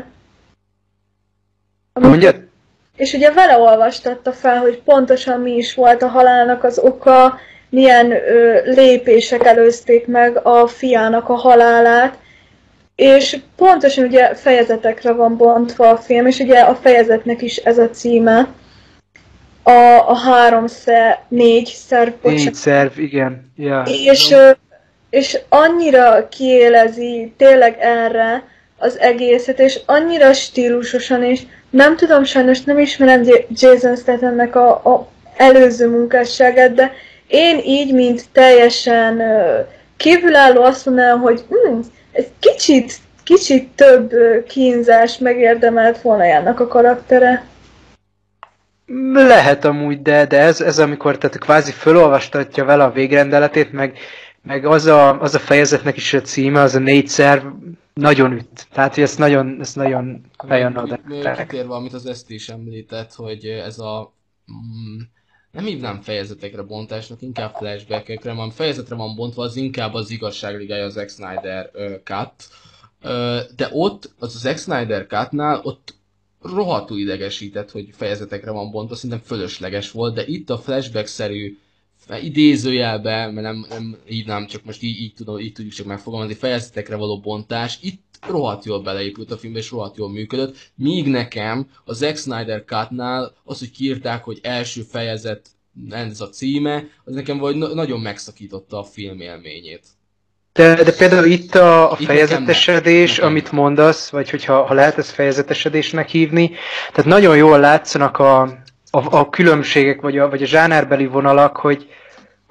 És ugye vele olvastatta fel, hogy pontosan mi is volt a halálnak az oka, milyen ö, lépések előzték meg a fiának a halálát, és pontosan ugye fejezetekre van bontva a film, és ugye a fejezetnek is ez a címe. A, a három szer, négy szer, Négy szerv, igen. Ja. és, ö, és annyira kiélezi tényleg erre az egészet, és annyira stílusosan, és nem tudom, sajnos nem ismerem Jason Stathamnek a, a előző munkásságát, de én így, mint teljesen kívülálló azt mondanám, hogy hm, egy kicsit, kicsit több kínzás megérdemelt volna ennek a karaktere. Lehet amúgy, de, de ez, ez amikor tehát kvázi fölolvastatja vele a végrendeletét, meg, meg az, a, az a fejezetnek is a címe, az a négyszer nagyon üt. Tehát, hogy ezt nagyon, ezt nagyon még oda. Kitérve, amit az Eszti is említett, hogy ez a... Mm, nem hívnám fejezetekre bontásnak, inkább flashbackekre, van fejezetre van bontva, az inkább az igazságligája az Zack Snyder ö, cut. Ö, de ott, az Zack Snyder cutnál, ott rohadtul idegesített, hogy fejezetekre van bontva, szerintem fölösleges volt, de itt a flashback-szerű idézőjelbe, mert nem, nem hívnám, csak most így, így, tudom, így tudjuk csak megfogalmazni, fejezetekre való bontás, itt rohadt jól beleépült a filmbe, és rohadt jól működött, míg nekem a Zack Snyder Cut-nál az, hogy kiírták, hogy első fejezet, ez a címe, az nekem vagy na- nagyon megszakította a film élményét. De, de például itt a, a Itt fejezetesedés, nekem- amit mondasz, vagy hogyha ha lehet ezt fejezetesedésnek hívni, tehát nagyon jól látszanak a, a, a különbségek, vagy a, vagy a zsánerbeli vonalak, hogy,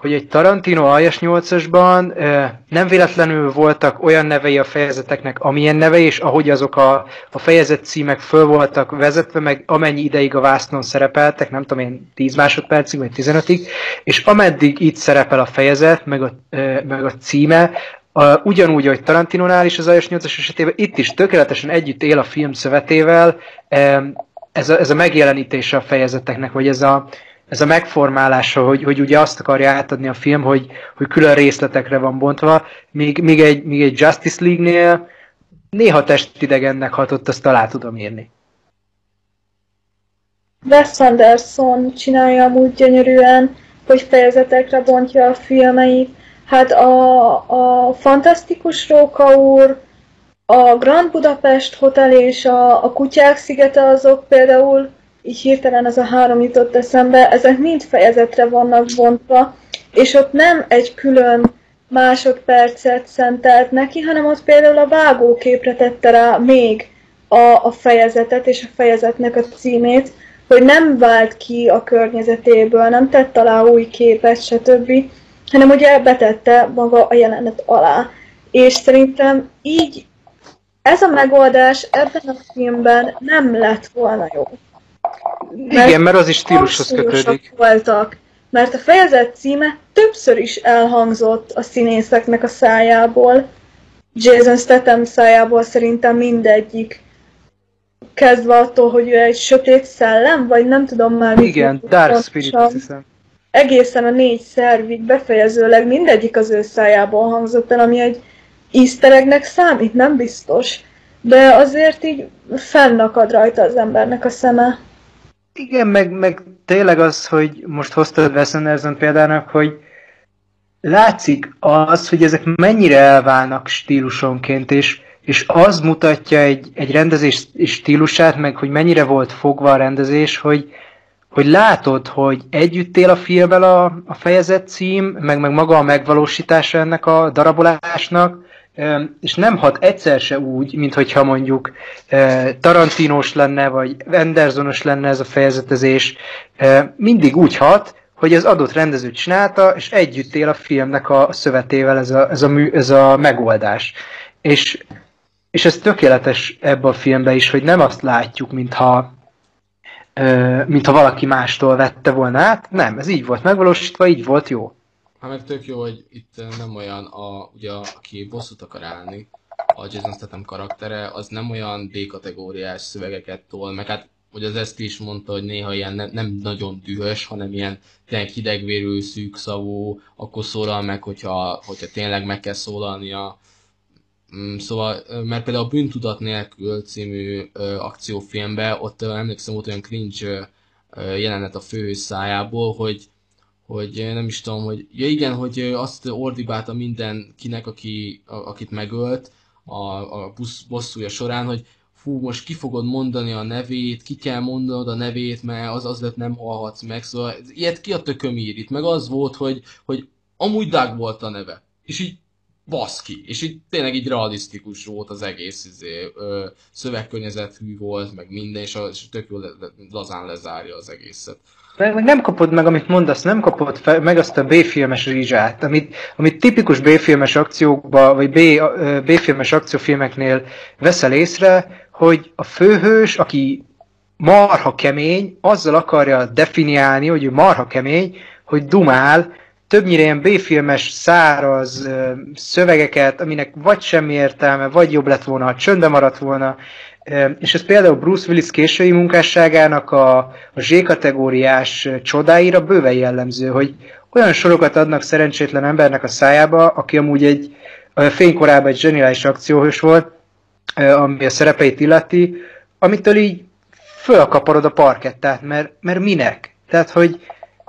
hogy egy Tarantino aljas 8-asban nem véletlenül voltak olyan nevei a fejezeteknek, amilyen nevei, és ahogy azok a, a fejezet címek föl voltak vezetve, meg amennyi ideig a vásznon szerepeltek, nem tudom én, 10 másodpercig, vagy 15-ig, és ameddig itt szerepel a fejezet, meg a, meg a címe, a, ugyanúgy, hogy Tarantinonál is az aljas 8-as esetében, itt is tökéletesen együtt él a film szövetével, ez a, ez a megjelenítése a fejezeteknek, vagy ez a, ez a megformálása, hogy, hogy ugye azt akarja átadni a film, hogy, hogy külön részletekre van bontva, míg, míg, egy, míg egy Justice League-nél néha testidegennek hatott, azt alá tudom írni. Wes Anderson csinálja amúgy gyönyörűen, hogy fejezetekre bontja a filmeit. Hát a, a Fantasztikus Róka úr, a Grand Budapest Hotel és a, a Kutyák szigete azok például, így hirtelen ez a három jutott eszembe, ezek mind fejezetre vannak bontva, és ott nem egy külön másodpercet szentelt neki, hanem ott például a vágóképre tette rá még a, a fejezetet és a fejezetnek a címét, hogy nem vált ki a környezetéből, nem tett alá új képet, stb., hanem ugye betette maga a jelenet alá. És szerintem így ez a megoldás ebben a filmben nem lett volna jó. Mert Igen, mert az is stílushoz kötődik. voltak, mert a fejezet címe többször is elhangzott a színészeknek a szájából. Jason Statham szájából szerintem mindegyik. Kezdve attól, hogy ő egy sötét szellem, vagy nem tudom már. Igen, Dark Spirit, azt hiszem. Egészen a négy szervig befejezőleg mindegyik az ő szájából hangzott el, ami egy easter számít, nem biztos. De azért így fennakad rajta az embernek a szeme. Igen, meg, meg tényleg az, hogy most hoztad Wes Anderson példának, hogy látszik az, hogy ezek mennyire elválnak stílusonként, és, és az mutatja egy, egy rendezés stílusát, meg hogy mennyire volt fogva a rendezés, hogy, hogy látod, hogy együtt él a filmmel a, a fejezet cím, meg, meg maga a megvalósítása ennek a darabolásnak, és nem hat egyszer se úgy, mint hogyha mondjuk Tarantinos lenne, vagy Andersonos lenne ez a fejezetezés, mindig úgy hat, hogy az adott rendező csinálta, és együtt él a filmnek a szövetével ez a, ez a, mű, ez a megoldás. És, és ez tökéletes ebbe a filmbe is, hogy nem azt látjuk, mintha mintha valaki mástól vette volna át. Nem, ez így volt megvalósítva, így volt jó. Hát meg tök jó, hogy itt nem olyan, a, ugye, aki bosszút akar állni, a Jason Statham karaktere, az nem olyan D-kategóriás szövegeket tol, meg hát hogy az ezt is mondta, hogy néha ilyen nem, nem nagyon dühös, hanem ilyen tényleg hidegvérű, szűkszavú, akkor szólal meg, hogyha, hogyha tényleg meg kell szólalnia. Mm, szóval, mert például a Bűntudat nélkül című ö, akciófilmben, ott ö, emlékszem, volt olyan cringe ö, jelenet a fő szájából, hogy hogy nem is tudom, hogy ja igen, hogy azt ordibálta mindenkinek, aki, a, akit megölt a, a busz, bosszúja során, hogy fú, most ki fogod mondani a nevét, ki kell mondanod a nevét, mert az az lett nem hallhatsz meg, szóval ilyet ki a tököm ír. Itt, meg az volt, hogy, hogy amúgy Doug volt a neve, és így baszki, és így tényleg így realisztikus volt az egész izé, ö, szövegkörnyezetű volt, meg minden, és, a, és tök jól lazán lezárja az egészet. Meg, meg nem kapod meg, amit mondasz, nem kapod fe, meg azt a B-filmes rizsát, amit, amit tipikus B-filmes akciókba, vagy B, B-filmes akciófilmeknél veszel észre, hogy a főhős, aki marha kemény, azzal akarja definiálni, hogy ő marha kemény, hogy dumál, többnyire ilyen B-filmes, száraz szövegeket, aminek vagy semmi értelme, vagy jobb lett volna, ha csöndbe maradt volna, és ez például Bruce Willis késői munkásságának a, a Z-kategóriás csodáira bőven jellemző, hogy olyan sorokat adnak szerencsétlen embernek a szájába, aki amúgy egy a fénykorában egy zseniális akcióhős volt, ami a szerepeit illeti, amitől így fölkaparod a parkettát, mert, mert minek? Tehát, hogy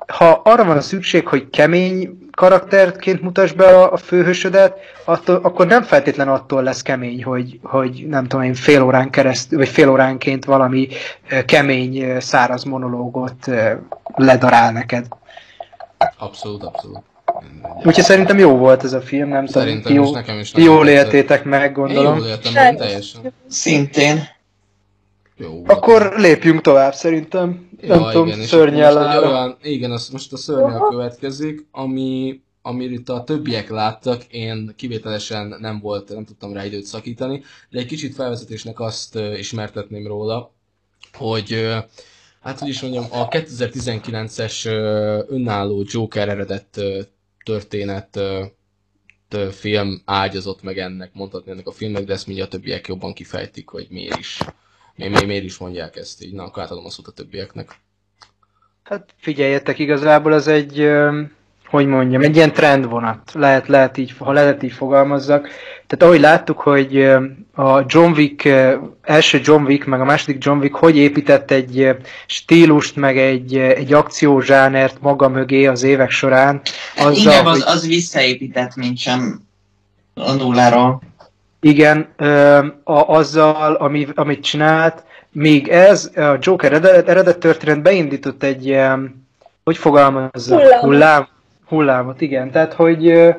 ha arra van szükség, hogy kemény karakterként mutasd be a, a főhősödet, attól, akkor nem feltétlen attól lesz kemény, hogy, hogy nem tudom én fél órán keresztül, vagy fél óránként valami kemény, száraz monológot ledarál neked. Abszolút, abszolút. Úgyhogy szerintem jó volt ez a film, nem szerintem tudom, jó, nekem is jól éltétek meg, gondolom. Én jól éltem meg, teljesen. Szintén. Jó. Akkor lépjünk tovább, szerintem. Ja, nem tudom, igen, szörnyel olyan, Igen, az most a szörnyel következik, ami, amit itt a többiek láttak, én kivételesen nem volt, nem tudtam rá időt szakítani, de egy kicsit felvezetésnek azt ismertetném róla, hogy hát hogy is mondjam, a 2019-es uh, önálló Joker eredett történet film ágyazott meg ennek, mondhatni ennek a filmnek, de ezt mindjárt a többiek jobban kifejtik, hogy miért is mi, mi, miért is mondják ezt így? Na, akkor átadom a szót a többieknek. Hát figyeljetek, igazából az egy, hogy mondjam, egy ilyen trendvonat. Lehet, lehet így, ha lehet így fogalmazzak. Tehát ahogy láttuk, hogy a John Wick, első John Wick, meg a második John Wick hogy épített egy stílust, meg egy, egy akciózsánert maga mögé az évek során. Azzal, Inkább az, hogy... az visszaépített, mint sem a nulláról. Igen, a, azzal, ami, amit csinált, még ez, a Joker eredet, eredet történet beindított egy ilyen, hogy fogalmazza? Hullám. Hullám, hullámot, igen. Tehát, hogy,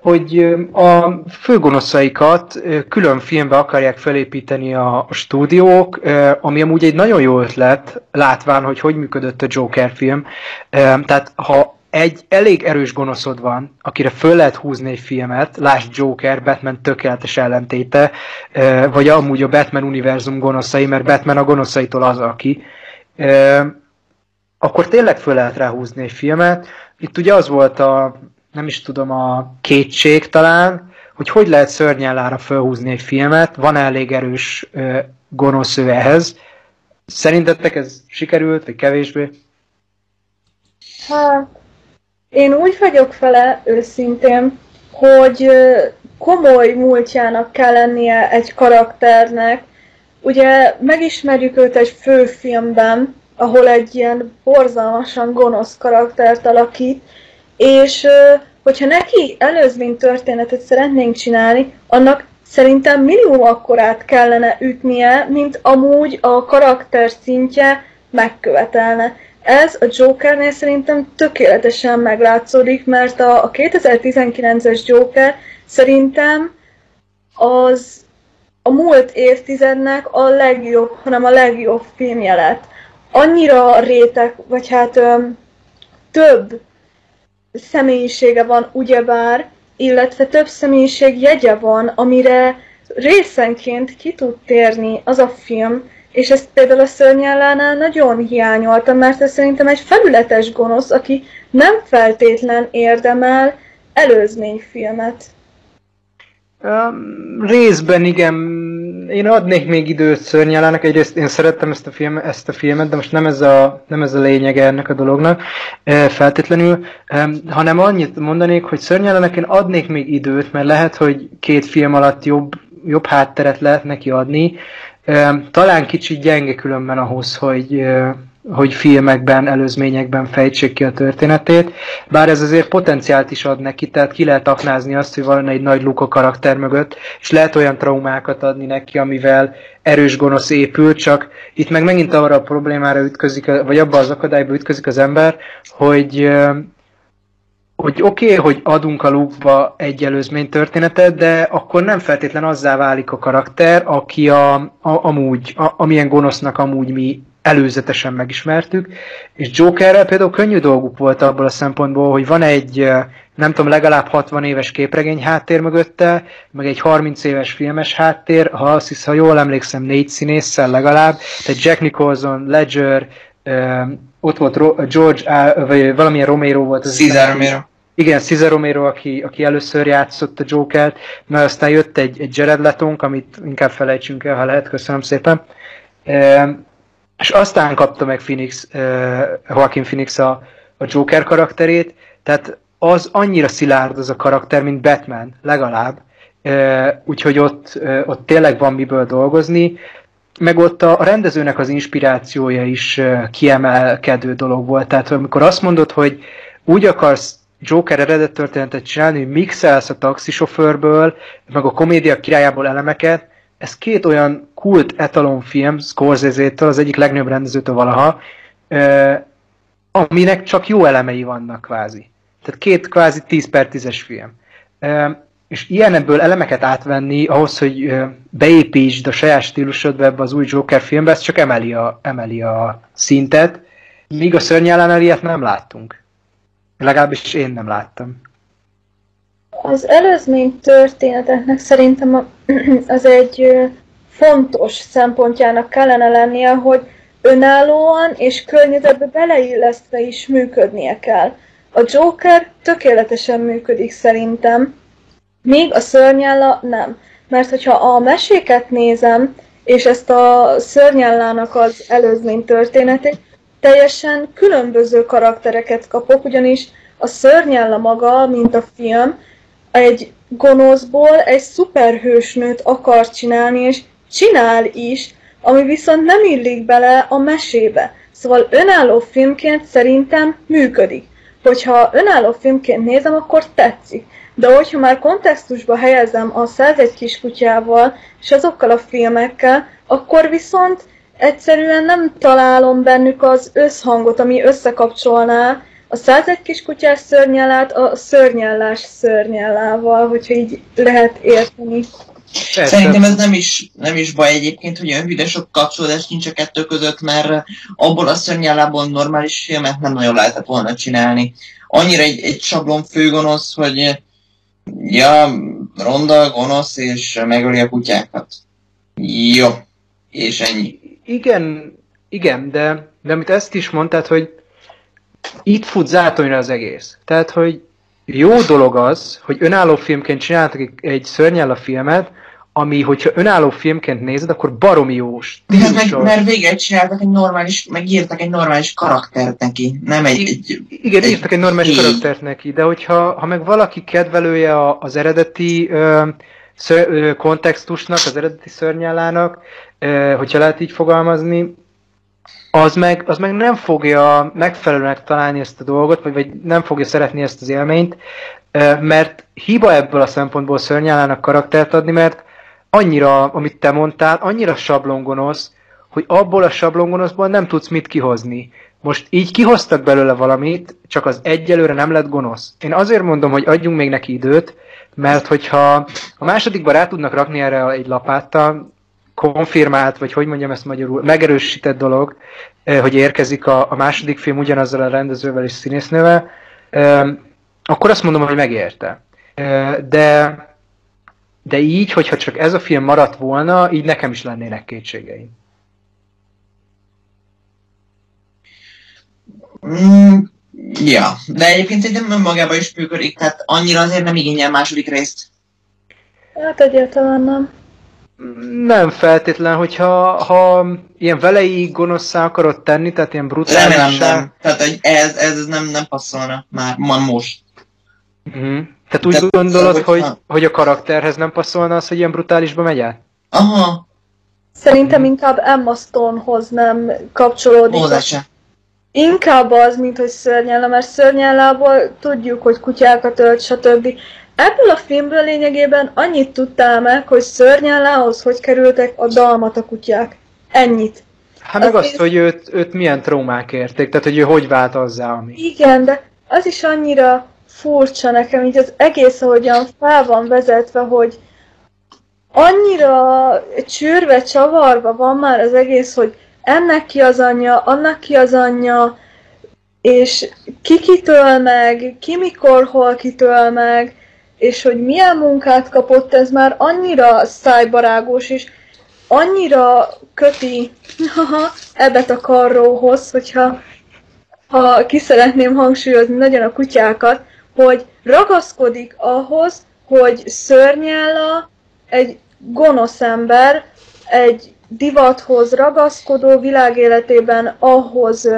hogy a főgonoszaikat külön filmbe akarják felépíteni a, a stúdiók, ami amúgy egy nagyon jó ötlet, látván, hogy hogy működött a Joker film. Tehát ha egy elég erős gonoszod van, akire föl lehet húzni egy filmet, lásd Joker, Batman tökéletes ellentéte, vagy amúgy a Batman univerzum gonoszai, mert Batman a gonoszaitól az, aki, akkor tényleg föl lehet ráhúzni egy filmet. Itt ugye az volt a, nem is tudom, a kétség talán, hogy hogy lehet szörnyellára felhúzni egy filmet, van elég erős gonosz ő ehhez. Szerintetek ez sikerült, vagy kevésbé? Hát, én úgy vagyok vele őszintén, hogy komoly múltjának kell lennie egy karakternek. Ugye megismerjük őt egy főfilmben, ahol egy ilyen borzalmasan gonosz karaktert alakít, és hogyha neki előzmény történetet szeretnénk csinálni, annak szerintem minimum akkorát kellene ütnie, mint amúgy a karakter szintje megkövetelne. Ez a Jokernél szerintem tökéletesen meglátszódik, mert a, a 2019-es Joker szerintem az a múlt évtizednek a legjobb, hanem a legjobb filmje lett. Annyira réteg, vagy hát öm, több személyisége van ugyebár, illetve több személyiség jegye van, amire részenként ki tud térni az a film, és ezt például a szörnyellánál nagyon hiányoltam, mert ez szerintem egy felületes gonosz, aki nem feltétlen érdemel előzményfilmet. Um, részben igen, én adnék még időt Szörnyálának, egyrészt én szerettem ezt a, film, ezt a filmet, de most nem ez a, nem ez a lényege ennek a dolognak feltétlenül, hanem annyit mondanék, hogy Szörnyálának én adnék még időt, mert lehet, hogy két film alatt jobb, jobb hátteret lehet neki adni, talán kicsit gyenge különben ahhoz, hogy, hogy filmekben, előzményekben fejtsék ki a történetét, bár ez azért potenciált is ad neki, tehát ki lehet aknázni azt, hogy van egy nagy Luka karakter mögött, és lehet olyan traumákat adni neki, amivel erős gonosz épül, csak itt meg megint arra a problémára ütközik, vagy abba az akadályba ütközik az ember, hogy hogy oké, okay, hogy adunk a lukba egy előzmény történetet, de akkor nem feltétlen azzá válik a karakter, aki a, a, amúgy, a, amilyen gonosznak amúgy mi előzetesen megismertük, és Jokerrel például könnyű dolguk volt abból a szempontból, hogy van egy, nem tudom, legalább 60 éves képregény háttér mögötte, meg egy 30 éves filmes háttér, ha azt hisz, ha jól emlékszem, négy színésszel legalább, tehát Jack Nicholson, Ledger, ott volt George, vagy valamilyen Romero volt. Az Cesar Romero. Igen, Cesar Romero, aki, aki először játszott a Jokert, mert aztán jött egy, egy Jared Letonk, amit inkább felejtsünk el, ha lehet, köszönöm szépen. És aztán kapta meg Phoenix, uh, Joaquin Phoenix a, a Joker karakterét, tehát az annyira szilárd az a karakter, mint Batman, legalább. Uh, úgyhogy ott, ott tényleg van miből dolgozni, meg ott a, rendezőnek az inspirációja is kiemelkedő dolog volt. Tehát amikor azt mondod, hogy úgy akarsz Joker eredet történetet csinálni, hogy mixelsz a taxisofőrből, meg a komédia királyából elemeket, ez két olyan kult etalonfilm Scorsese-től, az egyik legnagyobb rendezőtől valaha, aminek csak jó elemei vannak kvázi. Tehát két kvázi 10 per 10-es film. És ilyen ebből elemeket átvenni ahhoz, hogy beépítsd a saját stílusodba ebbe az új Joker filmbe, ez csak emeli a, emeli a szintet, míg a szörnyellánál ilyet nem láttunk. Legalábbis én nem láttam. Az előzmény történeteknek szerintem (clears throat) az egy fontos szempontjának kellene lennie, hogy önállóan és környezetbe beleillesztve is működnie kell. A Joker tökéletesen működik szerintem, míg a szörnyálla nem. Mert hogyha a meséket nézem, és ezt a szörnyállának az előzmény történetét, teljesen különböző karaktereket kapok, ugyanis a szörnyálla maga, mint a film, egy gonoszból egy szuperhősnőt akar csinálni, és csinál is, ami viszont nem illik bele a mesébe. Szóval önálló filmként szerintem működik. Hogyha önálló filmként nézem, akkor tetszik. De hogyha már kontextusba helyezem a 101 kiskutyával és azokkal a filmekkel, akkor viszont egyszerűen nem találom bennük az összhangot, ami összekapcsolná a 101 kiskutyás szörnyellát a szörnyellás szörnyellával, hogyha így lehet érteni. Persze. Szerintem ez nem is, nem is baj egyébként, hogy olyan hűde sok kapcsolódás nincs a kettő között, mert abból a szörnyellából normális filmet nem nagyon lehetett volna csinálni. Annyira egy, egy sablon főgonosz, hogy ja, ronda, gonosz, és megöli a kutyákat. Jó. És ennyi. Igen, igen, de, de amit ezt is mondtad, hogy itt fut zátonyra az egész. Tehát, hogy jó dolog az, hogy önálló filmként csináltak egy- egy szörnyella filmet, ami, hogyha önálló filmként nézed, akkor baromi jó meg, stílusos. mert végre csináltak egy normális, megírtak egy normális karaktert neki, nem egy, egy Igen, egy- írtak egy normális így. karaktert neki, de hogyha ha meg valaki kedvelője a, az eredeti ö, ször, ö, kontextusnak, az eredeti szörnyállának, ö, hogyha lehet így fogalmazni, az meg, az meg nem fogja megfelelőnek találni ezt a dolgot, vagy, vagy nem fogja szeretni ezt az élményt, ö, mert hiba ebből a szempontból szörnyállának karaktert adni, mert annyira, amit te mondtál, annyira sablongonosz, hogy abból a sablongonoszból nem tudsz mit kihozni. Most így kihoztak belőle valamit, csak az egyelőre nem lett gonosz. Én azért mondom, hogy adjunk még neki időt, mert hogyha a másodikban rá tudnak rakni erre egy lapáttal, konfirmált, vagy hogy mondjam ezt magyarul, megerősített dolog, eh, hogy érkezik a, a második film ugyanazzal a rendezővel és színésznővel, eh, akkor azt mondom, hogy megérte. Eh, De, de így, hogyha csak ez a film maradt volna, így nekem is lennének kétségeim. Mm, ja, de egyébként szerintem önmagában is működik, tehát annyira azért nem igényel második részt. Hát egyáltalán nem. Nem feltétlen, hogyha ha ilyen veleig gonoszszá akarod tenni, tehát ilyen Remélem brutálissá. nem. Tehát hogy ez, ez nem, nem passzolna már, ma most. Uh-huh. Tehát úgy Tehát, gondolod, hogyha- hogy, hogy a karakterhez nem passzolna az, hogy ilyen brutálisba megy át? Aha, Szerintem inkább Emma Stonehoz nem kapcsolódik. hozzá se. Inkább az, mint hogy szörnyella, mert szörnyellából tudjuk, hogy kutyákat ölt, stb. Ebből a filmből lényegében annyit tudtál meg, hogy szörnyellához hogy kerültek a dalmata kutyák. Ennyit. Hát meg Az azt, én- hogy őt, őt milyen traumák érték, tehát hogy ő hogy vált azzá, ami. Igen, de az is annyira furcsa nekem, így az egész, ahogyan fel van vezetve, hogy annyira csűrve, csavarva van már az egész, hogy ennek ki az anyja, annak ki az anyja, és ki kitől meg, ki mikor, hol kitől meg, és hogy milyen munkát kapott, ez már annyira szájbarágos, és annyira köti (laughs) ebbet a karróhoz, hogyha ha ki szeretném hangsúlyozni nagyon a kutyákat, hogy ragaszkodik ahhoz, hogy szörnyella egy gonosz ember, egy divathoz ragaszkodó, világéletében ahhoz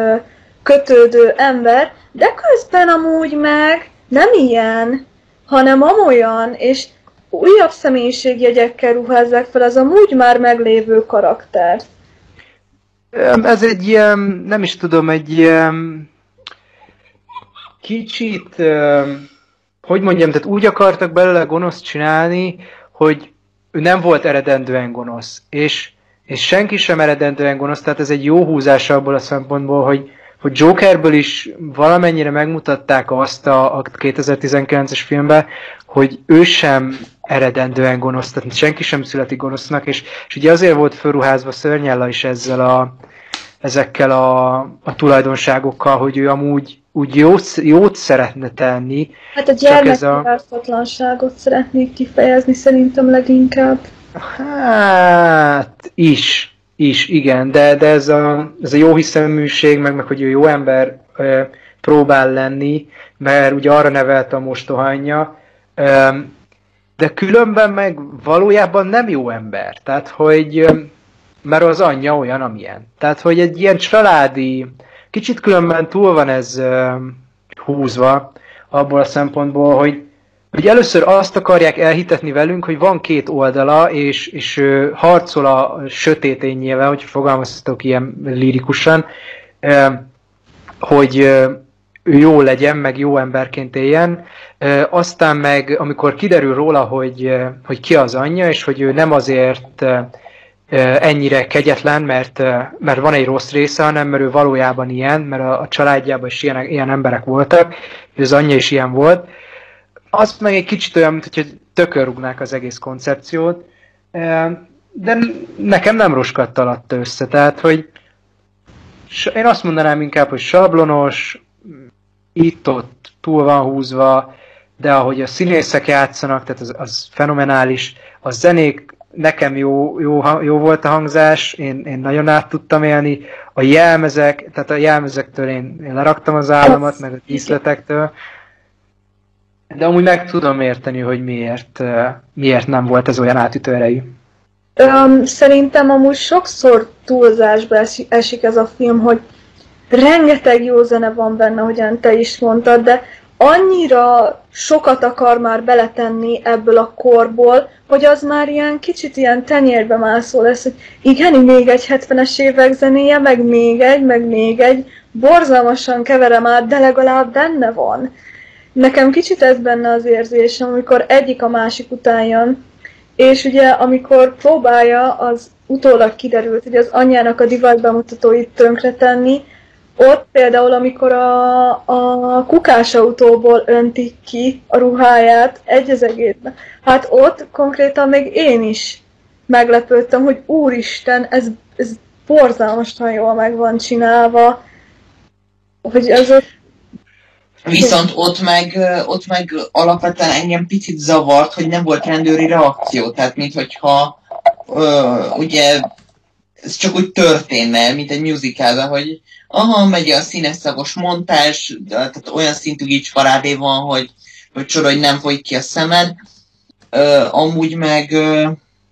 kötődő ember, de közben amúgy meg nem ilyen, hanem amolyan, és újabb személyiségjegyekkel ruházzák fel az amúgy már meglévő karakter. Ez egy ilyen, nem is tudom, egy ilyen kicsit, hogy mondjam, tehát úgy akartak belőle gonosz csinálni, hogy ő nem volt eredendően gonosz, és, és senki sem eredendően gonosz, tehát ez egy jó húzás abból a szempontból, hogy, hogy Jokerből is valamennyire megmutatták azt a, a 2019-es filmben, hogy ő sem eredendően gonosz, tehát senki sem születik gonosznak, és, és ugye azért volt fölruházva Szörnyella is ezzel a, ezekkel a, a tulajdonságokkal, hogy ő amúgy úgy jót, jót szeretne tenni, Hát a ez a- szeretnék kifejezni szerintem leginkább. Hát, is, is, igen, de, de ez, a, ez a jó hiszeműség, meg, meg hogy ő jó ember ö, próbál lenni, mert ugye arra nevelte a mostohányja, ö, de különben meg valójában nem jó ember. Tehát, hogy mert az anyja olyan, amilyen. Tehát, hogy egy ilyen családi, kicsit különben túl van ez húzva, abból a szempontból, hogy hogy először azt akarják elhitetni velünk, hogy van két oldala, és, és ö, harcol a sötét énnyével, hogy fogalmazhatok ilyen lirikusan, ö, hogy ő jó legyen, meg jó emberként éljen. Aztán meg, amikor kiderül róla, hogy, hogy ki az anyja, és hogy ő nem azért ennyire kegyetlen, mert, mert van egy rossz része, hanem mert ő valójában ilyen, mert a, a családjában is ilyen, ilyen emberek voltak, és az anyja is ilyen volt. Az meg egy kicsit olyan, mint hogy tökörrugnák az egész koncepciót, de nekem nem roskadt alatta össze, tehát, hogy én azt mondanám inkább, hogy sablonos, itt-ott túl van húzva, de ahogy a színészek játszanak, tehát az, az fenomenális, a zenék nekem jó, jó, jó volt a hangzás, én, én nagyon át tudtam élni, a jelmezek, tehát a jelmezektől én, én leraktam az államat, meg a díszletektől, de amúgy meg tudom érteni, hogy miért, miért nem volt ez olyan átütő erejű. Um, szerintem amúgy sokszor túlzásba esik ez a film, hogy rengeteg jó zene van benne, hogyan te is mondtad, de annyira sokat akar már beletenni ebből a korból, hogy az már ilyen kicsit ilyen tenyérbe mászó lesz, hogy igen, még egy 70-es évek zenéje, meg még egy, meg még egy, borzalmasan keverem át, de legalább benne van. Nekem kicsit ez benne az érzésem, amikor egyik a másik után jön, és ugye amikor próbálja, az utólag kiderült, hogy az anyjának a divat bemutatóit tönkretenni, ott például, amikor a, a kukásautóból öntik ki a ruháját egy az egészben, hát ott konkrétan még én is meglepődtem, hogy úristen, ez, ez borzalmasan jól meg van csinálva, hogy ez ott Viszont ott meg, ott meg alapvetően engem picit zavart, hogy nem volt rendőri reakció. Tehát, minthogyha ugye ez csak úgy történne, mint egy musicalben, hogy aha, megy a színeszagos montás, tehát olyan szintű gics parádé van, hogy, hogy csoda, hogy nem folyik ki a szemed. Ö, amúgy meg... Ö,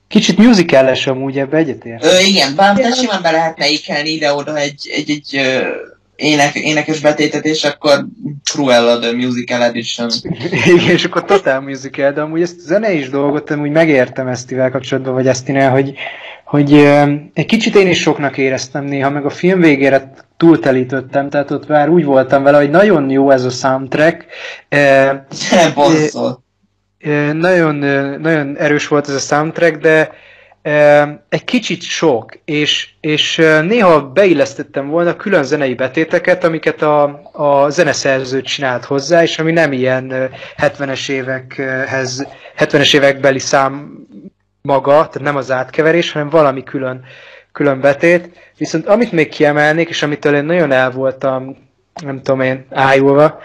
Kicsit musical-es amúgy ebbe egyetért. Ö, igen, bár de simán be lehetne ikelni ide-oda egy, egy, egy ö, ének, énekes betétet, és akkor Cruella the Musical Edition. (laughs) Igen, és akkor Total Musical, de amúgy ezt a zenei dolgot amúgy megértem Esztivel kapcsolatban, vagy Esztinél, hogy, hogy egy kicsit én is soknak éreztem néha, meg a film végére túltelítöttem, tehát ott már úgy voltam vele, hogy nagyon jó ez a soundtrack. (laughs) E, e, nagyon, nagyon erős volt ez a soundtrack, de egy kicsit sok, és, és néha beillesztettem volna külön zenei betéteket, amiket a, a zeneszerző csinált hozzá, és ami nem ilyen 70-es évekhez, 70-es évekbeli szám maga, tehát nem az átkeverés, hanem valami külön, külön betét. Viszont amit még kiemelnék, és amitől én nagyon el voltam, nem tudom én, ájulva,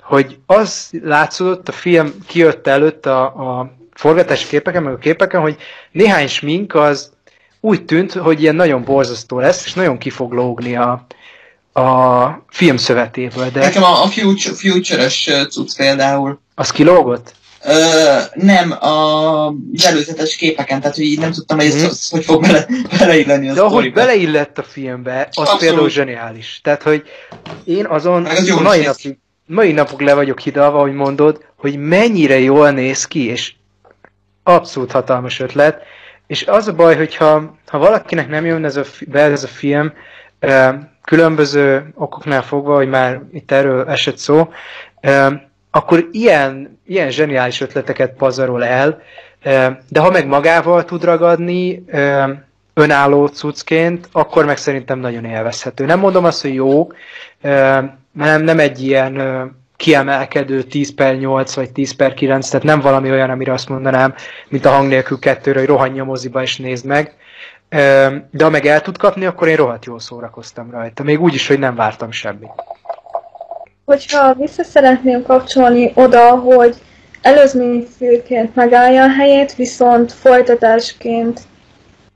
hogy az látszódott a film kijött előtt a, a forgatási képeken, meg a képeken, hogy néhány smink az úgy tűnt, hogy ilyen nagyon borzasztó lesz, és nagyon ki fog lógni a, a film szövetéből. De... Nekem a, a future, future-ös cucc például. Az kilógott? Ö, nem, a előzetes képeken, tehát hogy így nem tudtam, hogy ez mm. hogy fog bele, beleilleni a De ahogy beleillett a filmbe, az Abszolút. például zseniális. Tehát, hogy én azon az mai napig, mai napok le vagyok hidalva, hogy mondod, hogy mennyire jól néz ki, és abszolút hatalmas ötlet, és az a baj, hogyha ha valakinek nem jön ez a, be ez a film, különböző okoknál fogva, hogy már itt erről esett szó, akkor ilyen, ilyen zseniális ötleteket pazarol el, de ha meg magával tud ragadni, önálló cuccként, akkor meg szerintem nagyon élvezhető. Nem mondom azt, hogy jó, nem, nem egy ilyen kiemelkedő 10 per 8 vagy 10 per 9, tehát nem valami olyan, amire azt mondanám, mint a hang nélkül kettőre, hogy rohanj a moziba és nézd meg. De ha meg el tud kapni, akkor én rohadt jól szórakoztam rajta. Még úgy is, hogy nem vártam semmit. Hogyha vissza szeretném kapcsolni oda, hogy előzményfilmként megállja a helyét, viszont folytatásként,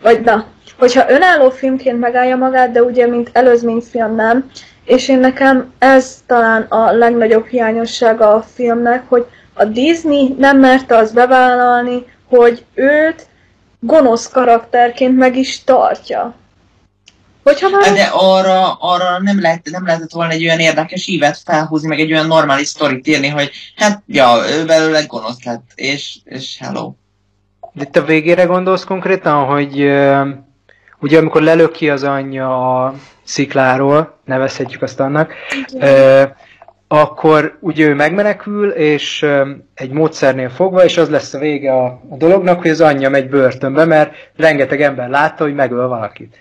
vagy na, hogyha önálló filmként megállja magát, de ugye mint előzményfilm nem, és én nekem ez talán a legnagyobb hiányossága a filmnek, hogy a Disney nem merte azt bevállalni, hogy őt gonosz karakterként meg is tartja. Hogyha már... De arra, arra nem, lehet, nem lehetett volna egy olyan érdekes ívet felhúzni, meg egy olyan normális sztorit írni, hogy hát, ja, ő belőle gonosz lett, és, és hello. De itt a végére gondolsz konkrétan, hogy uh, ugye amikor lelöki az anyja a szikláról, nevezhetjük azt annak, uh, akkor ugye ő megmenekül, és ö, egy módszernél fogva, és az lesz a vége a, a dolognak, hogy az anyja megy börtönbe, mert rengeteg ember látta, hogy megöl valakit.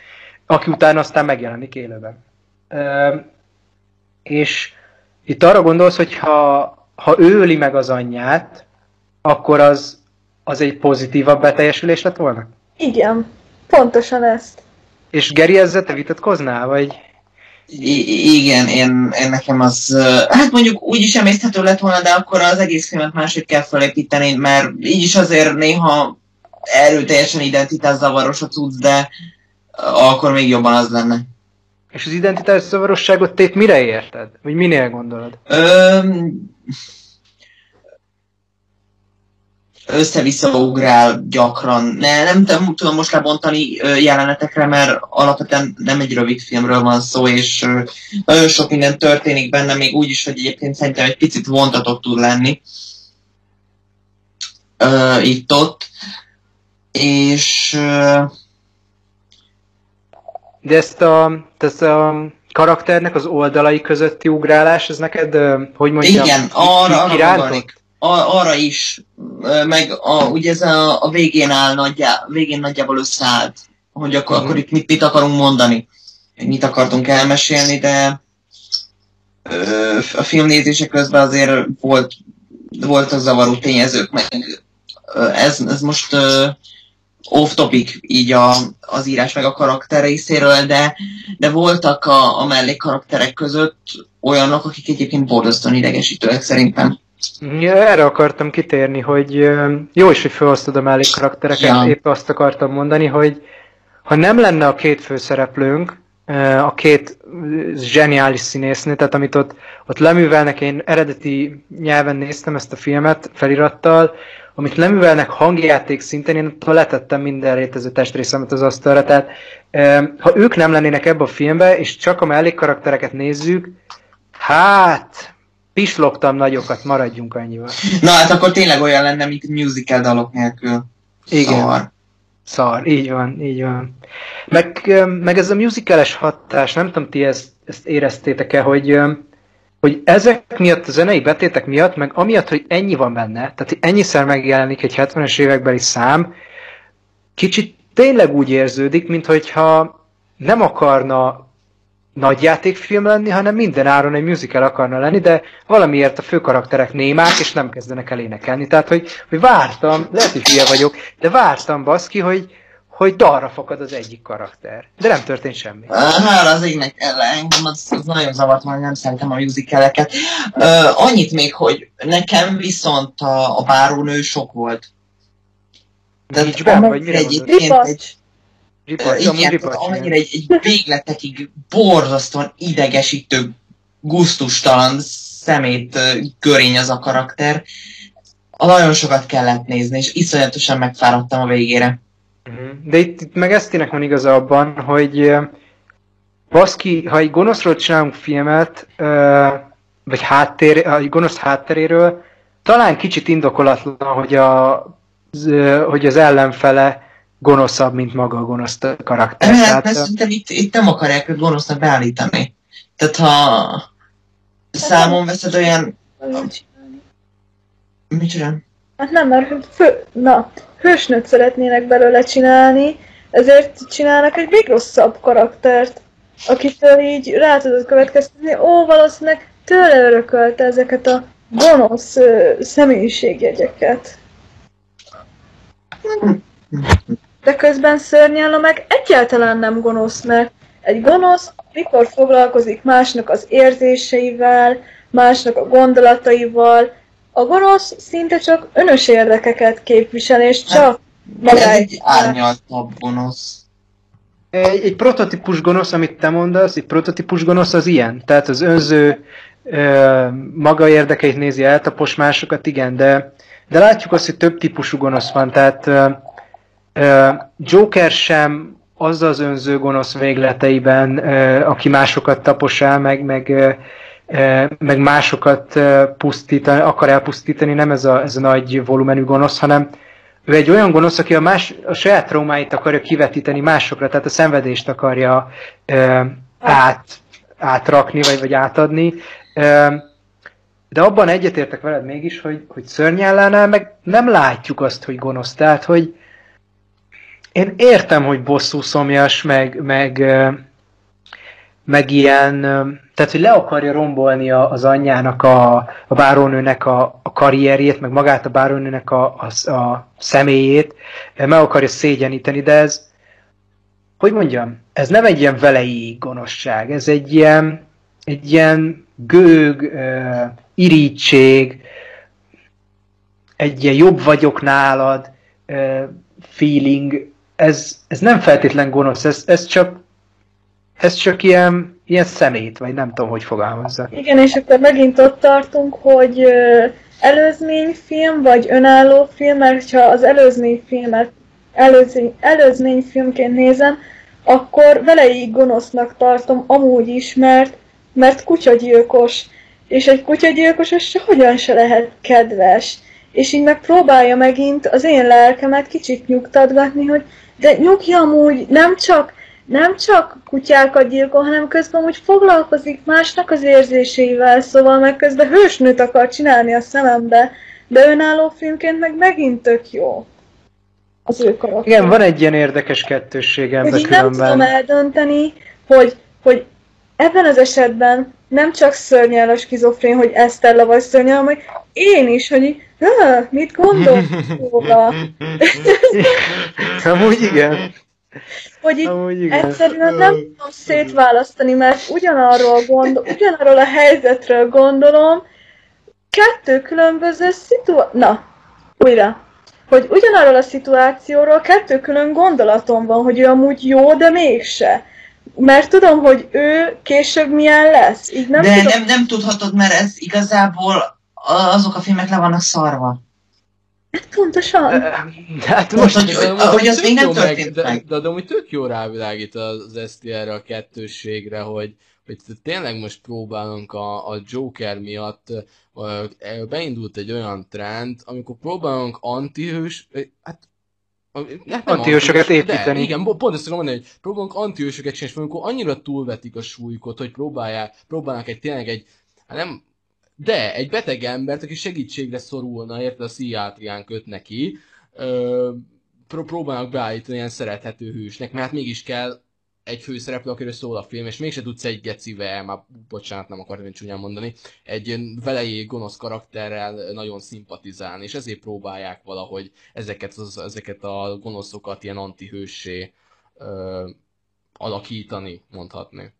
Aki utána aztán megjelenik élőben. Ö, és itt arra gondolsz, hogy ha, ha ő öli meg az anyját, akkor az, az egy pozitívabb beteljesülés lett volna? Igen, pontosan ezt. És Geri ezzel te vitatkoznál, vagy? I- igen, én, én nekem az, hát mondjuk úgy is emészthető lett volna, de akkor az egész filmet máshogy kell felépíteni, mert így is azért néha erőteljesen identitászavaros a cucc, de akkor még jobban az lenne. És az identitás zavarosságot itt mire érted? Vagy minél gondolod? Ö, össze-vissza ugrál gyakran. Ne, nem, tudom most lebontani jelenetekre, mert alapvetően nem egy rövid filmről van szó, és nagyon sok minden történik benne, még úgy is, hogy egyébként szerintem egy picit vontatott tud lenni. Itt-ott. És De ezt a, ezt a karakternek az oldalai közötti ugrálás, ez neked, hogy mondjam, igen, arra, arra arra is, meg a, ugye ez a, a végén áll nagyjá, végén nagyjából összeállt, hogy akkor, Mhm. akkor itt mit, mit akarunk mondani, mit akartunk elmesélni, de ö, a filmnézése közben azért volt, volt a zavaró tényezők, meg ez, ez most ö, off topic így a, az írás meg a karakter részéről, de, de voltak a, a mellékkarakterek között olyanok, akik egyébként borzasztóan idegesítőek szerintem. Ja, erre akartam kitérni, hogy jó is, hogy felhoztad a mellékkaraktereket, Ja. épp azt akartam mondani, hogy ha nem lenne a két főszereplőnk, a két zseniális színésznő, tehát amit ott, ott leművelnek, én eredeti nyelven néztem ezt a filmet felirattal, amit leművelnek hangjáték szinten, én letettem minden létező testrészemet az asztalra, tehát ha ők nem lennének ebbe a filmbe, és csak a mellékkaraktereket nézzük, hát pislogtam nagyokat, maradjunk annyival. Na hát akkor tényleg olyan lenne, mint musical dalok nélkül. Igen. Szar. Szar, így van, így van. Meg, meg ez a musicales hatás, nem tudom, ti ezt, ezt éreztétek-e, hogy, hogy ezek miatt, a zenei betétek miatt, meg amiatt, hogy ennyi van benne, tehát ennyiszer megjelenik egy 70-es évekbeli szám, kicsit tényleg úgy érződik, mintha nem akarna nagy játékfilm lenni, hanem minden áron egy musical akarna lenni, de valamiért a főkarakterek némák, és nem kezdenek el énekelni. Tehát, hogy, hogy vártam, lehet, hogy hülye vagyok, de vártam baszki, hogy, hogy dalra fakad az egyik karakter. De nem történt semmi. Hála az ellen, engem az, az nagyon zavart, mert nem szeretem a musicaleket. Uh, annyit még, hogy nekem viszont a, a bárónő sok volt. Nincs benne, vagy mire egyébként egy, Ö, amúgy igen, igen. amennyire egy, egy végletekig borzasztóan idegesítő, guztustalan szemét görény az a karakter. Nagyon sokat kellett nézni, és iszonyatosan megfáradtam a végére. Mhm. De itt, itt meg Esztinek van igaza abban, hogy baszki, ha egy gonoszról csinálunk filmet, vagy háttér, egy gonosz hátteréről, talán kicsit indokolatlan, hogy, a, hogy az ellenfele gonoszabb, mint maga a gonosz karakter. Hát, Tehát, mert szerintem itt, itt nem akarják őt gonosznak beállítani. Tehát ha számon veszed olyan... Mit csinál? Hát nem, mert fő, na, hősnőt szeretnének belőle csinálni, ezért csinálnak egy még rosszabb karaktert, akitől így rá tudod következtetni, ó, valószínűleg tőle örökölte ezeket a gonosz ö, személyiségjegyeket. De közben szörnyello meg egyáltalán nem gonosz, mert egy gonosz mikor foglalkozik másnak az érzéseivel, másnak a gondolataival, a gonosz szinte csak önös érdekeket képvisel, és csak Ez magáért. egy árnyaltabb gonosz. Egy, egy prototípus gonosz, amit te mondasz, egy prototípus gonosz az ilyen. Tehát az önző ö, maga érdekeit nézi, eltapos másokat, igen, de, de látjuk azt, hogy több típusú gonosz van. Tehát ö, Joker sem az az önző gonosz végleteiben, aki másokat tapos el, meg, meg, meg másokat pusztítani, akar elpusztítani, nem ez a, ez a nagy volumenű gonosz, hanem ő egy olyan gonosz, aki a, más, a saját traumáit akarja kivetíteni másokra, tehát a szenvedést akarja át, átrakni, vagy, vagy átadni. De abban egyetértek veled mégis, hogy, hogy szörnyellánál meg nem látjuk azt, hogy gonosz. Tehát, hogy én értem, hogy bosszú szomjas, meg, meg, meg ilyen, tehát, hogy le akarja rombolni az anyjának, a, a bárónőnek a, a karrierjét, meg magát a bárónőnek a, a, a személyét, meg akarja szégyeníteni, de ez, hogy mondjam, ez nem egy ilyen velei gonoszság, ez egy ilyen, egy ilyen gőg, irítség, egy ilyen jobb vagyok nálad feeling, ez, ez nem feltétlen gonosz, ez, ez csak ez csak ilyen, ilyen szemét, vagy nem tudom, hogy fogalmazza. Igen, és akkor megint ott tartunk, hogy előzményfilm, vagy önálló film, mert ha az előzményfilmet előzmény, előzményfilmként nézem, akkor veleig gonosznak tartom amúgy is, mert, mert kutyagyilkos. És egy kutyagyilkos az sehogyan se lehet kedves. És így megpróbálja megint az én lelkemet kicsit nyugtatgatni, hogy de nyugja amúgy, nem csak, nem csak kutyákat gyilkol, hanem közben úgy foglalkozik másnak az érzéseivel, szóval meg közben hősnőt akar csinálni a szemembe, de önálló filmként meg megint tök jó az ő karakter. Igen, van egy ilyen érdekes kettősség ebben különben. nem tudom eldönteni, hogy, hogy ebben az esetben nem csak szörnyel a skizofrén, hogy Estella vagy szörnyel, hanem én is, hogy így, mit gondol róla? (laughs) Amúgy igen. Hogy így Amúgy igen. egyszerűen nem tudom szétválasztani, mert ugyanarról, gondol, ugyanarról a helyzetről gondolom, kettő különböző szituáció... Na, újra hogy ugyanarról a szituációról kettő külön gondolatom van, hogy ő amúgy jó, de mégse. Mert tudom, hogy ő később milyen lesz. Így nem de tudom... nem, nem tudhatod, mert ez igazából azok a filmek le vannak szarva. Hát pontosan. Hát most, hogy, hogy, hogy az még nem történt meg. De, de, de, de tök jó rávilágít az STR-re, a kettősségre, hogy, hogy tényleg most próbálunk a, a Joker miatt, beindult egy olyan trend, amikor próbálunk antihős, hát Hát antihősöket építeni. De, igen, pont ezt mondani, hogy próbálunk antihősöket csinálni, amikor annyira túlvetik a súlykot, hogy próbálják, próbálnak egy tényleg egy, hát nem, de egy beteg embert, aki segítségre szorulna, érted, a pszichiátrián köt neki, ö, próbálnak beállítani ilyen szerethető hősnek, mert hát mégis kell egy főszereplő, akiről szól a film, és mégse tudsz egy gecivel, már bocsánat, nem akartam én csúnyán mondani, egy velejé gonosz karakterrel nagyon szimpatizálni, és ezért próbálják valahogy ezeket, az, ezeket a gonoszokat ilyen antihőssé ö, alakítani, mondhatni.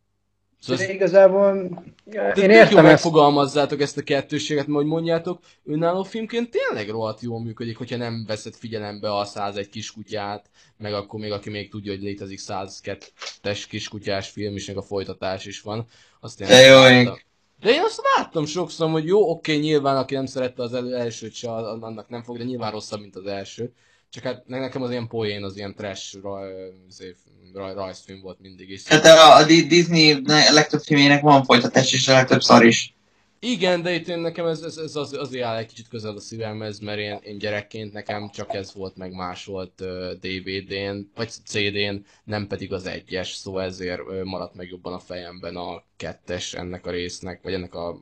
Szóval ez... igazából de én értem ezt. megfogalmazzátok ezt a kettőséget, majd mondjátok, önálló filmként tényleg rohadt jól működik, hogyha nem veszed figyelembe a 101 kiskutyát, meg akkor még aki még tudja, hogy létezik 102-es kiskutyás film is, meg a folytatás is van. Azt én de jó, én... De én azt láttam sokszor, hogy jó, oké, nyilván aki nem szerette az elsőt se, annak nem fog, de nyilván rosszabb, mint az első. Csak hát nekem az ilyen poén, az ilyen trash raj, raj, rajzfilm volt mindig is. Hát a, a Disney legtöbb filmének van folytatás, és a legtöbb szar is. Igen, de itt én nekem ez, ez, ez az, azért áll egy kicsit közel a szívemhez, mert én, én gyerekként nekem csak ez volt meg más volt uh, DVD-n, vagy CD-n, nem pedig az egyes, szóval ezért uh, maradt meg jobban a fejemben a kettes ennek a résznek, vagy ennek a.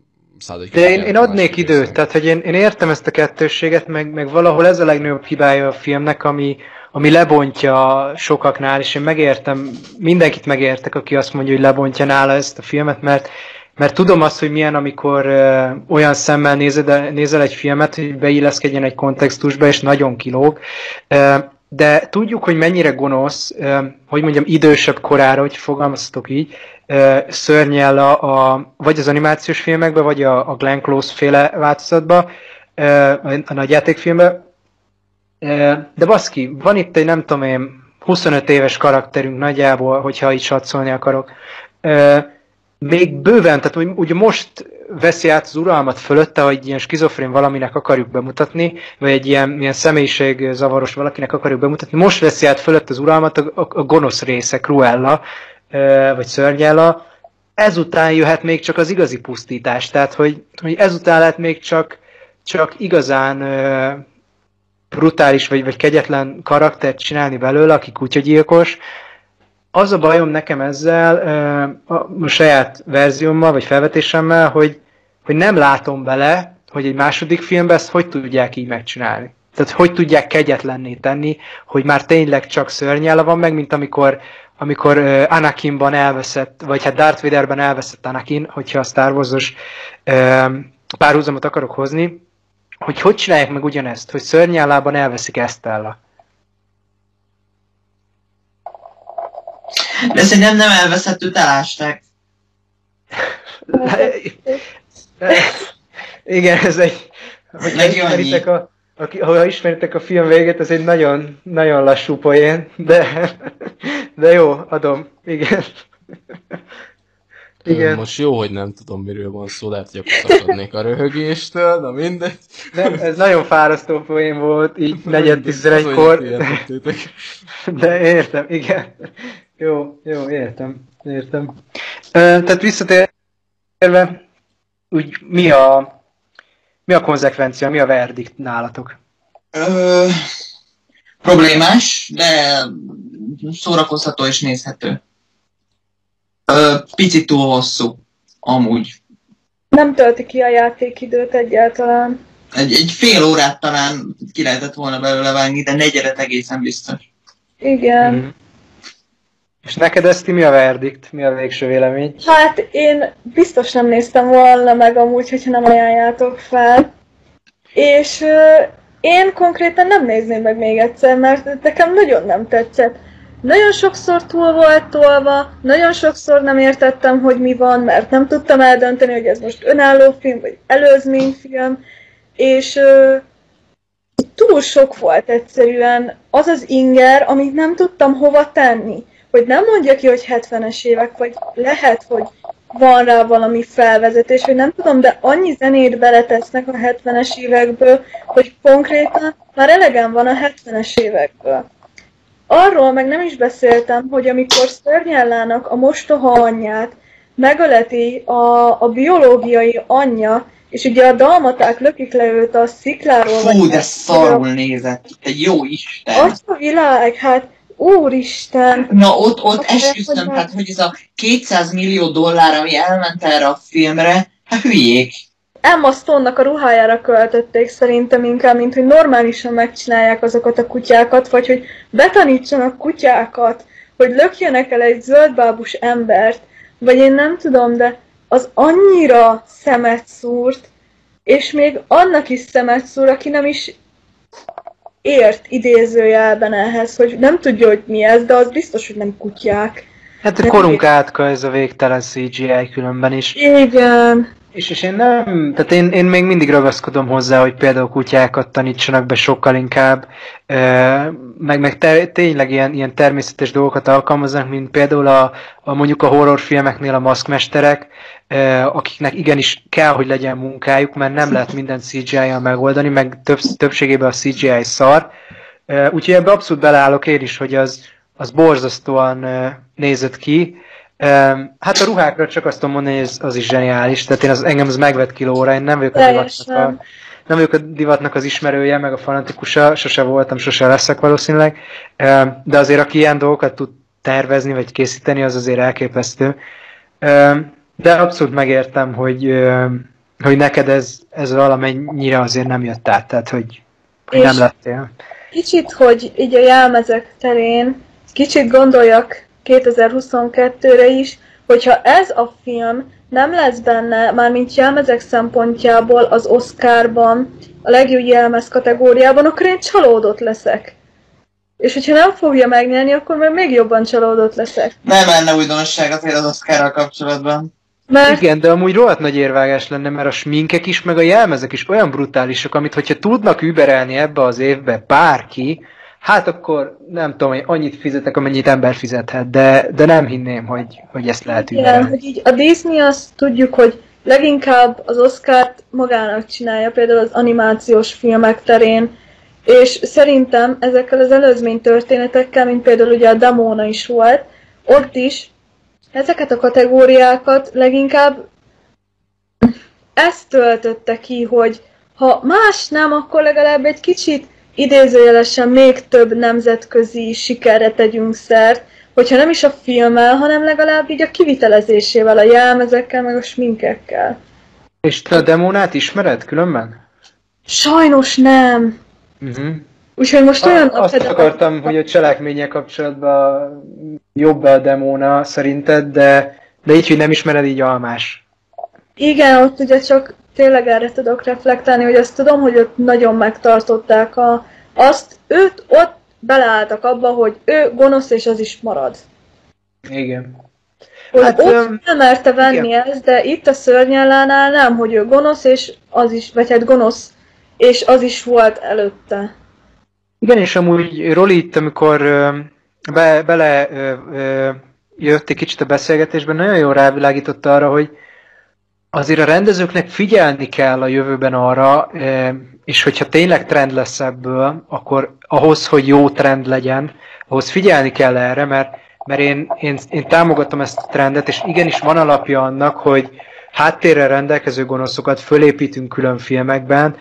De én, én adnék időt, résznek. tehát hogy én, én értem ezt a kettősséget, meg, meg valahol ez a legnagyobb hibája a filmnek, ami, ami lebontja sokaknál, és én megértem, mindenkit megértek, aki azt mondja, hogy lebontja nála ezt a filmet, mert mert tudom azt, hogy milyen, amikor ö, olyan szemmel nézed, nézel egy filmet, hogy beilleszkedjen egy kontextusba, és nagyon kilóg. Ö, de tudjuk, hogy mennyire gonosz, hogy mondjam, idősebb korára, hogy fogalmazhatok így, szörnyel a, a, vagy az animációs filmekbe, vagy a, a Glenn Close féle változatba, a nagyjátékfilmbe. Ö, de baszki, van itt egy nem tudom én, 25 éves karakterünk nagyjából, hogyha így satszolni akarok. Még bőven, tehát ugye most veszi át az uralmat fölötte, hogy ilyen skizofrén valaminek akarjuk bemutatni, vagy egy ilyen, ilyen személyiség zavaros valakinek akarjuk bemutatni, most veszi át fölött az uralmat a, a, a gonosz része, Cruella, vagy Szörnyella, ezután jöhet még csak az igazi pusztítás, tehát hogy, hogy ezután lehet még csak, csak igazán brutális vagy, vagy kegyetlen karaktert csinálni belőle, aki kutyagyilkos, az a bajom nekem ezzel, a, a saját verziómmal, vagy felvetésemmel, hogy, hogy nem látom bele, hogy egy második filmben ezt hogy tudják így megcsinálni. Tehát hogy tudják kegyetlenné tenni, hogy már tényleg csak szörnyele van meg, mint amikor amikor uh, Anakinban elveszett, vagy hát Darth Vaderben elveszett Anakin, hogyha a Star Wars-os uh, párhuzamot akarok hozni, hogy hogy csinálják meg ugyanezt, hogy szörnyállában elveszik Estella. De szerintem nem elveszett, őt elásták. (laughs) Igen, ez egy... Hogy Neki ismeritek a, aki, ha ismeritek a film végét, ez egy nagyon, nagyon lassú poén, de, de jó, adom, igen. Igen. Most jó, hogy nem tudom, miről van szó, lehet, hogy akkor szakadnék a röhögéstől, de mindegy. Nem, ez nagyon fárasztó poén volt, így negyed tizenegykor. De értem, igen. Jó, jó, értem, értem. Tehát visszatérve, úgy mi a, mi a konzekvencia, mi a verdikt nálatok? Ö, problémás, de szórakoztató és nézhető. Ö, picit túl hosszú, amúgy. Nem tölti ki a játékidőt egyáltalán. Egy, egy fél órát talán ki lehetett volna belőle vágni, de negyedet egészen biztos. Igen. Mm. És neked ezt mi a verdikt? Mi a végső vélemény? Hát én biztos nem néztem volna meg amúgy, hogyha nem ajánljátok fel. És uh, én konkrétan nem nézném meg még egyszer, mert nekem nagyon nem tetszett. Nagyon sokszor túl volt tolva, nagyon sokszor nem értettem, hogy mi van, mert nem tudtam eldönteni, hogy ez most önálló film, vagy előzményfilm, és uh, túl sok volt egyszerűen az az inger, amit nem tudtam hova tenni hogy nem mondja ki, hogy 70-es évek, vagy lehet, hogy van rá valami felvezetés, hogy nem tudom, de annyi zenét beletesznek a 70-es évekből, hogy konkrétan már elegem van a 70-es évekből. Arról meg nem is beszéltem, hogy amikor Szörnyellának a mostoha anyját megöleti a, a biológiai anyja, és ugye a dalmaták lökik le őt a szikláról. Fú, de szarul nézett, te jó Isten! Azt a világ, hát Úristen! Na ott, ott esküszöm, hogy hát hogy ez a 200 millió dollár, ami elment erre a filmre, hát hülyék. Emma Stone-nak a ruhájára költötték szerintem inkább, mint hogy normálisan megcsinálják azokat a kutyákat, vagy hogy betanítsanak kutyákat, hogy lökjenek el egy zöldbábus embert, vagy én nem tudom, de az annyira szemet szúrt, és még annak is szemet szúr, aki nem is ért idézőjelben ehhez, hogy nem tudja, hogy mi ez, de az biztos, hogy nem kutyák. Hát a korunk átka ez a végtelen CGI különben is. Igen. És, és én nem, tehát én, én még mindig ragaszkodom hozzá, hogy például kutyákat tanítsanak be sokkal inkább, meg, meg ter, tényleg ilyen, ilyen természetes dolgokat alkalmaznak, mint például a, a mondjuk a horrorfilmeknél a maszkmesterek, akiknek igenis kell, hogy legyen munkájuk, mert nem lehet minden CGI-jal megoldani, meg több, többségében a CGI szar. Úgyhogy ebbe abszolút beleállok én is, hogy az, az borzasztóan nézett ki, Hát a ruhákra csak azt tudom mondani, hogy ez, az is zseniális, tehát én az, engem az megvet kilóra, én nem vagyok a divatnak a, nem vagyok a divatnak az ismerője, meg a fanatikusa, sose voltam, sose leszek valószínűleg, de azért aki ilyen dolgokat tud tervezni, vagy készíteni, az azért elképesztő. De abszolút megértem, hogy, hogy neked ez, ez valamennyire azért nem jött át, tehát hogy, hogy nem lettél. Kicsit, hogy így a jelmezek terén, kicsit gondoljak 2022-re is, hogyha ez a film nem lesz benne, mármint jelmezek szempontjából az Oscarban, a legjobb jelmez kategóriában, akkor én csalódott leszek. És hogyha nem fogja megnyerni, akkor meg még jobban csalódott leszek. Nem lenne újdonság azért az Oscarral kapcsolatban. Mert... Igen, de amúgy rohadt nagy érvágás lenne, mert a sminkek is, meg a jelmezek is olyan brutálisak, amit hogyha tudnak überelni ebbe az évbe bárki, hát akkor nem tudom, hogy annyit fizetek, amennyit ember fizethet, de, de nem hinném, hogy, hogy ezt lehet ügyelni. Igen, hogy így a Disney azt tudjuk, hogy leginkább az Oscar-t magának csinálja, például az animációs filmek terén, és szerintem ezekkel az előzmény történetekkel, mint például ugye a Damona is volt, ott is ezeket a kategóriákat leginkább ezt töltötte ki, hogy ha más nem, akkor legalább egy kicsit idézőjelesen még több nemzetközi sikerre tegyünk szert, hogyha nem is a filmmel, hanem legalább így a kivitelezésével, a jelmezekkel, meg a sminkekkel. És te a demónát ismered különben? Sajnos nem. Uh-huh. Úgyhogy most olyan Azt akartam, hogy a cselekménye kapcsolatban jobb a demóna szerinted, de, de így, hogy nem ismered így almás. Igen, ott ugye csak tényleg erre tudok reflektálni, hogy azt tudom, hogy ott nagyon megtartották a, azt, őt ott beleálltak abba, hogy ő gonosz, és az is marad. Igen. Hogy hát, ott öm, nem merte venni igen. ezt, de itt a szörnyellánál nem, hogy ő gonosz, és az is, vagy hát gonosz, és az is volt előtte. Igen, és amúgy Roli itt, amikor be, bele ö, ö, jött egy kicsit a beszélgetésben, nagyon jól rávilágította arra, hogy azért a rendezőknek figyelni kell a jövőben arra, és hogyha tényleg trend lesz ebből, akkor ahhoz, hogy jó trend legyen, ahhoz figyelni kell erre, mert, mert én, én, én támogatom ezt a trendet, és igenis van alapja annak, hogy háttérrel rendelkező gonoszokat fölépítünk külön filmekben,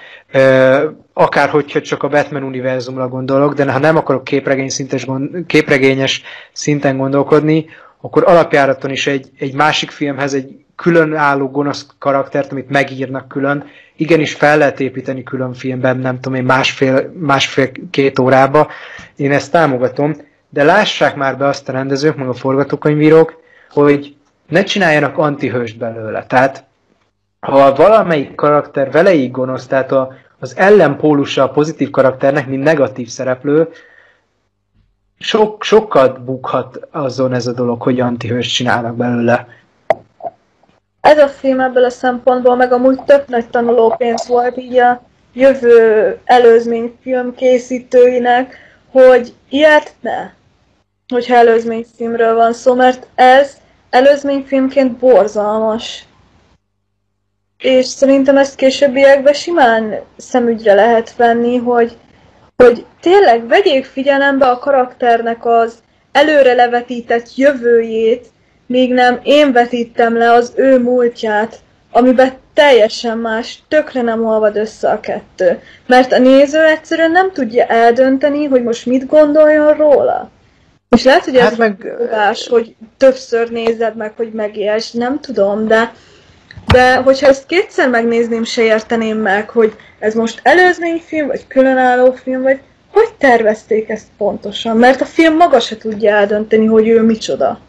akár hogyha csak a Batman univerzumra gondolok, de ha nem akarok képregény szintes, képregényes szinten gondolkodni, akkor alapjáraton is egy, egy másik filmhez egy külön álló gonosz karaktert, amit megírnak külön, igenis fel lehet építeni külön filmben, nem tudom én, másfél, másfél-két órába. Én ezt támogatom, de lássák már be azt a rendezők, meg a forgatókönyvírók, hogy ne csináljanak antihőst belőle. Tehát ha valamelyik karakter veleig gonosz, tehát a, az ellenpólusa a pozitív karakternek, mint negatív szereplő, sok, sokat bukhat azon ez a dolog, hogy antihőst csinálnak belőle. Ez a film ebből a szempontból meg amúgy több nagy tanulópénz volt így a jövő előzményfilm készítőinek, hogy ilyet ne, hogyha előzményfilmről van szó, mert ez előzményfilmként borzalmas. És szerintem ezt későbbiekben simán szemügyre lehet venni, hogy, hogy tényleg vegyék figyelembe a karakternek az előre levetített jövőjét, míg nem én vetítem le az ő múltját, amiben teljesen más, tökre nem olvad össze a kettő. Mert a néző egyszerűen nem tudja eldönteni, hogy most mit gondoljon róla. És lehet, hogy hát ez meg... fogás, hogy többször nézed meg, hogy megélsz, nem tudom, de de hogyha ezt kétszer megnézném, se érteném meg, hogy ez most előzményfilm, vagy különálló film, vagy hogy tervezték ezt pontosan? Mert a film maga se tudja eldönteni, hogy ő micsoda.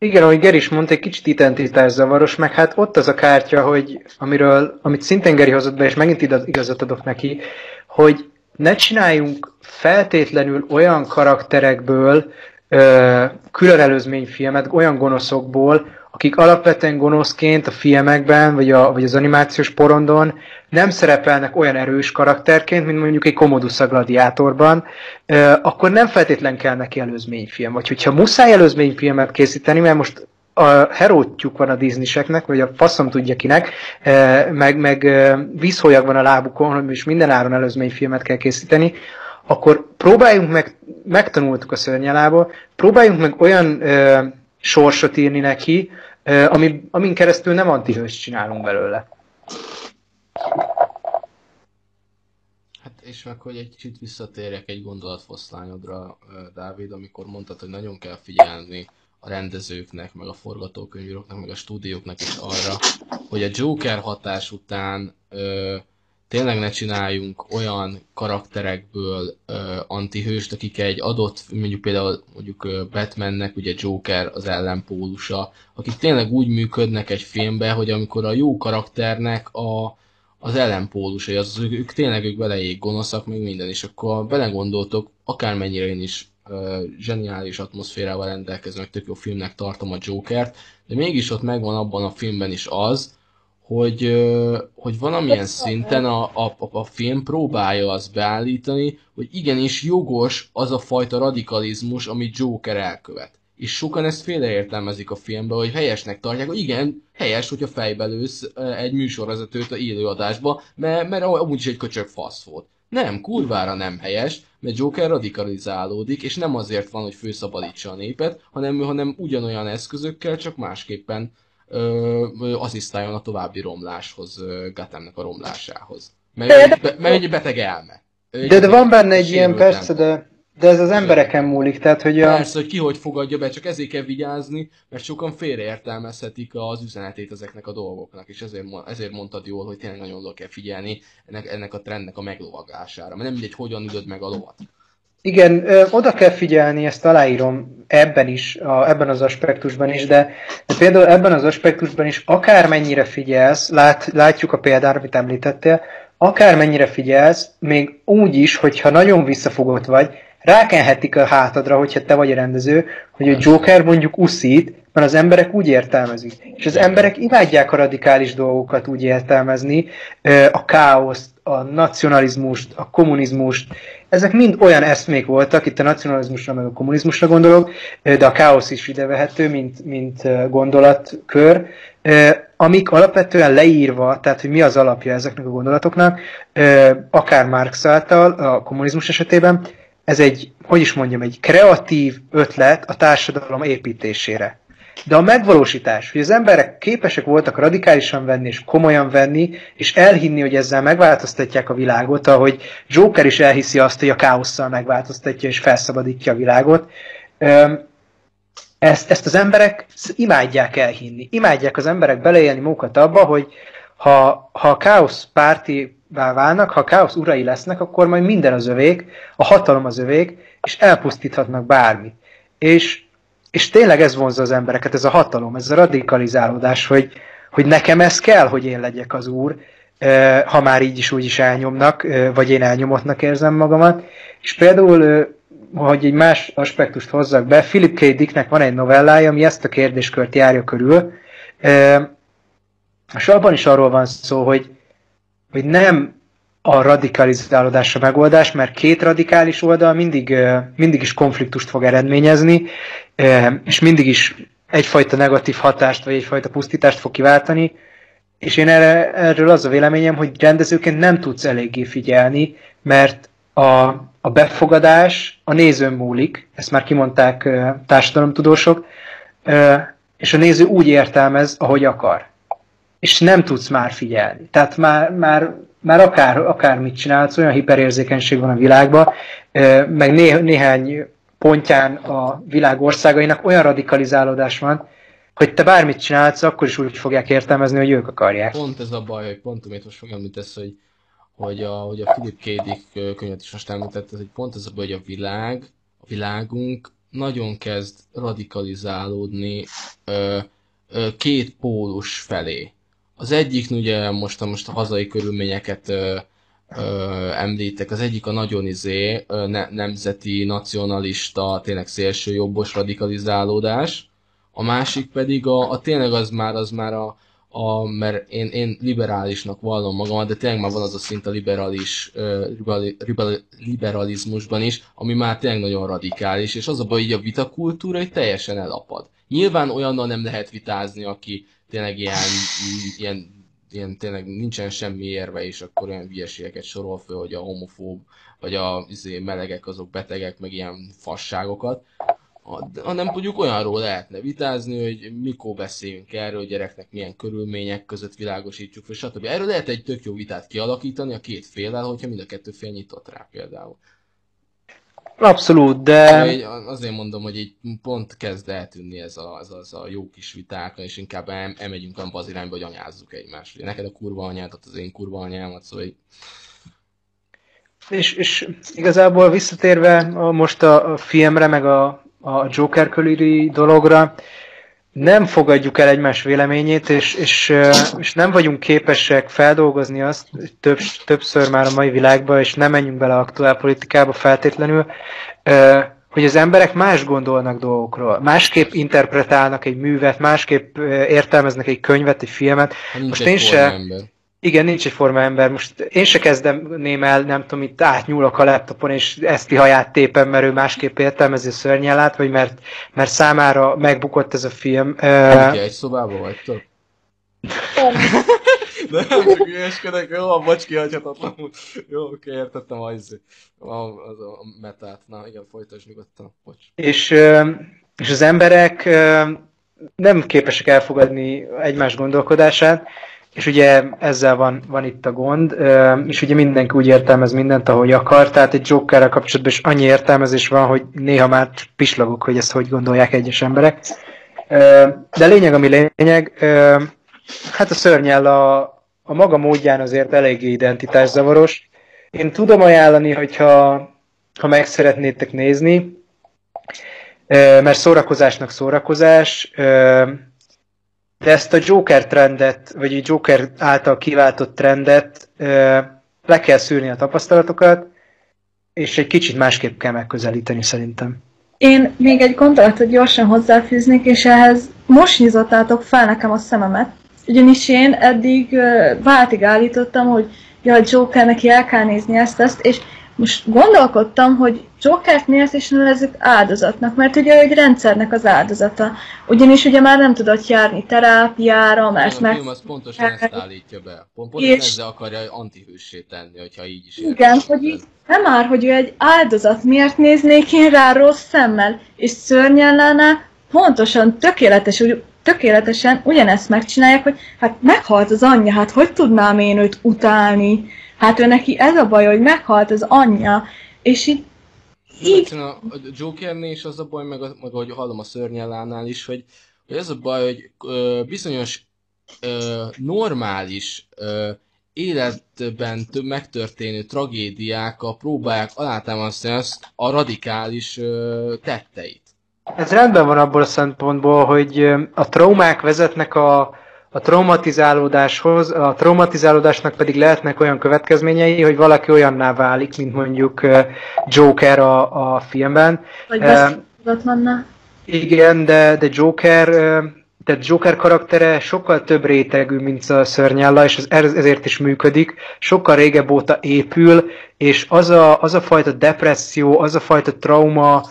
Igen, ahogy Geri is mondta, egy kicsit identitászavaros, meg hát ott az a kártya, hogy amiről, amit szintén Geri hozott be, és megint igazat adok neki, hogy ne csináljunk feltétlenül olyan karakterekből ö, külön előzményfilmet, olyan gonoszokból, akik alapvetően gonoszként a filmekben, vagy, a, vagy az animációs porondon nem szerepelnek olyan erős karakterként, mint mondjuk egy Commodus a gladiátorban, akkor nem feltétlen kell neki előzményfilm. Vagy hogyha muszáj előzményfilmet készíteni, mert most a herótjuk van a Disneyseknek, vagy a faszom tudja kinek, meg, meg vízholyag van a lábukon, és minden áron előzményfilmet kell készíteni, akkor próbáljunk meg, megtanultuk a szörnyelából, próbáljunk meg olyan ö, sorsot írni neki, ami, amin keresztül nem antihős csinálunk belőle. Hát és hogy egy kicsit visszatérjek egy gondolatfoszlányodra, Dávid, amikor mondtad, hogy nagyon kell figyelni a rendezőknek, meg a forgatókönyvíróknak, meg a stúdióknak is arra, hogy a Joker hatás után ö, tényleg ne csináljunk olyan karakterekből ö, antihőst, akik egy adott, mondjuk például mondjuk Batmannek, ugye Joker az ellenpólusa, akik tényleg úgy működnek egy filmbe, hogy amikor a jó karakternek a, az ellenpólusai, az, az ők tényleg ők beleég gonoszak, meg minden, és akkor belegondoltok, akármennyire én is ö, zseniális atmoszférával rendelkezem, meg tök jó filmnek tartom a Jokert, de mégis ott megvan abban a filmben is az, hogy, hogy valamilyen szinten a, a, a film próbálja azt beállítani, hogy igenis jogos az a fajta radikalizmus, amit Joker elkövet. És sokan ezt félreértelmezik a filmbe, hogy helyesnek tartják, hogy igen, helyes, hogyha fejbelősz egy műsorvezetőt a élőadásba, mert, mert amúgy is egy köcsög fasz volt. Nem, kurvára nem helyes, mert Joker radikalizálódik, és nem azért van, hogy főszabadítsa a népet, hanem, hanem ugyanolyan eszközökkel, csak másképpen asszisztáljon a további romláshoz, Gathamnek a romlásához. Mert, mert egy beteg elme. de, de van benne egy ilyen, persze, de De ez az embereken múlik, tehát hogy a... Persze, hogy ki hogy fogadja be, csak ezért kell vigyázni, mert sokan félreértelmezhetik az üzenetét ezeknek a dolgoknak, és ezért, ezért mondtad jól, hogy tényleg nagyon oda kell figyelni ennek, ennek a trendnek a meglovagására, mert nem mindegy, hogyan üdöd meg a lovat. Igen, ö, oda kell figyelni, ezt aláírom ebben is, a, ebben az aspektusban is, de, de például ebben az aspektusban is akármennyire figyelsz, lát, látjuk a példára, amit említettél, akármennyire figyelsz, még úgy is, hogyha nagyon visszafogott vagy, rákenhetik a hátadra, hogyha te vagy a rendező, hogy a Joker mondjuk uszít, mert az emberek úgy értelmezik. És az emberek imádják a radikális dolgokat úgy értelmezni, a káoszt, a nacionalizmust, a kommunizmust, ezek mind olyan eszmék voltak, itt a nacionalizmusra meg a kommunizmusra gondolok, de a káosz is idevehető, mint, mint gondolatkör, amik alapvetően leírva, tehát hogy mi az alapja ezeknek a gondolatoknak, akár Marx által, a kommunizmus esetében, ez egy, hogy is mondjam, egy kreatív ötlet a társadalom építésére. De a megvalósítás, hogy az emberek képesek voltak radikálisan venni és komolyan venni, és elhinni, hogy ezzel megváltoztatják a világot, ahogy Joker is elhiszi azt, hogy a káosszal megváltoztatja és felszabadítja a világot. Ezt, ezt az emberek imádják elhinni. Imádják az emberek beleélni magukat abba, hogy ha, ha a káosz pártivá válnak, ha a káosz urai lesznek, akkor majd minden az övék, a hatalom az övék, és elpusztíthatnak bármit. És, és tényleg ez vonzza az embereket, ez a hatalom, ez a radikalizálódás, hogy, hogy nekem ez kell, hogy én legyek az úr, ha már így is úgy is elnyomnak, vagy én elnyomottnak érzem magamat. És például, hogy egy más aspektust hozzak be, Philip K. Dicknek van egy novellája, ami ezt a kérdéskört járja körül, és abban is arról van szó, hogy, hogy nem a radikalizálódás a megoldás, mert két radikális oldal mindig, mindig is konfliktust fog eredményezni, és mindig is egyfajta negatív hatást, vagy egyfajta pusztítást fog kiváltani, és én erre, erről az a véleményem, hogy rendezőként nem tudsz eléggé figyelni, mert a, a befogadás a nézőn múlik, ezt már kimondták társadalomtudósok, és a néző úgy értelmez, ahogy akar és nem tudsz már figyelni. Tehát már, már, már akár, akár mit csinálsz, olyan hiperérzékenység van a világban, meg né, néhány pontján a világ országainak olyan radikalizálódás van, hogy te bármit csinálsz, akkor is úgy fogják értelmezni, hogy ők akarják. Pont ez a baj, hogy pont amit most fogom említesz, hogy, hogy, a, hogy a Philip K. Dick könyvet is most említett, hogy pont ez a baj, hogy a világ, a világunk nagyon kezd radikalizálódni ö, ö, két pólus felé. Az egyik ugye most most a hazai körülményeket ö, ö, említek, az egyik a nagyon izé, ne, nemzeti, nacionalista, tényleg szélsőjobbos radikalizálódás, a másik pedig a, a tényleg az már, az már a, a, mert én, én liberálisnak vallom magamat, de tényleg már van az a szint a liberális, ribali, ribali, liberalizmusban is, ami már tényleg nagyon radikális, és az a baj, hogy a vitakultúra hogy teljesen elapad. Nyilván olyannal nem lehet vitázni, aki tényleg ilyen, ilyen, ilyen tényleg nincsen semmi érve, és akkor olyan hülyeségeket sorol föl, hogy a homofób, vagy a izé, melegek azok betegek, meg ilyen fasságokat, hanem mondjuk olyanról lehetne vitázni, hogy mikor beszéljünk erről, gyereknek milyen körülmények között világosítsuk fel, stb. Erről lehet egy tök jó vitát kialakítani a két féllel, hogyha mind a kettő fél nyitott rá például. Abszolút, de... Így azért mondom, hogy így pont kezd eltűnni ez a, ez, az a jó kis viták, és inkább el, elmegyünk abba az irányba, hogy anyázzuk egymást. Ugye neked a kurva anyádat, az én kurva anyámat, szóval így... És, és igazából visszatérve a, most a, a filmre, meg a, a Joker körüli dologra, nem fogadjuk el egymás véleményét, és, és, és nem vagyunk képesek feldolgozni azt több, többször már a mai világban, és nem menjünk bele aktuál politikába feltétlenül, hogy az emberek más gondolnak dolgokról, másképp interpretálnak egy művet, másképp értelmeznek egy könyvet, egy filmet. Most én se, ember. Igen, nincs egy forma ember. Most én se kezdem el, nem tudom, itt átnyúlok a laptopon, és ezt haját tépem, mert ő másképp értelmezi a szörnyelát, vagy mert, mert számára megbukott ez a film. Nem uh... egy szobában vagytok? De nem csak ügyeskedek, jó, a bocs kihagyhatatlan. Jó, oké, értettem az, az a metát. Na igen, folytasd nyugodtan, bocs. És, és az emberek nem képesek elfogadni egymás gondolkodását, és ugye ezzel van, van itt a gond, és ugye mindenki úgy értelmez mindent, ahogy akar, tehát egy Jokerrel kapcsolatban is annyi értelmezés van, hogy néha már pislogok, hogy ezt hogy gondolják egyes emberek. De lényeg, ami lényeg, hát a szörnyel a, a maga módján azért eléggé identitászavaros. Én tudom ajánlani, hogyha ha meg szeretnétek nézni, mert szórakozásnak szórakozás, de ezt a Joker trendet, vagy a Joker által kiváltott trendet le kell szűrni a tapasztalatokat, és egy kicsit másképp kell megközelíteni szerintem. Én még egy gondolatot gyorsan hozzáfűznék, és ehhez most nyitottátok fel nekem a szememet. Ugyanis én eddig váltig állítottam, hogy ja, Joker neki el kell nézni ezt, ezt, és most gondolkodtam, hogy Jokert miért is nevezzük áldozatnak, mert ugye egy rendszernek az áldozata. Ugyanis ugye már nem tudott járni terápiára, mert a meg... film az pontosan ezt állítja be. Pont, pontosan És- ezzel akarja antihőssé tenni, hogyha így is Igen, értelmezed. hogy így nem már, hogy ő egy áldozat, miért néznék én rá rossz szemmel, és szörnyellene pontosan tökéletes, úgy, tökéletesen ugyanezt megcsinálják, hogy hát meghalt az anyja, hát hogy tudnám én őt utálni? Hát ő neki ez a baj, hogy meghalt az anyja, és így, így a Jokernél is az a baj, meg, a, meg ahogy hallom a szörnyellánál is, hogy, hogy ez a baj, hogy ö, bizonyos ö, normális ö, életben több megtörténő tragédiákkal próbálják alátámasztani azt a radikális ö, tetteit. Ez rendben van abból a szempontból, hogy a traumák vezetnek a, a traumatizálódáshoz, a traumatizálódásnak pedig lehetnek olyan következményei, hogy valaki olyanná válik, mint mondjuk Joker a, a filmben. vagy beszélgetetlenná. Igen, de, de Joker, de Joker karaktere sokkal több rétegű, mint a szörnyella, és ez, ezért is működik. Sokkal régebb óta épül, és az a, az a fajta depresszió, az a fajta trauma,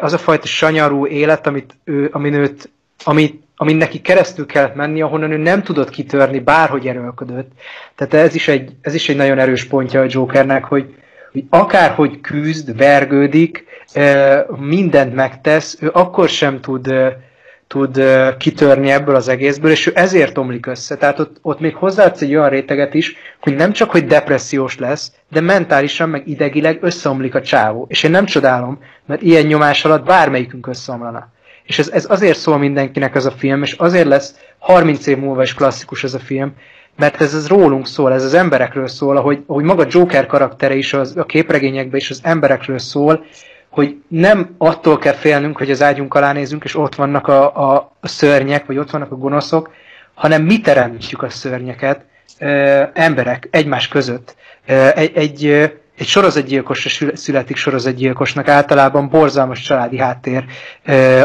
az a fajta sanyarú élet, amit ő, amin, őt, amit, amin neki keresztül kellett menni, ahonnan ő nem tudott kitörni, bárhogy erőlködött. Tehát ez is egy, ez is egy nagyon erős pontja a Jokernek, hogy, hogy akárhogy küzd, vergődik, mindent megtesz, ő akkor sem tud, tud kitörni ebből az egészből, és ő ezért omlik össze. Tehát ott, ott még hozzáadsz egy olyan réteget is, hogy nem csak, hogy depressziós lesz, de mentálisan, meg idegileg összeomlik a csávó. És én nem csodálom, mert ilyen nyomás alatt bármelyikünk összeomlana. És ez, ez azért szól mindenkinek ez a film, és azért lesz 30 év múlva is klasszikus ez a film, mert ez, ez rólunk szól, ez az emberekről szól, ahogy, ahogy maga Joker karaktere is az, a képregényekben is az emberekről szól, hogy nem attól kell félnünk, hogy az ágyunk alá nézünk, és ott vannak a, a, a szörnyek, vagy ott vannak a gonoszok, hanem mi teremtjük a szörnyeket, ö, emberek egymás között. Ö, egy, egy, egy sorozatgyilkosra sül- születik sorozatgyilkosnak, általában borzalmas családi háttér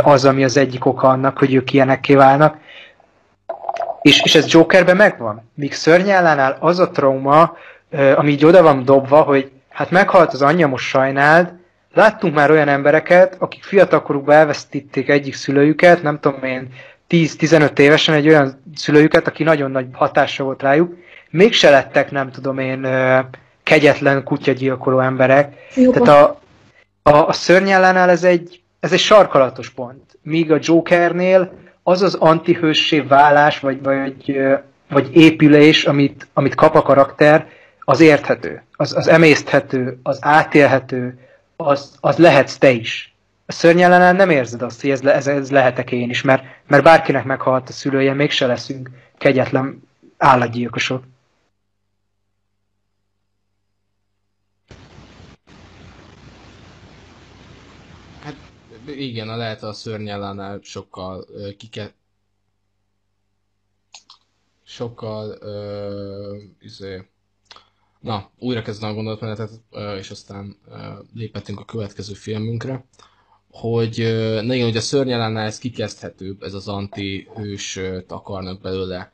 az, ami az egyik oka annak, hogy ők ilyenekké válnak. És, és ez Jokerben megvan. Míg szörnyellánál az a trauma, ami így oda van dobva, hogy hát meghalt az anyja, most sajnáld, Láttunk már olyan embereket, akik fiatalkorukban elvesztítették egyik szülőjüket, nem tudom én, 10-15 évesen egy olyan szülőjüket, aki nagyon nagy hatása volt rájuk, mégse lettek, nem tudom én, kegyetlen kutyagyilkoló emberek. Jó, Tehát a, a, a szörnyellánál ez egy, ez egy sarkalatos pont. Míg a Jokernél az az antihőssé válás, vagy, vagy, vagy épülés, amit, amit kap a karakter, az érthető, az, az emészthető, az átélhető, az, az lehetsz te is. A szörnyellenel nem érzed azt, hogy ez, ez, ez lehetek én is, mert, mert bárkinek meghalt a szülője, mégse leszünk kegyetlen állatgyilkosok. Hát igen, a lehet a szörnyellánál sokkal ö, kike... Sokkal... Ö, izé... Na, újra kezdem a gondolatmenetet, és aztán ö, léphetünk a következő filmünkre, hogy ö, na igen, ugye a szörnyellánál ez kikezdhetőbb, ez az anti-hősöt akarnak belőle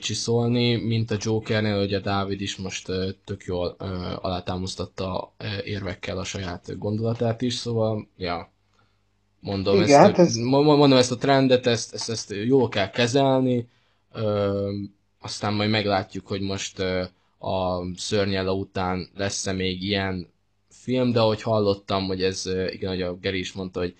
csiszolni, mint a Jokernél, ugye Dávid is most tök jól ö, alátámasztatta ö, érvekkel a saját gondolatát is, szóval, ja, mondom, Igen, ezt, hát ez- mo- mo- mondom ezt a trendet, ezt, ezt, ezt jól kell kezelni, ö, aztán majd meglátjuk, hogy most ö, a szörnyella után lesz-e még ilyen film, de ahogy hallottam, hogy ez, igen, hogy a Geri is mondta, hogy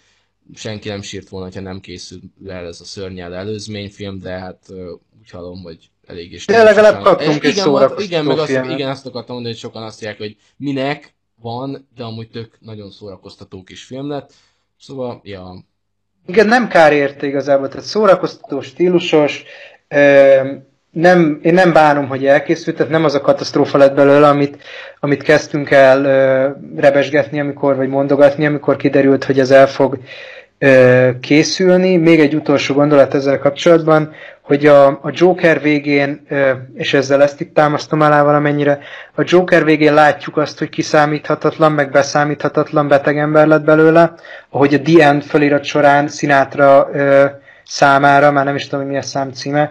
senki nem sírt volna, ha nem készül el ez a szörnyel előzményfilm, de hát úgy hallom, hogy elég is. De legalább kaptunk egy igen, szórakoztató igen, meg azt, igen, azt akartam mondani, hogy sokan azt mondják, hogy minek van, de amúgy tök nagyon szórakoztató kis film lett. Szóval, ja, Igen, nem kár érte igazából, tehát szórakoztató, stílusos, nem, én nem bánom, hogy elkészült, tehát nem az a katasztrófa lett belőle, amit, amit kezdtünk el ö, rebesgetni, amikor, vagy mondogatni, amikor kiderült, hogy ez el fog készülni. Még egy utolsó gondolat ezzel kapcsolatban, hogy a, a Joker végén, és ezzel ezt itt támasztom alá valamennyire, a Joker végén látjuk azt, hogy kiszámíthatatlan, meg beszámíthatatlan beteg ember lett belőle, ahogy a The End felirat során Sinatra számára, már nem is tudom, hogy mi a szám címe,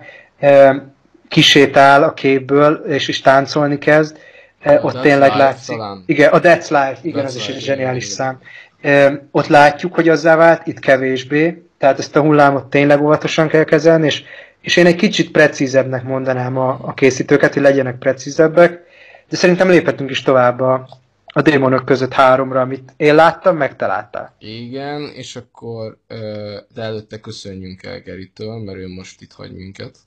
kisétál a képből, és is táncolni kezd. A ott That's tényleg látszik. talán. Igen, a That's Life, igen, That's az is Life, egy zseniális igen, szám. Ott látjuk, hogy azzá vált, itt kevésbé, tehát ezt a hullámot tényleg óvatosan kell kezelni, és, és én egy kicsit precízebbnek mondanám a, a készítőket, hogy legyenek precízebbek, de szerintem léphetünk is tovább a, a démonok között háromra, amit én láttam, meg te láttál. igen, és akkor, de előtte köszönjünk el Geritől, mert ő most itt hagy minket.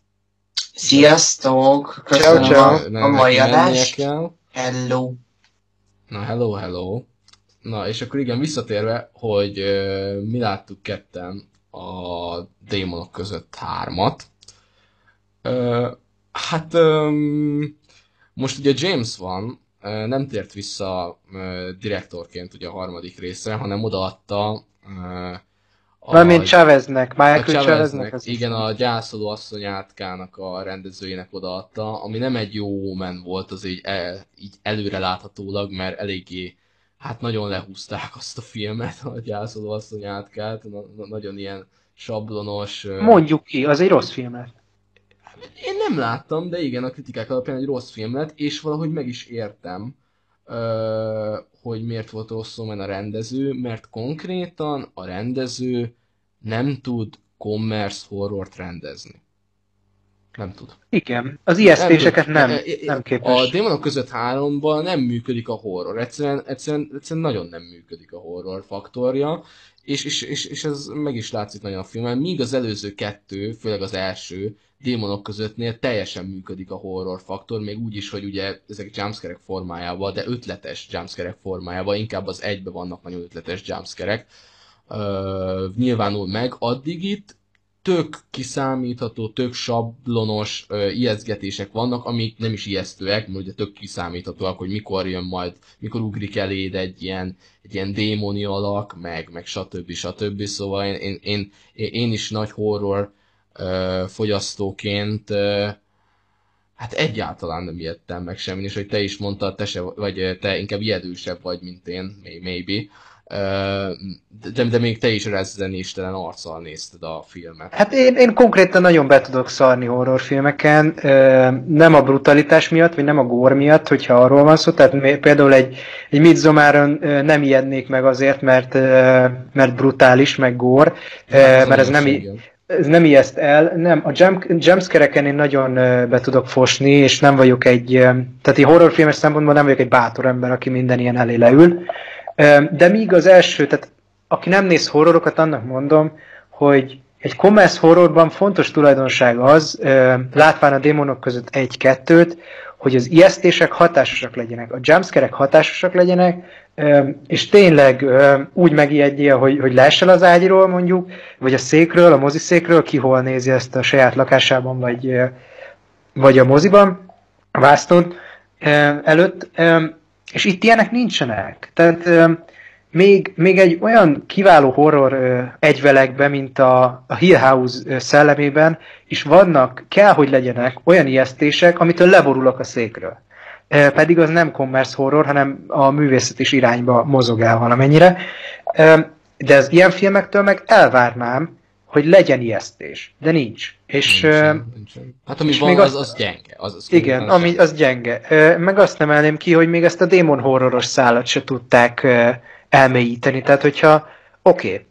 Sziasztok! Köszönöm ciao. a, Ne- a mai adást. Hello! Na, hello, hello. Na, és akkor igen, visszatérve, hogy ö, mi láttuk ketten a démonok között hármat. Ö, hát öm, most ugye James van, ö, nem tért vissza ö, direktorként ugye a harmadik részre, hanem odaadta ö, a, Valamint Cháveznek, a Michael Chaveznek, Cháveznek. az igen, a gyászoló asszony átkának a rendezőjének odaadta, ami nem egy jó men volt, az így, el, így előre láthatólag, mert eléggé, hát nagyon lehúzták azt a filmet, (laughs) a gyászoló asszony átkát, na, na, nagyon ilyen sablonos. Mondjuk ki, az egy rossz film lett. én nem láttam, de igen, a kritikák alapján egy rossz film lett, és valahogy meg is értem, hogy miért volt rosszul men a rendező, mert konkrétan a rendező nem tud commerce horrort rendezni. Nem tud. Igen, az ijesztéseket tud. nem, E- e- nem A képes. démonok között háromban nem működik a horror. Egyszerűen, egyszerűen, egyszerűen nagyon nem működik a horror faktorja, és, és, és, és ez meg is látszik nagyon a filmen. Míg az előző kettő, főleg az első, démonok közöttnél teljesen működik a horror faktor, még úgy is, hogy ugye ezek jumpscare formájában, de ötletes jumpscare formájában, inkább az egybe vannak nagyon ötletes jumpscare ö, nyilvánul meg, addig itt tök kiszámítható, tök sablonos ö, ijesztgetések vannak, amik nem is ijesztőek, mert ugye tök kiszámíthatóak, hogy mikor jön majd, mikor ugrik eléd egy ilyen, egy ilyen démoni alak, meg, meg stb. stb. Szóval én, én, én, én is nagy horror ö, fogyasztóként ö, hát egyáltalán nem ijedtem meg semmi, és hogy te is mondtad, te se, vagy te inkább ijedősebb vagy, mint én, may- maybe. De, de még te is rezzenéstelen arccal nézted a filmet. Hát én, én konkrétan nagyon be tudok szarni horrorfilmeken, nem a brutalitás miatt, vagy nem a gór miatt, hogyha arról van szó, tehát például egy, egy Midsommaron ö, nem ijednék meg azért, mert, mert brutális, meg gór, Hát mert ez nem, igen. ez nem ijeszt el. Nem, a jump, jumpscare-eken én nagyon be tudok fosni, és nem vagyok egy, tehát egy horrorfilmes szempontból nem vagyok egy bátor ember, aki minden ilyen elé leül. De míg az első, tehát aki nem néz horrorokat, annak mondom, hogy egy commerce horrorban fontos tulajdonság az, látván a démonok között egy-kettőt, hogy az ijesztések hatásosak legyenek, a jumpscare-ek hatásosak legyenek, és tényleg úgy megijedjél, hogy, hogy leesel az ágyról mondjuk, vagy a székről, a moziszékről, ki hol nézi ezt a saját lakásában, vagy, vagy a moziban, a vászton előtt, és itt ilyenek nincsenek. Tehát még, még egy olyan kiváló horror ö, egyvelegbe, mint a, a Hill House szellemében, is vannak, kell, hogy legyenek olyan ijesztések, amitől leborulok a székről. Pedig az nem commerce horror, hanem a művészet is irányba mozog el valamennyire. De az ilyen filmektől meg elvárnám, hogy legyen ijesztés, de nincs. És Nincsen, nincsen. Hát ami és van, még az, azt- az gyenge. Az, az igen, konkrétan ami az gyenge. Meg azt emelném ki, hogy még ezt a démon horroros szállat se tudták elmélyíteni. Tehát, hogyha oké, okay,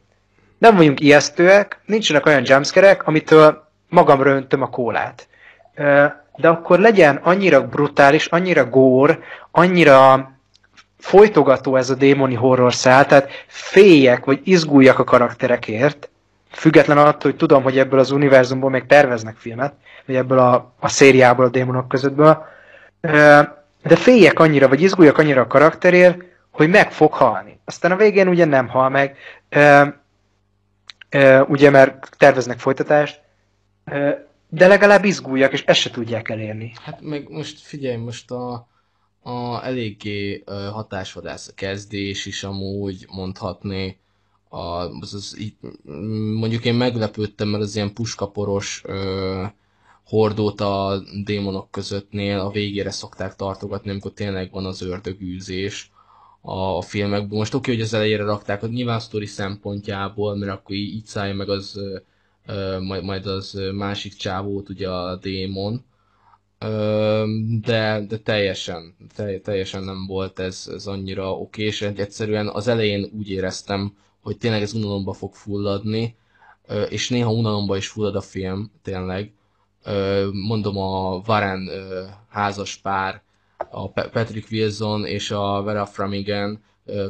nem vagyunk ijesztőek, nincsenek olyan jumpscare amitől magamra öntöm a kólát. De akkor legyen annyira brutális, annyira gór, annyira folytogató ez a démoni horror szál, tehát féljek, vagy izguljak a karakterekért, független attól, hogy tudom, hogy ebből az univerzumból még terveznek filmet, vagy ebből a, a szériából, a démonok közöttből, de féljek annyira, vagy izguljak annyira a karakterért, hogy meg fog halni. Aztán a végén ugye nem hal meg, ugye mert terveznek folytatást, de legalább izguljak, és ezt se tudják elérni. Hát meg most figyelj, most a, a eléggé hatásvadász a kezdés is amúgy mondhatni. A, az, az, így, mondjuk én meglepődtem, mert az ilyen puskaporos ö, hordót a démonok közöttnél a végére szokták tartogatni, amikor tényleg van az ördögűzés a filmekben. Most oké, hogy az elejére rakták, hogy nyilván sztori szempontjából, mert akkor így, így szállja meg az majd, majd az másik csávót, ugye a démon, de, de teljesen, teljesen nem volt ez, ez annyira oké, és egyszerűen az elején úgy éreztem, hogy tényleg ez unalomba fog fulladni, és néha unalomba is fullad a film, tényleg. Mondom, a Varen házas pár, a Patrick Wilson és a Vera Framigan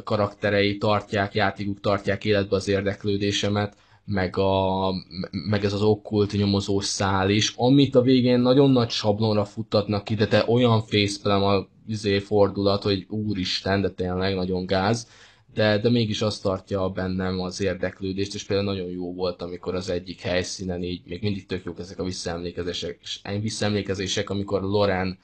karakterei tartják, játékuk tartják életbe az érdeklődésemet, meg, a, meg ez az okkult nyomozós szál is, amit a végén nagyon nagy sablonra futtatnak ki, de te olyan facepalm a izé fordulat, hogy úristen, de tényleg nagyon gáz, de, de mégis azt tartja bennem az érdeklődést, és például nagyon jó volt, amikor az egyik helyszínen így, még mindig tök jók ezek a visszaemlékezések, visszaemlékezések amikor Loren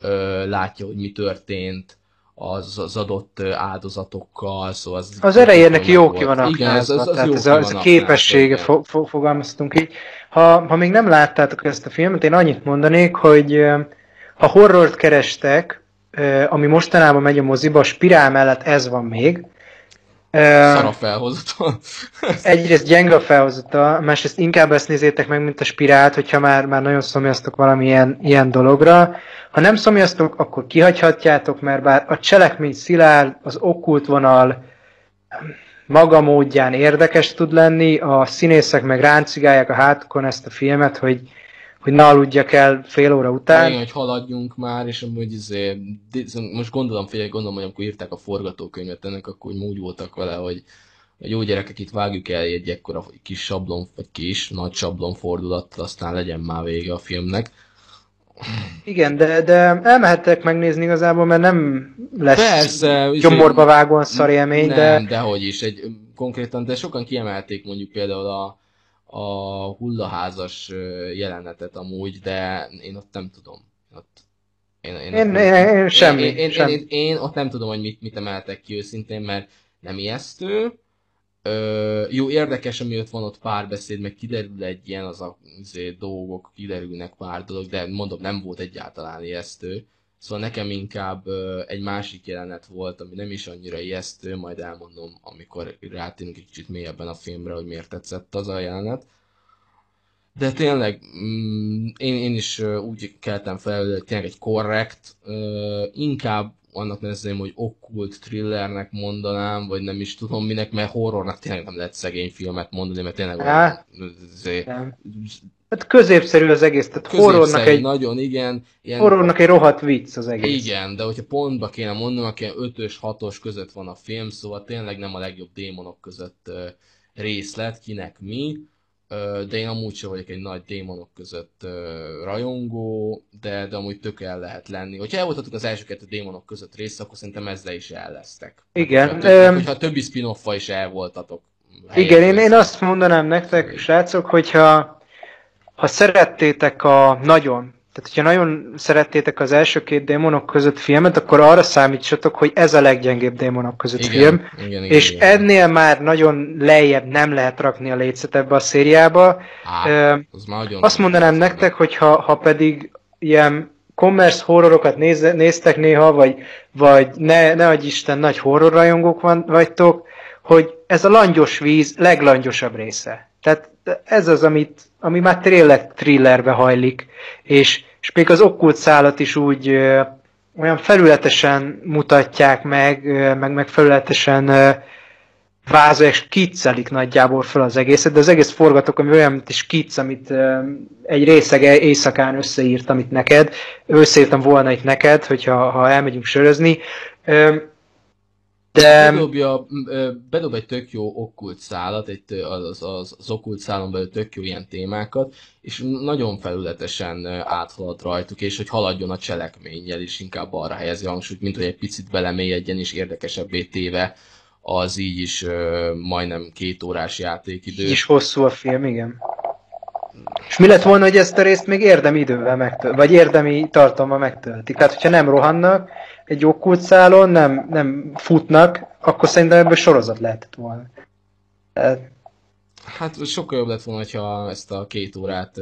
ö, látja, hogy mi történt, az, az adott áldozatokkal, szóval az... Az erején neki jó ki van a Igen, ez, ez, az tehát ez, a, ez a képessége, fo, fo, fogalmaztunk így. Ha, ha még nem láttátok ezt a filmet, én annyit mondanék, hogy ha horrort kerestek, ami mostanában megy a moziba, a spirál mellett ez van még, Szar a felhozata. (laughs) egyrészt gyenge a felhozata, másrészt inkább ezt nézzétek meg, mint a spirált, hogyha már, már nagyon szomjaztok valamilyen ilyen dologra. Ha nem szomjaztok, akkor kihagyhatjátok, mert bár a cselekmény szilárd, az okkult vonal maga módján érdekes tud lenni, a színészek meg ráncigálják a hátukon ezt a filmet, hogy hogy ne aludjak el fél óra után. Igen, hogy haladjunk már, és amúgy izé, most gondolom, figyelj, gondolom, hogy amikor írták a forgatókönyvet ennek, akkor úgy voltak vele, hogy a jó gyerekek itt vágjuk el egy ekkora kis sablon, vagy kis, nagy sablon fordulattal, aztán legyen már vége a filmnek. Igen, de, de elmehettek megnézni igazából, mert nem lesz Persze, gyomorba vágóan szari élmény, nem, de... dehogy is, egy, konkrétan, de sokan kiemelték mondjuk például a, a hullaházas jelenetet amúgy, de én ott nem tudom. Ott, én, én, én, én, én, semmi, én, én, semmi. Én, én, én ott nem tudom, hogy mit, mit emeltek ki őszintén, mert nem ijesztő. Ö, jó, érdekes, ami ott van ott párbeszéd, meg kiderül egy ilyen, az a azért, dolgok, kiderülnek pár dolog, de mondom, nem volt egyáltalán ijesztő. Szóval nekem inkább egy másik jelenet volt, ami nem is annyira ijesztő, majd elmondom, amikor rátérünk egy kicsit mélyebben a filmre, hogy miért tetszett az a jelenet. De tényleg, mm, én, én is úgy keltem fel, hogy tényleg egy korrekt, inkább annak nevezném, hogy okkult thrillernek mondanám, vagy nem is tudom minek, mert horrornak tényleg nem lehet szegény filmet mondani, mert tényleg olyan, nem. Hát középszerű az egész, tehát horrornak egy... nagyon, igen. Ilyen... Horrornak egy rohadt vicc az egész. Igen, de hogyha pontba kéne mondanom, akkor ilyen 5-ös, 6-os között van a film, szóval tényleg nem a legjobb démonok között részlet, kinek mi, de én amúgy sem vagyok egy nagy démonok között rajongó, de, de amúgy tök el lehet lenni. Hogyha elvoltatok az első kettő démonok között részt, akkor szerintem ezzel is el lesztek. Igen. Hogyha, um... hogyha többi spin is elvoltatok. Igen, én, én azt mondanám nektek, srácok, hogyha ha szerettétek a nagyon, tehát hogyha nagyon szerettétek az első két démonok között filmet, akkor arra számítsatok, hogy ez a leggyengébb démonok között igen, film, igen, igen, és igen. ennél már nagyon lejjebb nem lehet rakni a létszet ebbe a szériába. Á, az Azt mondanám nektek, hogy ha, ha pedig ilyen commerce horrorokat néz, néztek néha, vagy, vagy ne, ne adj Isten, nagy horrorrajongók van, vagytok, hogy ez a langyos víz leglangyosabb része. Tehát ez az, amit, ami már tényleg thrillerbe hajlik, és, és még az okkult szálat is úgy ö, olyan felületesen mutatják meg, ö, meg, meg felületesen ö, vázolják, és kiccelik nagyjából fel az egészet, de az egész forgatok, ami olyan, mint is kicc, amit ö, egy részeg éjszakán összeírt, amit neked, összeírtam volna itt neked, hogyha ha elmegyünk sörözni, ö, De Bedobja, bedob egy tök jó okkult szálat, egy, az, az, az okkult szálon belül tök jó ilyen témákat, és nagyon felületesen áthalad rajtuk, és hogy haladjon a cselekménnyel is, inkább arra helyezi hangsúlyt, mint hogy egy picit belemélyedjen és érdekesebbé téve az így is ö, majdnem két órás játékidő. így is hosszú a film, igen. És mi lett volna, hogy ezt a részt még érdemi idővel megtölt, vagy érdemi tartalma megtöltik? Tehát, hogyha nem rohannak egy okkult szálon, nem, nem futnak, akkor szerintem ebből sorozat lehetett volna. Tehát, Hát sokkal jobb lett volna, ha ezt a két órát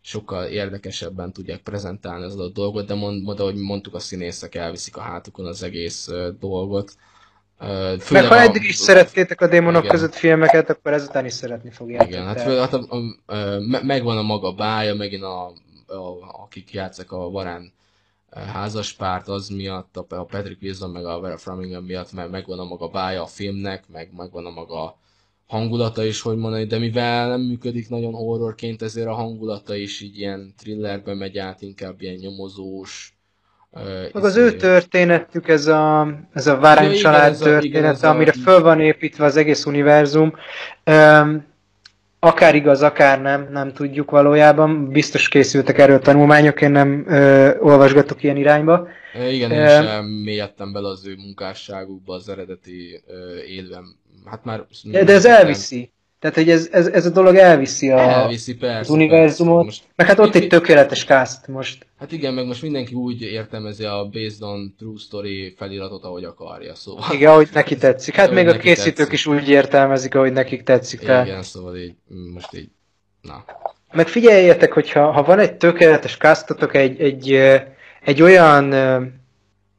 sokkal érdekesebben tudják prezentálni az adott dolgot, de mond, mond, ahogy mondtuk, a színészek elviszik a hátukon az egész dolgot. Meg főleg ha a- eddig is szerettétek a démonok Igen. között filmeket, akkor ezután is szeretni fogjátok. Igen, hát, de- fő, hát a, a, a, me- megvan a maga bája, megint a, a, akik játszak a Varán házaspárt, az miatt, a, a Patrick Wilson meg a Vera Framingham miatt, mert megvan a maga bája a filmnek, meg megvan a maga hangulata is, hogy mondani, de mivel nem működik nagyon horrorként, ezért a hangulata is így ilyen thrillerbe megy át, inkább ilyen nyomozós. Meg az izé- ő történetük, ez a, ez a Várány Ja, igen, család ez a- igen, története, ez a- amire föl van építve az egész univerzum. Akár igaz, akár nem, nem tudjuk valójában. Biztos készültek erről tanulmányok, én nem ö, olvasgatok ilyen irányba. Igen, én Em, sem mélyedtem bele az ő munkásságukba, az eredeti ö. Hát már... De, de ez elviszi. Tehát, hogy ez, ez, ez a dolog elviszi a, Elviszi, persze. az univerzumot. Persze. Most, Meg hát ott egy tökéletes cast most. hát igen, meg most mindenki úgy értelmezi a Based on True Story feliratot, ahogy akarja, szóval. Igen, ahogy neki tetszik. Hát még a készítők tetszik. is úgy értelmezik, ahogy nekik tetszik. Tehát. Igen, szóval így, most így, na. Meg figyeljetek, hogyha ha van egy tökéletes castotok egy, egy, egy olyan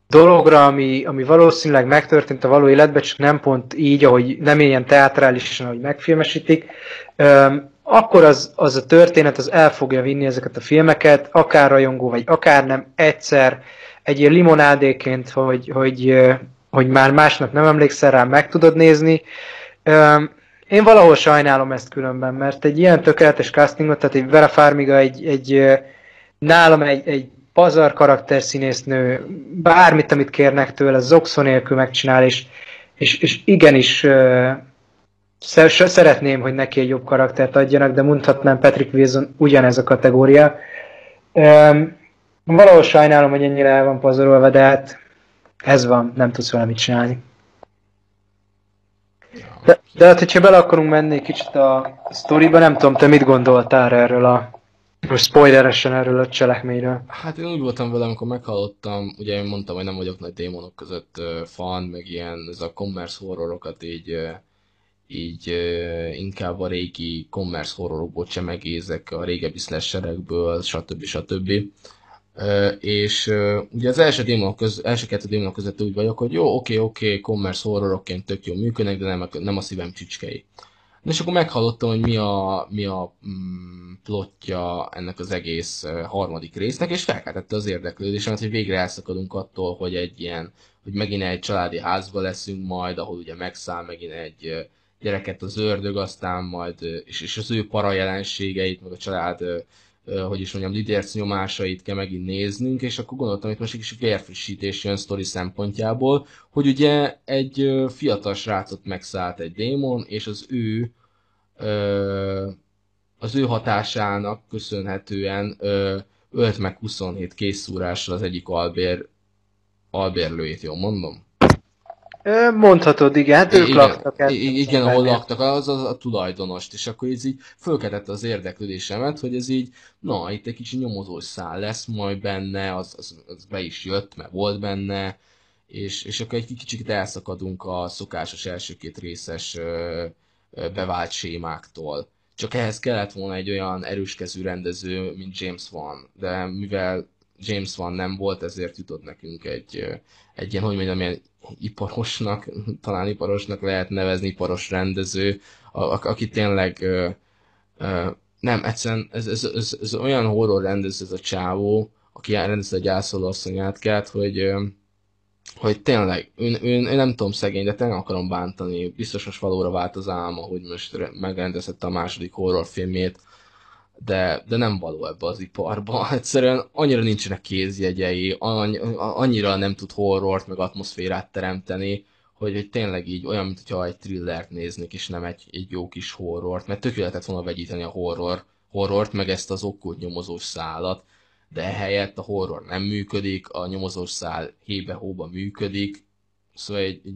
dologra, ami, ami valószínűleg megtörtént a való életben, csak nem pont így, ahogy nem ilyen teatrálisan, ahogy megfilmesítik, akkor az, az a történet az el fogja vinni ezeket a filmeket, akár rajongó, vagy akár nem, egyszer egy ilyen limonádéként, hogy, hogy, hogy már másnap nem emlékszel rá, meg tudod nézni. Én valahol sajnálom ezt különben, mert egy ilyen tökéletes castingot, tehát egy Vera Farmiga egy, egy nálam egy, egy pazar karakterszínésznő, bármit, amit kérnek tőle, zokszó nélkül megcsinál, és, és, és igenis szer- szeretném, hogy neki egy jobb karaktert adjanak, de mondhatnám Patrick Wilson ugyanez a kategória. Öm, valahol sajnálom, hogy ennyire el van pazarolva, de hát ez van, nem tudsz vele mit csinálni. De, de hát, hogyha bele akarunk menni kicsit a sztoriba, nem tudom, te mit gondoltál erről a most spoileresen erről a cselekményről. Hát én úgy voltam vele, amikor meghallottam, ugye én mondtam, hogy nem vagyok nagy démonok között fan, meg ilyen, ez a commerce horrorokat így, így inkább a régi commerce horrorokból csemegézek, a régebbi slasherekből, stb. stb. És ugye az első, démonok köz, első kettő démonok között úgy vagyok, hogy jó, oké, oké, commerce horrorokként tök jó működnek, de nem, a- nem a szívem csücskei. Na és akkor meghallottam, hogy mi a, mi a mm, plotja ennek az egész harmadik résznek, és felkeltette az érdeklődésemet, hogy végre elszakadunk attól, hogy egy ilyen, hogy megint egy családi házba leszünk majd, ahol ugye megszáll megint egy gyereket az ördög, aztán majd, és, és az ő para jelenségeit, meg a család, hogy is mondjam, lidérc nyomásait kell megint néznünk, és akkor gondoltam, hogy most egy kis vérfrissítés jön sztori szempontjából, hogy ugye egy fiatal srácot megszállt egy démon, és az ő az ő hatásának köszönhetően ölt meg 27 készszúrással az egyik albér albérlőjét, jól mondom? Mondhatod, igen, hát ők igen, laktak el. Igen, ahol laktak, az, az a tulajdonost, és akkor ez így fölkeltette az érdeklődésemet, hogy ez így, na, itt egy kicsi nyomozós szál lesz majd benne, az, az, az be is jött, mert volt benne, és, és akkor egy kicsit elszakadunk a szokásos első két részes ö, ö, bevált sémáktól. Csak ehhez kellett volna egy olyan erőskezű rendező, mint James Wan, de mivel James Wan nem volt, ezért jutott nekünk egy, egy ilyen, hogy mondjam, ilyen iparosnak, talán iparosnak lehet nevezni, iparos rendező, a, a, aki tényleg ö, ö, nem, egyszerűen ez, ez, ez, ez olyan horror rendező ez a csávó, aki rendezte a gyászoló asszonyát kelt, hogy, ö, hogy tényleg, én, én, én nem tudom szegény, de tényleg akarom bántani, biztos most valóra vált az álma, hogy most re- megrendezhette a második horrorfilmét, de, de nem való ebbe az iparba. (laughs) Egyszerűen annyira nincsenek kézjegyei, annyi, annyira nem tud horrort, meg atmoszférát teremteni, hogy hogy, tényleg így olyan, mintha egy thrillert néznék, és nem egy, egy jó kis horrort, mert tök lehetett volna vegyíteni a horror, horrort, meg ezt az okkult nyomozós szálat, de ehelyett a horror nem működik, a nyomozós szál hébe-hóba működik, szóval egy, egy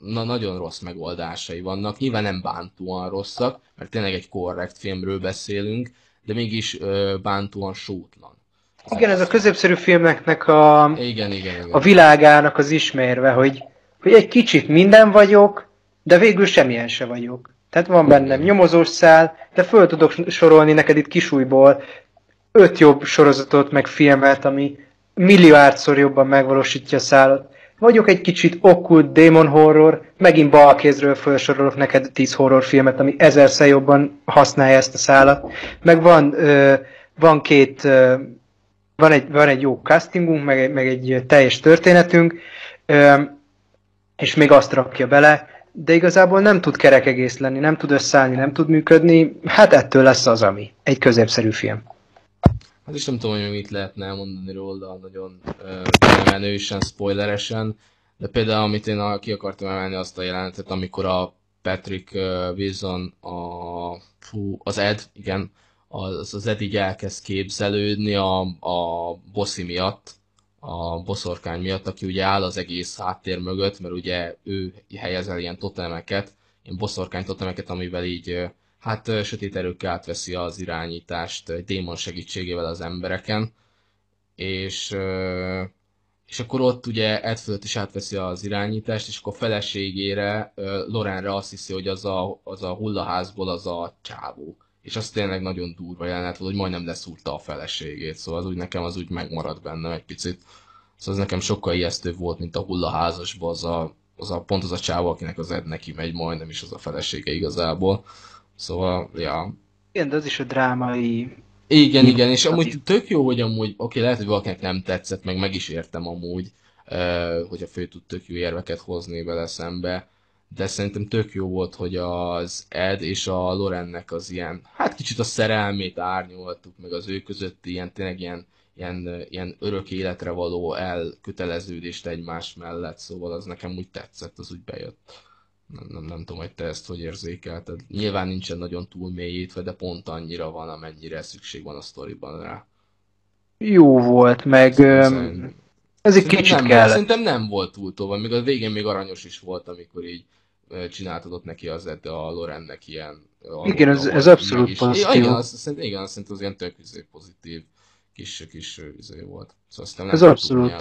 na, nagyon rossz megoldásai vannak. Nyilván nem bántóan rosszak, mert tényleg egy korrekt filmről beszélünk, de mégis ö, bántóan sótlan. Igen, ez a középszerű filmeknek a, Igen, igen, igen. a világának az ismerve, hogy, hogy egy kicsit minden vagyok, de végül semmilyen se vagyok. Tehát van bennem nyomozós szál, de föl tudok sorolni neked itt kisújból öt jobb sorozatot, meg filmet, ami milliárdszor jobban megvalósítja a szállat. Vagyok egy kicsit okkult démon horror, megint balkézről felsorolok neked 10 horrorfilmet, ami ezerszer jobban használja ezt a szállat. Meg van, ö, van két, ö, van egy, van egy jó castingunk, meg, meg egy teljes történetünk, ö, és még azt rakja bele, de igazából nem tud kerek egész lenni, nem tud összeállni, nem tud működni, hát ettől lesz az, ami. Egy középszerű film. Hát is nem tudom, hogy mit lehetne elmondani róla nagyon ö, menősen, spoileresen, de például amit én a, ki akartam emelni azt a jelenetet, amikor a Patrick Wilson, a, fú, az Ed, igen, az, az Ed így elkezd képzelődni a, a bossi miatt, a boszorkány miatt, aki ugye áll az egész háttér mögött, mert ugye ő helyez el ilyen totemeket, ilyen boszorkány totemeket, amivel így hát sötét erőkkel átveszi az irányítást egy démon segítségével az embereken, és, és akkor ott ugye Ed fölött is átveszi az irányítást, és akkor a feleségére, Lorenre azt hiszi, hogy az a, az a hullaházból az a csávó. És az tényleg nagyon durva jelenet volt, hogy majdnem leszúrta a feleségét, szóval az úgy nekem az úgy megmaradt bennem egy picit. Szóval ez nekem sokkal ijesztőbb volt, mint a hullaházasban az a, az a pont az a csávó, akinek az Ed neki megy, majdnem is az a felesége igazából. Szóval, ja, Igen, de az is a drámai... igen, igen, és amúgy tök jó, hogy amúgy, oké, lehet, hogy valakinek nem tetszett, meg meg is értem amúgy, hogy a fő tud tök jó érveket hozni vele szembe, de szerintem tök jó volt, hogy az Ed és a Lorennek az ilyen, hát kicsit a szerelmét árnyoltuk, meg az ő közötti ilyen, tényleg ilyen, ilyen, ilyen örök életre való elköteleződést egymás mellett, szóval az nekem úgy tetszett, az úgy bejött. Nem, nem, nem tudom, hogy te ezt hogy érzékelted. Nyilván nincsen nagyon túl mélyítve, de pont annyira van, amennyire szükség van a sztoriban rá. Jó volt, meg... Szerintem- Ez egy kicsit nem, kellett. Szerintem nem volt túl tolva, még a végén még aranyos is volt, amikor így ö, csináltad ott neki az a Lorennek ilyen... Igen, ez- ez abszolút is- pozitív. Igen, azt, szerintem, igen, azt szerintem az ilyen tök izé, pozitív kis, kis ö, izé volt. Szóval Ez abszolút.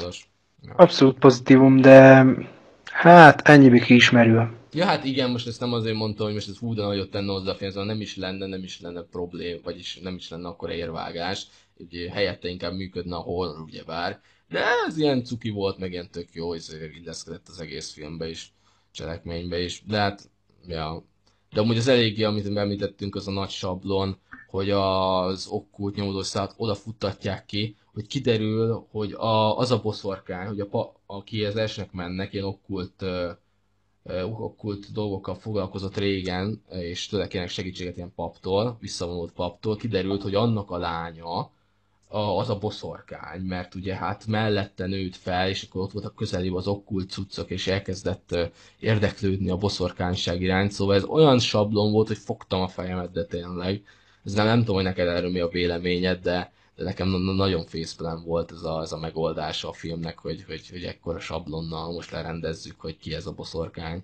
Abszolút pozitívum, de hát ennyibe kiismerül. Ja, hát igen, most ezt nem azért mondtam, hogy most ez hú, de nagyot tenne hozzá a szóval nem is lenne, nem is lenne problém, vagyis nem is lenne akkor érvágás, ugye helyette inkább működne a horror, ugyebár, de ez ilyen cuki volt, meg ilyen tök jó, és illeszkedett az egész filmbe is, cselekménybe is, de hát, ja, de amúgy az eléggé, amit említettünk, az a nagy sablon, hogy az okkult nyomozószállat oda futtatják ki, hogy kiderül, hogy a, az a boszorkány, hogy a, pa, aki az esnek mennek, ilyen okkult ö, ö, okkult dolgokkal foglalkozott régen, és tőle kérnek segítséget ilyen paptól, visszavonult paptól, kiderült, hogy annak a lánya a, az a boszorkány, mert ugye hát mellette nőtt fel, és akkor ott voltak közelében az okkult cuccok, és elkezdett érdeklődni a boszorkányság iránt, szóval ez olyan sablon volt, hogy fogtam a fejemet, de tényleg. Ez nem, nem tudom, hogy neked erről mi a véleményed, de, de nekem na- na- nagyon fészpelen volt ez a, ez a megoldása a filmnek, hogy, hogy, hogy ekkora sablonnal most lerendezzük, hogy ki ez a boszorkány.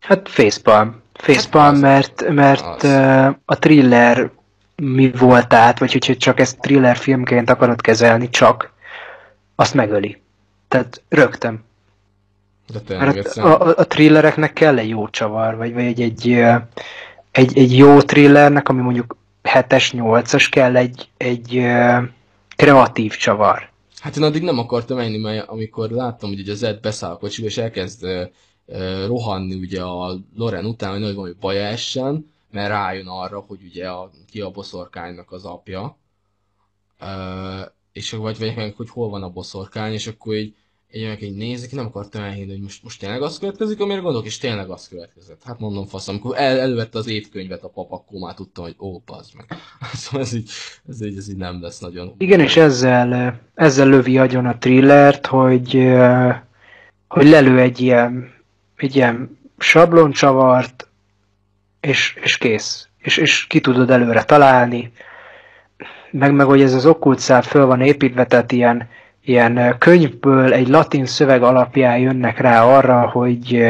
Hát facepalm. Facepalm, Hát az. mert, mert Az. a thriller mi volt át, vagy hogyha csak ezt thriller filmként akarod kezelni, csak azt megöli. Tehát rögtön. De tényleg Mert a, a, a thrillereknek kell egy jó csavar, vagy, vagy egy, egy, egy, egy jó thrillernek, ami mondjuk 7-es, 8-as kell egy, egy kreatív csavar. Hát én addig nem akartam menni, mert amikor láttam, hogy az Ed beszáll a kocsiba, és elkezd rohanni ugye a Loren után, hogy nagy valami essen, mert rájön arra, hogy ugye a, ki a boszorkánynak az apja. És vagy, vagy meg, hogy hol van a boszorkány, és akkor így így meg így nézik, nem akartam elhinni, hogy most, most tényleg az következik, amire gondolok, és tényleg az következett. Hát mondom fasz, amikor el, elővette az étkönyvet a pap, akkor már tudtam, hogy ó, bazd meg. (laughs) szóval ez így, ez így, ez így nem lesz nagyon. Igen, és ezzel, ezzel lövi agyon a thrillert, hogy, hogy lelő egy ilyen egy ilyen sabloncsavart, és, és kész. És, és ki tudod előre találni. Meg, meg hogy ez az okkult föl van építve, tehát ilyen, ilyen könyvből egy latin szöveg alapján jönnek rá arra, hogy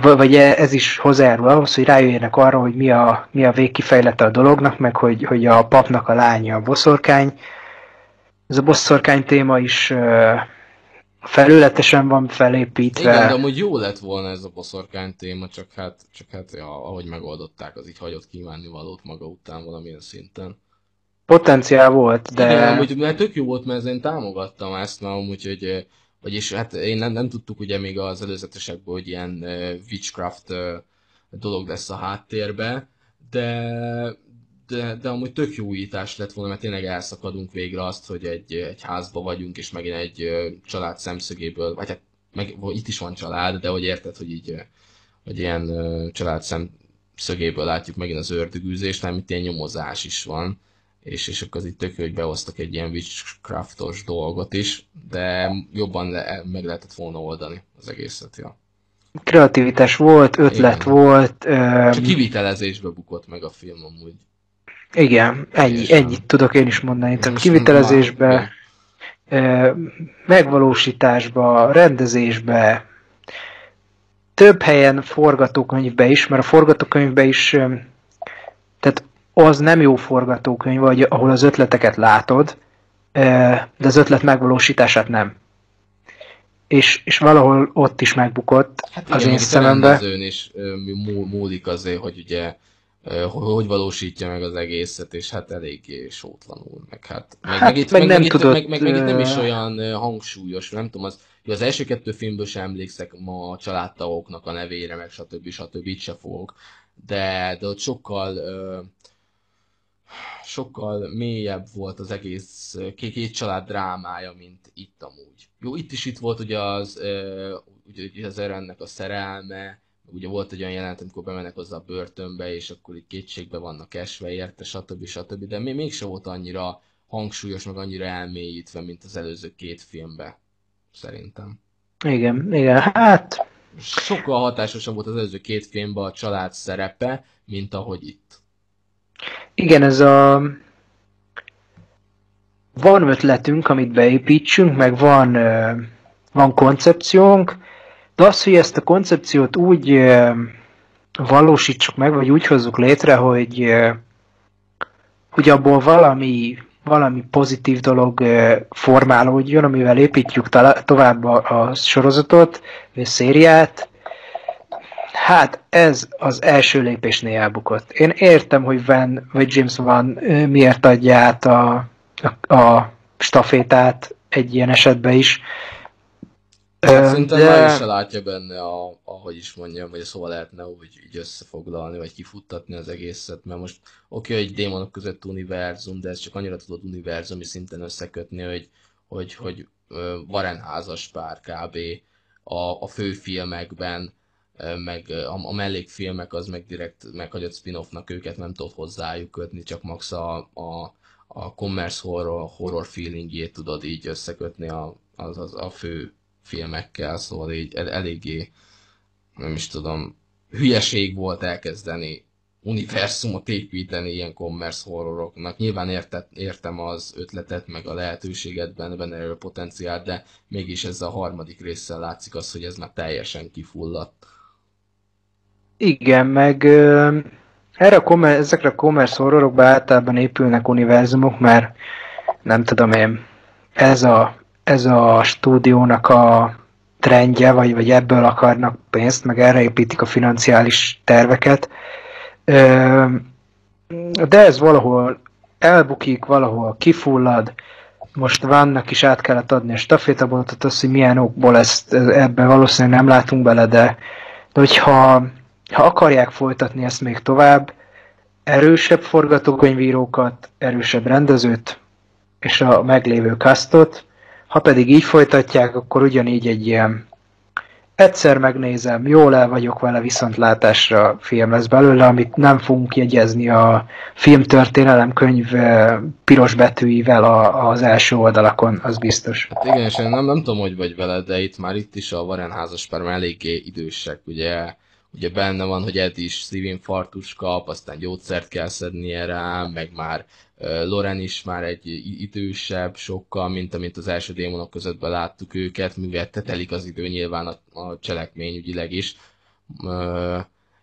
vagy ez is hozzájárul ahhoz, hogy rájöjjenek arra, hogy mi a, mi a végkifejlete a dolognak, meg hogy, hogy a papnak a lánya a boszorkány. Ez a boszorkány téma is felületesen van felépítve. Igen, de amúgy jó lett volna ez a boszorkány téma, csak hát, csak hát ja, ahogy megoldották, az így hagyott kívánni valót maga után valamilyen szinten. Potenciál volt, de... Igen, amúgy, mert tök jó volt, mert én támogattam ezt, na, amúgy, hogy vagyis hát én nem, nem tudtuk ugye még az előzetesekből, hogy ilyen uh, witchcraft uh, dolog lesz a háttérbe, de, de, de amúgy tök jó újítás lett volna, mert tényleg elszakadunk végre azt, hogy egy, egy házba vagyunk, és megint egy uh, család szemszögéből, vagy hát meg, itt is van család, de hogy érted, hogy így hogy ilyen uh, család szemszögéből látjuk megint az ördögűzést, nem itt ilyen nyomozás is van és, és akkor az itt tök hogy behoztak egy ilyen witchcraftos dolgot is, de jobban le, meg lehetett volna oldani az egészet, ja. Kreativitás volt, ötlet igen. volt. Um... Csak kivitelezésbe bukott meg a film amúgy. Igen, ennyi, ennyit tudok én is mondani. Tehát kivitelezésbe, megvalósításba, rendezésbe, több helyen forgatókönyvbe is, mert a forgatókönyvbe is, tehát az nem jó forgatókönyv, vagy ahol az ötleteket látod, de az ötlet megvalósítását nem. És, és valahol ott is megbukott hát az igen, én szemembe. Hát is múlik azért, hogy ugye hogy valósítja meg az egészet, és hát eléggé sótlanul, meg hát... Meg, hát, meg, itt, meg, meg nem itt, tudod... Meg, meg, meg, itt nem is olyan hangsúlyos, nem tudom, az, az első kettő filmből sem emlékszek ma a családtagoknak a nevére, meg stb. stb. itt se fogok, de, de ott sokkal sokkal mélyebb volt az egész két család drámája, mint itt amúgy. Jó, itt is itt volt ugye az, ugye az Erennek a szerelme, ugye volt egy olyan jelent, amikor bemennek hozzá a börtönbe, és akkor itt kétségbe vannak esve érte, stb. stb. De még mégse volt annyira hangsúlyos, meg annyira elmélyítve, mint az előző két filmbe, szerintem. Igen, igen, hát... Sokkal hatásosabb volt az előző két filmben a család szerepe, mint ahogy itt. Igen, ez a... Van ötletünk, amit beépítsünk, meg van, van koncepciónk, de az, hogy ezt a koncepciót úgy valósítsuk meg, vagy úgy hozzuk létre, hogy, hogy abból valami, valami pozitív dolog formálódjon, amivel építjük tovább a, sorozatot, a szériát, Hát ez az első lépésnél elbukott. Én értem, hogy Van vagy James Van miért adja át a, a, a stafétát egy ilyen esetben is. Hát szerintem de... már is látja benne, a, ahogy is mondjam, vagy szóval lehetne úgy így összefoglalni, vagy kifuttatni az egészet, mert most oké, okay, hogy démonok között univerzum, de ez csak annyira tudod univerzumi szinten összekötni, hogy, hogy, hogy Warren házas pár kb. a, a főfilmekben, meg a, a mellékfilmek az meg direkt meghagyott spin-offnak őket, nem tudod hozzájuk kötni, csak max a, a, a commerce horror, horror feelingjét tudod így összekötni a, az, az, a fő filmekkel, szóval így el, eléggé, nem is tudom, hülyeség volt elkezdeni univerzumot építeni ilyen commerce horroroknak. Nyilván értet, értem az ötletet, meg a lehetőséget benne, benne a potenciált, de mégis ez a harmadik résszel látszik az, hogy ez már teljesen kifulladt. Igen, meg ö, erre a commerce, ezekre a commerce horrorokba általában épülnek univerzumok, mert nem tudom én, ez a, ez a stúdiónak a trendje, vagy, vagy ebből akarnak pénzt, meg erre építik a financiális terveket. De ez valahol elbukik, valahol kifullad, most vannak is át kellett adni a stafétaboltot, az, hogy milyen okból ezt ebbe valószínűleg nem látunk bele, de, de hogyha ha akarják folytatni ezt még tovább, erősebb forgatókönyvírókat, erősebb rendezőt és a meglévő kasztot, ha pedig így folytatják, akkor ugyanígy egy ilyen, egyszer megnézem, jól el vagyok vele, viszontlátásra film lesz belőle, amit nem fogunk jegyezni a filmtörténelem könyv eh, piros betűivel a, az első oldalakon, az biztos. Hát igen, és én nem, nem tudom, hogy vagy vele, de itt már itt is a Warren házaspár eléggé idősek, ugye ugye benne van, hogy Ed is szívinfarktus kap, aztán gyógyszert kell szednie rá, meg már Loren is már egy idősebb sokkal, mint amint az első démonok között láttuk őket, mivel tetelik az idő nyilván a, a cselekmény ügyileg is.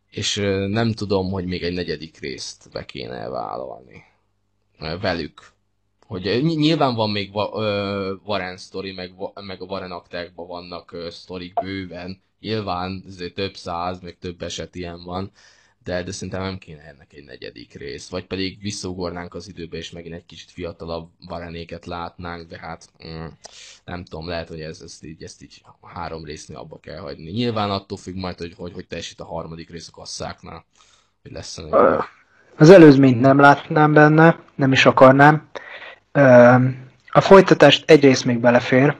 És nem tudom, hogy még egy negyedik részt be kéne vállalni velük. Hogy nyilván van még Warren story, meg, meg a Warren aktákban vannak sztorik bőven, nyilván azért több száz, meg több eset ilyen van, de, de szerintem nem kéne ennek egy negyedik rész, vagy pedig visszaugornánk az időbe, és megint egy kicsit fiatalabb varenéket látnánk, de hát mm, nem tudom, lehet, hogy ez, ezt, így, ezt így három résznél abba kell hagyni. Nyilván attól függ majd, hogy hogy, hogy teljesít a harmadik rész a kasszáknál, hogy lesz Az előzményt nem látnám benne, nem is akarnám. A folytatást egyrészt még belefér,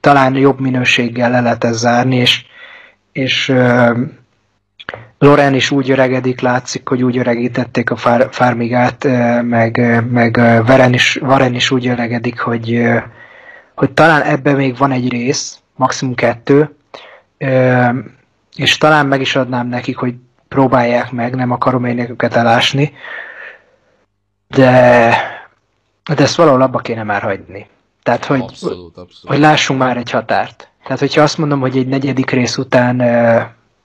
talán jobb minőséggel le lehet ez zárni, és, és Loren is úgy öregedik, látszik, hogy úgy öregítették a fár, Fármigát, meg, meg Varen, is, Varen is úgy öregedik, hogy, hogy talán ebben még van egy rész, maximum kettő, és talán meg is adnám nekik, hogy próbálják meg, nem akarom én őket elásni, de, de ezt valahol abba kéne már hagyni. Tehát, hogy, abszolút, abszolút. hogy lássunk már egy határt. Tehát, hogyha azt mondom, hogy egy negyedik rész után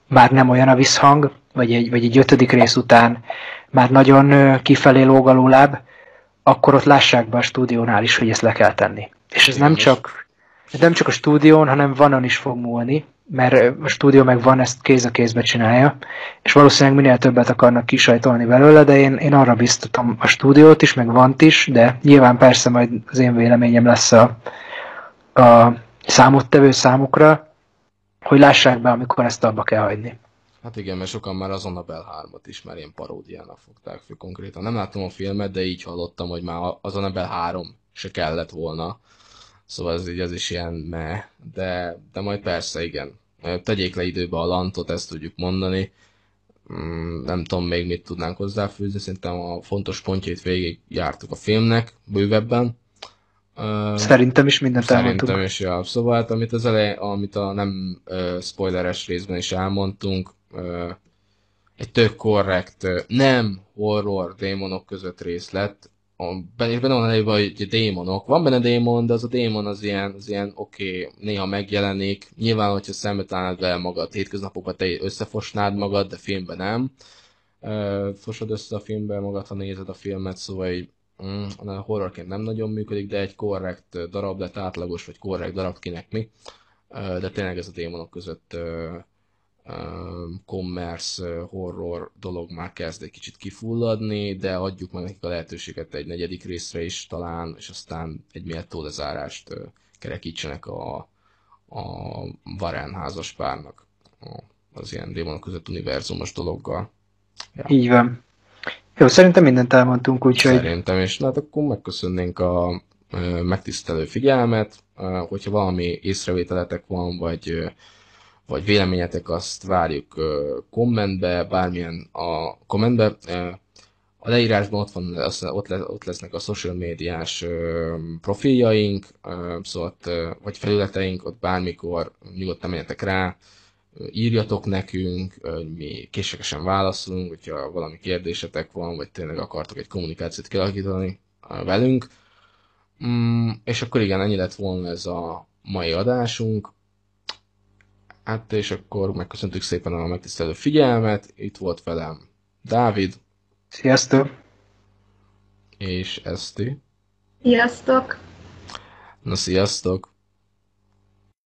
már nem olyan a visszhang, vagy egy, vagy egy ötödik rész után már nagyon kifelé lóg a láb, akkor ott lássák be a stúdiónál is, hogy ezt le kell tenni. És ez nem csak, nem csak a stúdión, hanem vanon is fog múlni, mert a stúdió meg van, ezt kéz a kézbe csinálja, és valószínűleg minél többet akarnak kisajtolni belőle, de én, én arra biztatom a stúdiót is, meg van is, de nyilván persze majd az én véleményem lesz a, a számottevő számukra, hogy lássák be, amikor ezt abba kell hagyni. Hát igen, mert sokan már az Annabelle 3-at is már ilyen paródiának fogták fő konkrétan. Nem láttam a filmet, de így hallottam, hogy már az Annabelle 3 se kellett volna. Szóval ez így az is ilyen me, de, de majd persze igen. Tegyék le időbe a lantot, ezt tudjuk mondani. Mm, nem tudom még mit tudnánk hozzáfűzni, szerintem a fontos pontjait végig jártuk a filmnek bővebben. Szerintem is mindent Szerintem elmondtunk. is, ja. Szóval hát, amit az elej, amit a nem uh, spoileres részben is elmondtunk, uh, egy tök korrekt, uh, nem horror démonok között rész lett. A, benne, benne van elég, hogy démonok. Van benne démon, de az a démon az ilyen, az ilyen oké, okay, néha megjelenik. Nyilván, hogyha szembe találnád vele magad, hétköznapokban te összefosnád magad, de filmben nem. Uh, fosod össze a filmben magad, ha nézed a filmet, szóval így mm, horrorként nem nagyon működik, de egy korrekt darab lett átlagos, vagy korrekt darab kinek mi. De tényleg ez a démonok között commerce horror dolog már kezd egy kicsit kifulladni, de adjuk meg nekik a lehetőséget egy negyedik részre is talán, és aztán egy méltó lezárást kerekítsenek a, a Varán házaspárnak az ilyen démonok között univerzumos dologgal. Ja. Így van. Jó, szerintem mindent elmondtunk, úgyhogy... Szerintem, és hát akkor megköszönnénk a megtisztelő figyelmet, hogyha valami észrevételetek van, vagy, vagy véleményetek, azt várjuk kommentbe, bármilyen a kommentbe. A leírásban ott, van, ott, lesznek a social médiás profiljaink, szóval, vagy felületeink, ott bármikor nyugodtan menjetek rá, írjatok nekünk, mi készségesen válaszolunk, hogyha valami kérdésetek van, vagy tényleg akartok egy kommunikációt kialakítani velünk. Mm, és akkor igen, ennyi lett volna ez a mai adásunk. Hát és akkor megköszöntük szépen a megtisztelő figyelmet. Itt volt velem Dávid. Sziasztok! És Eszti. Sziasztok! Na sziasztok!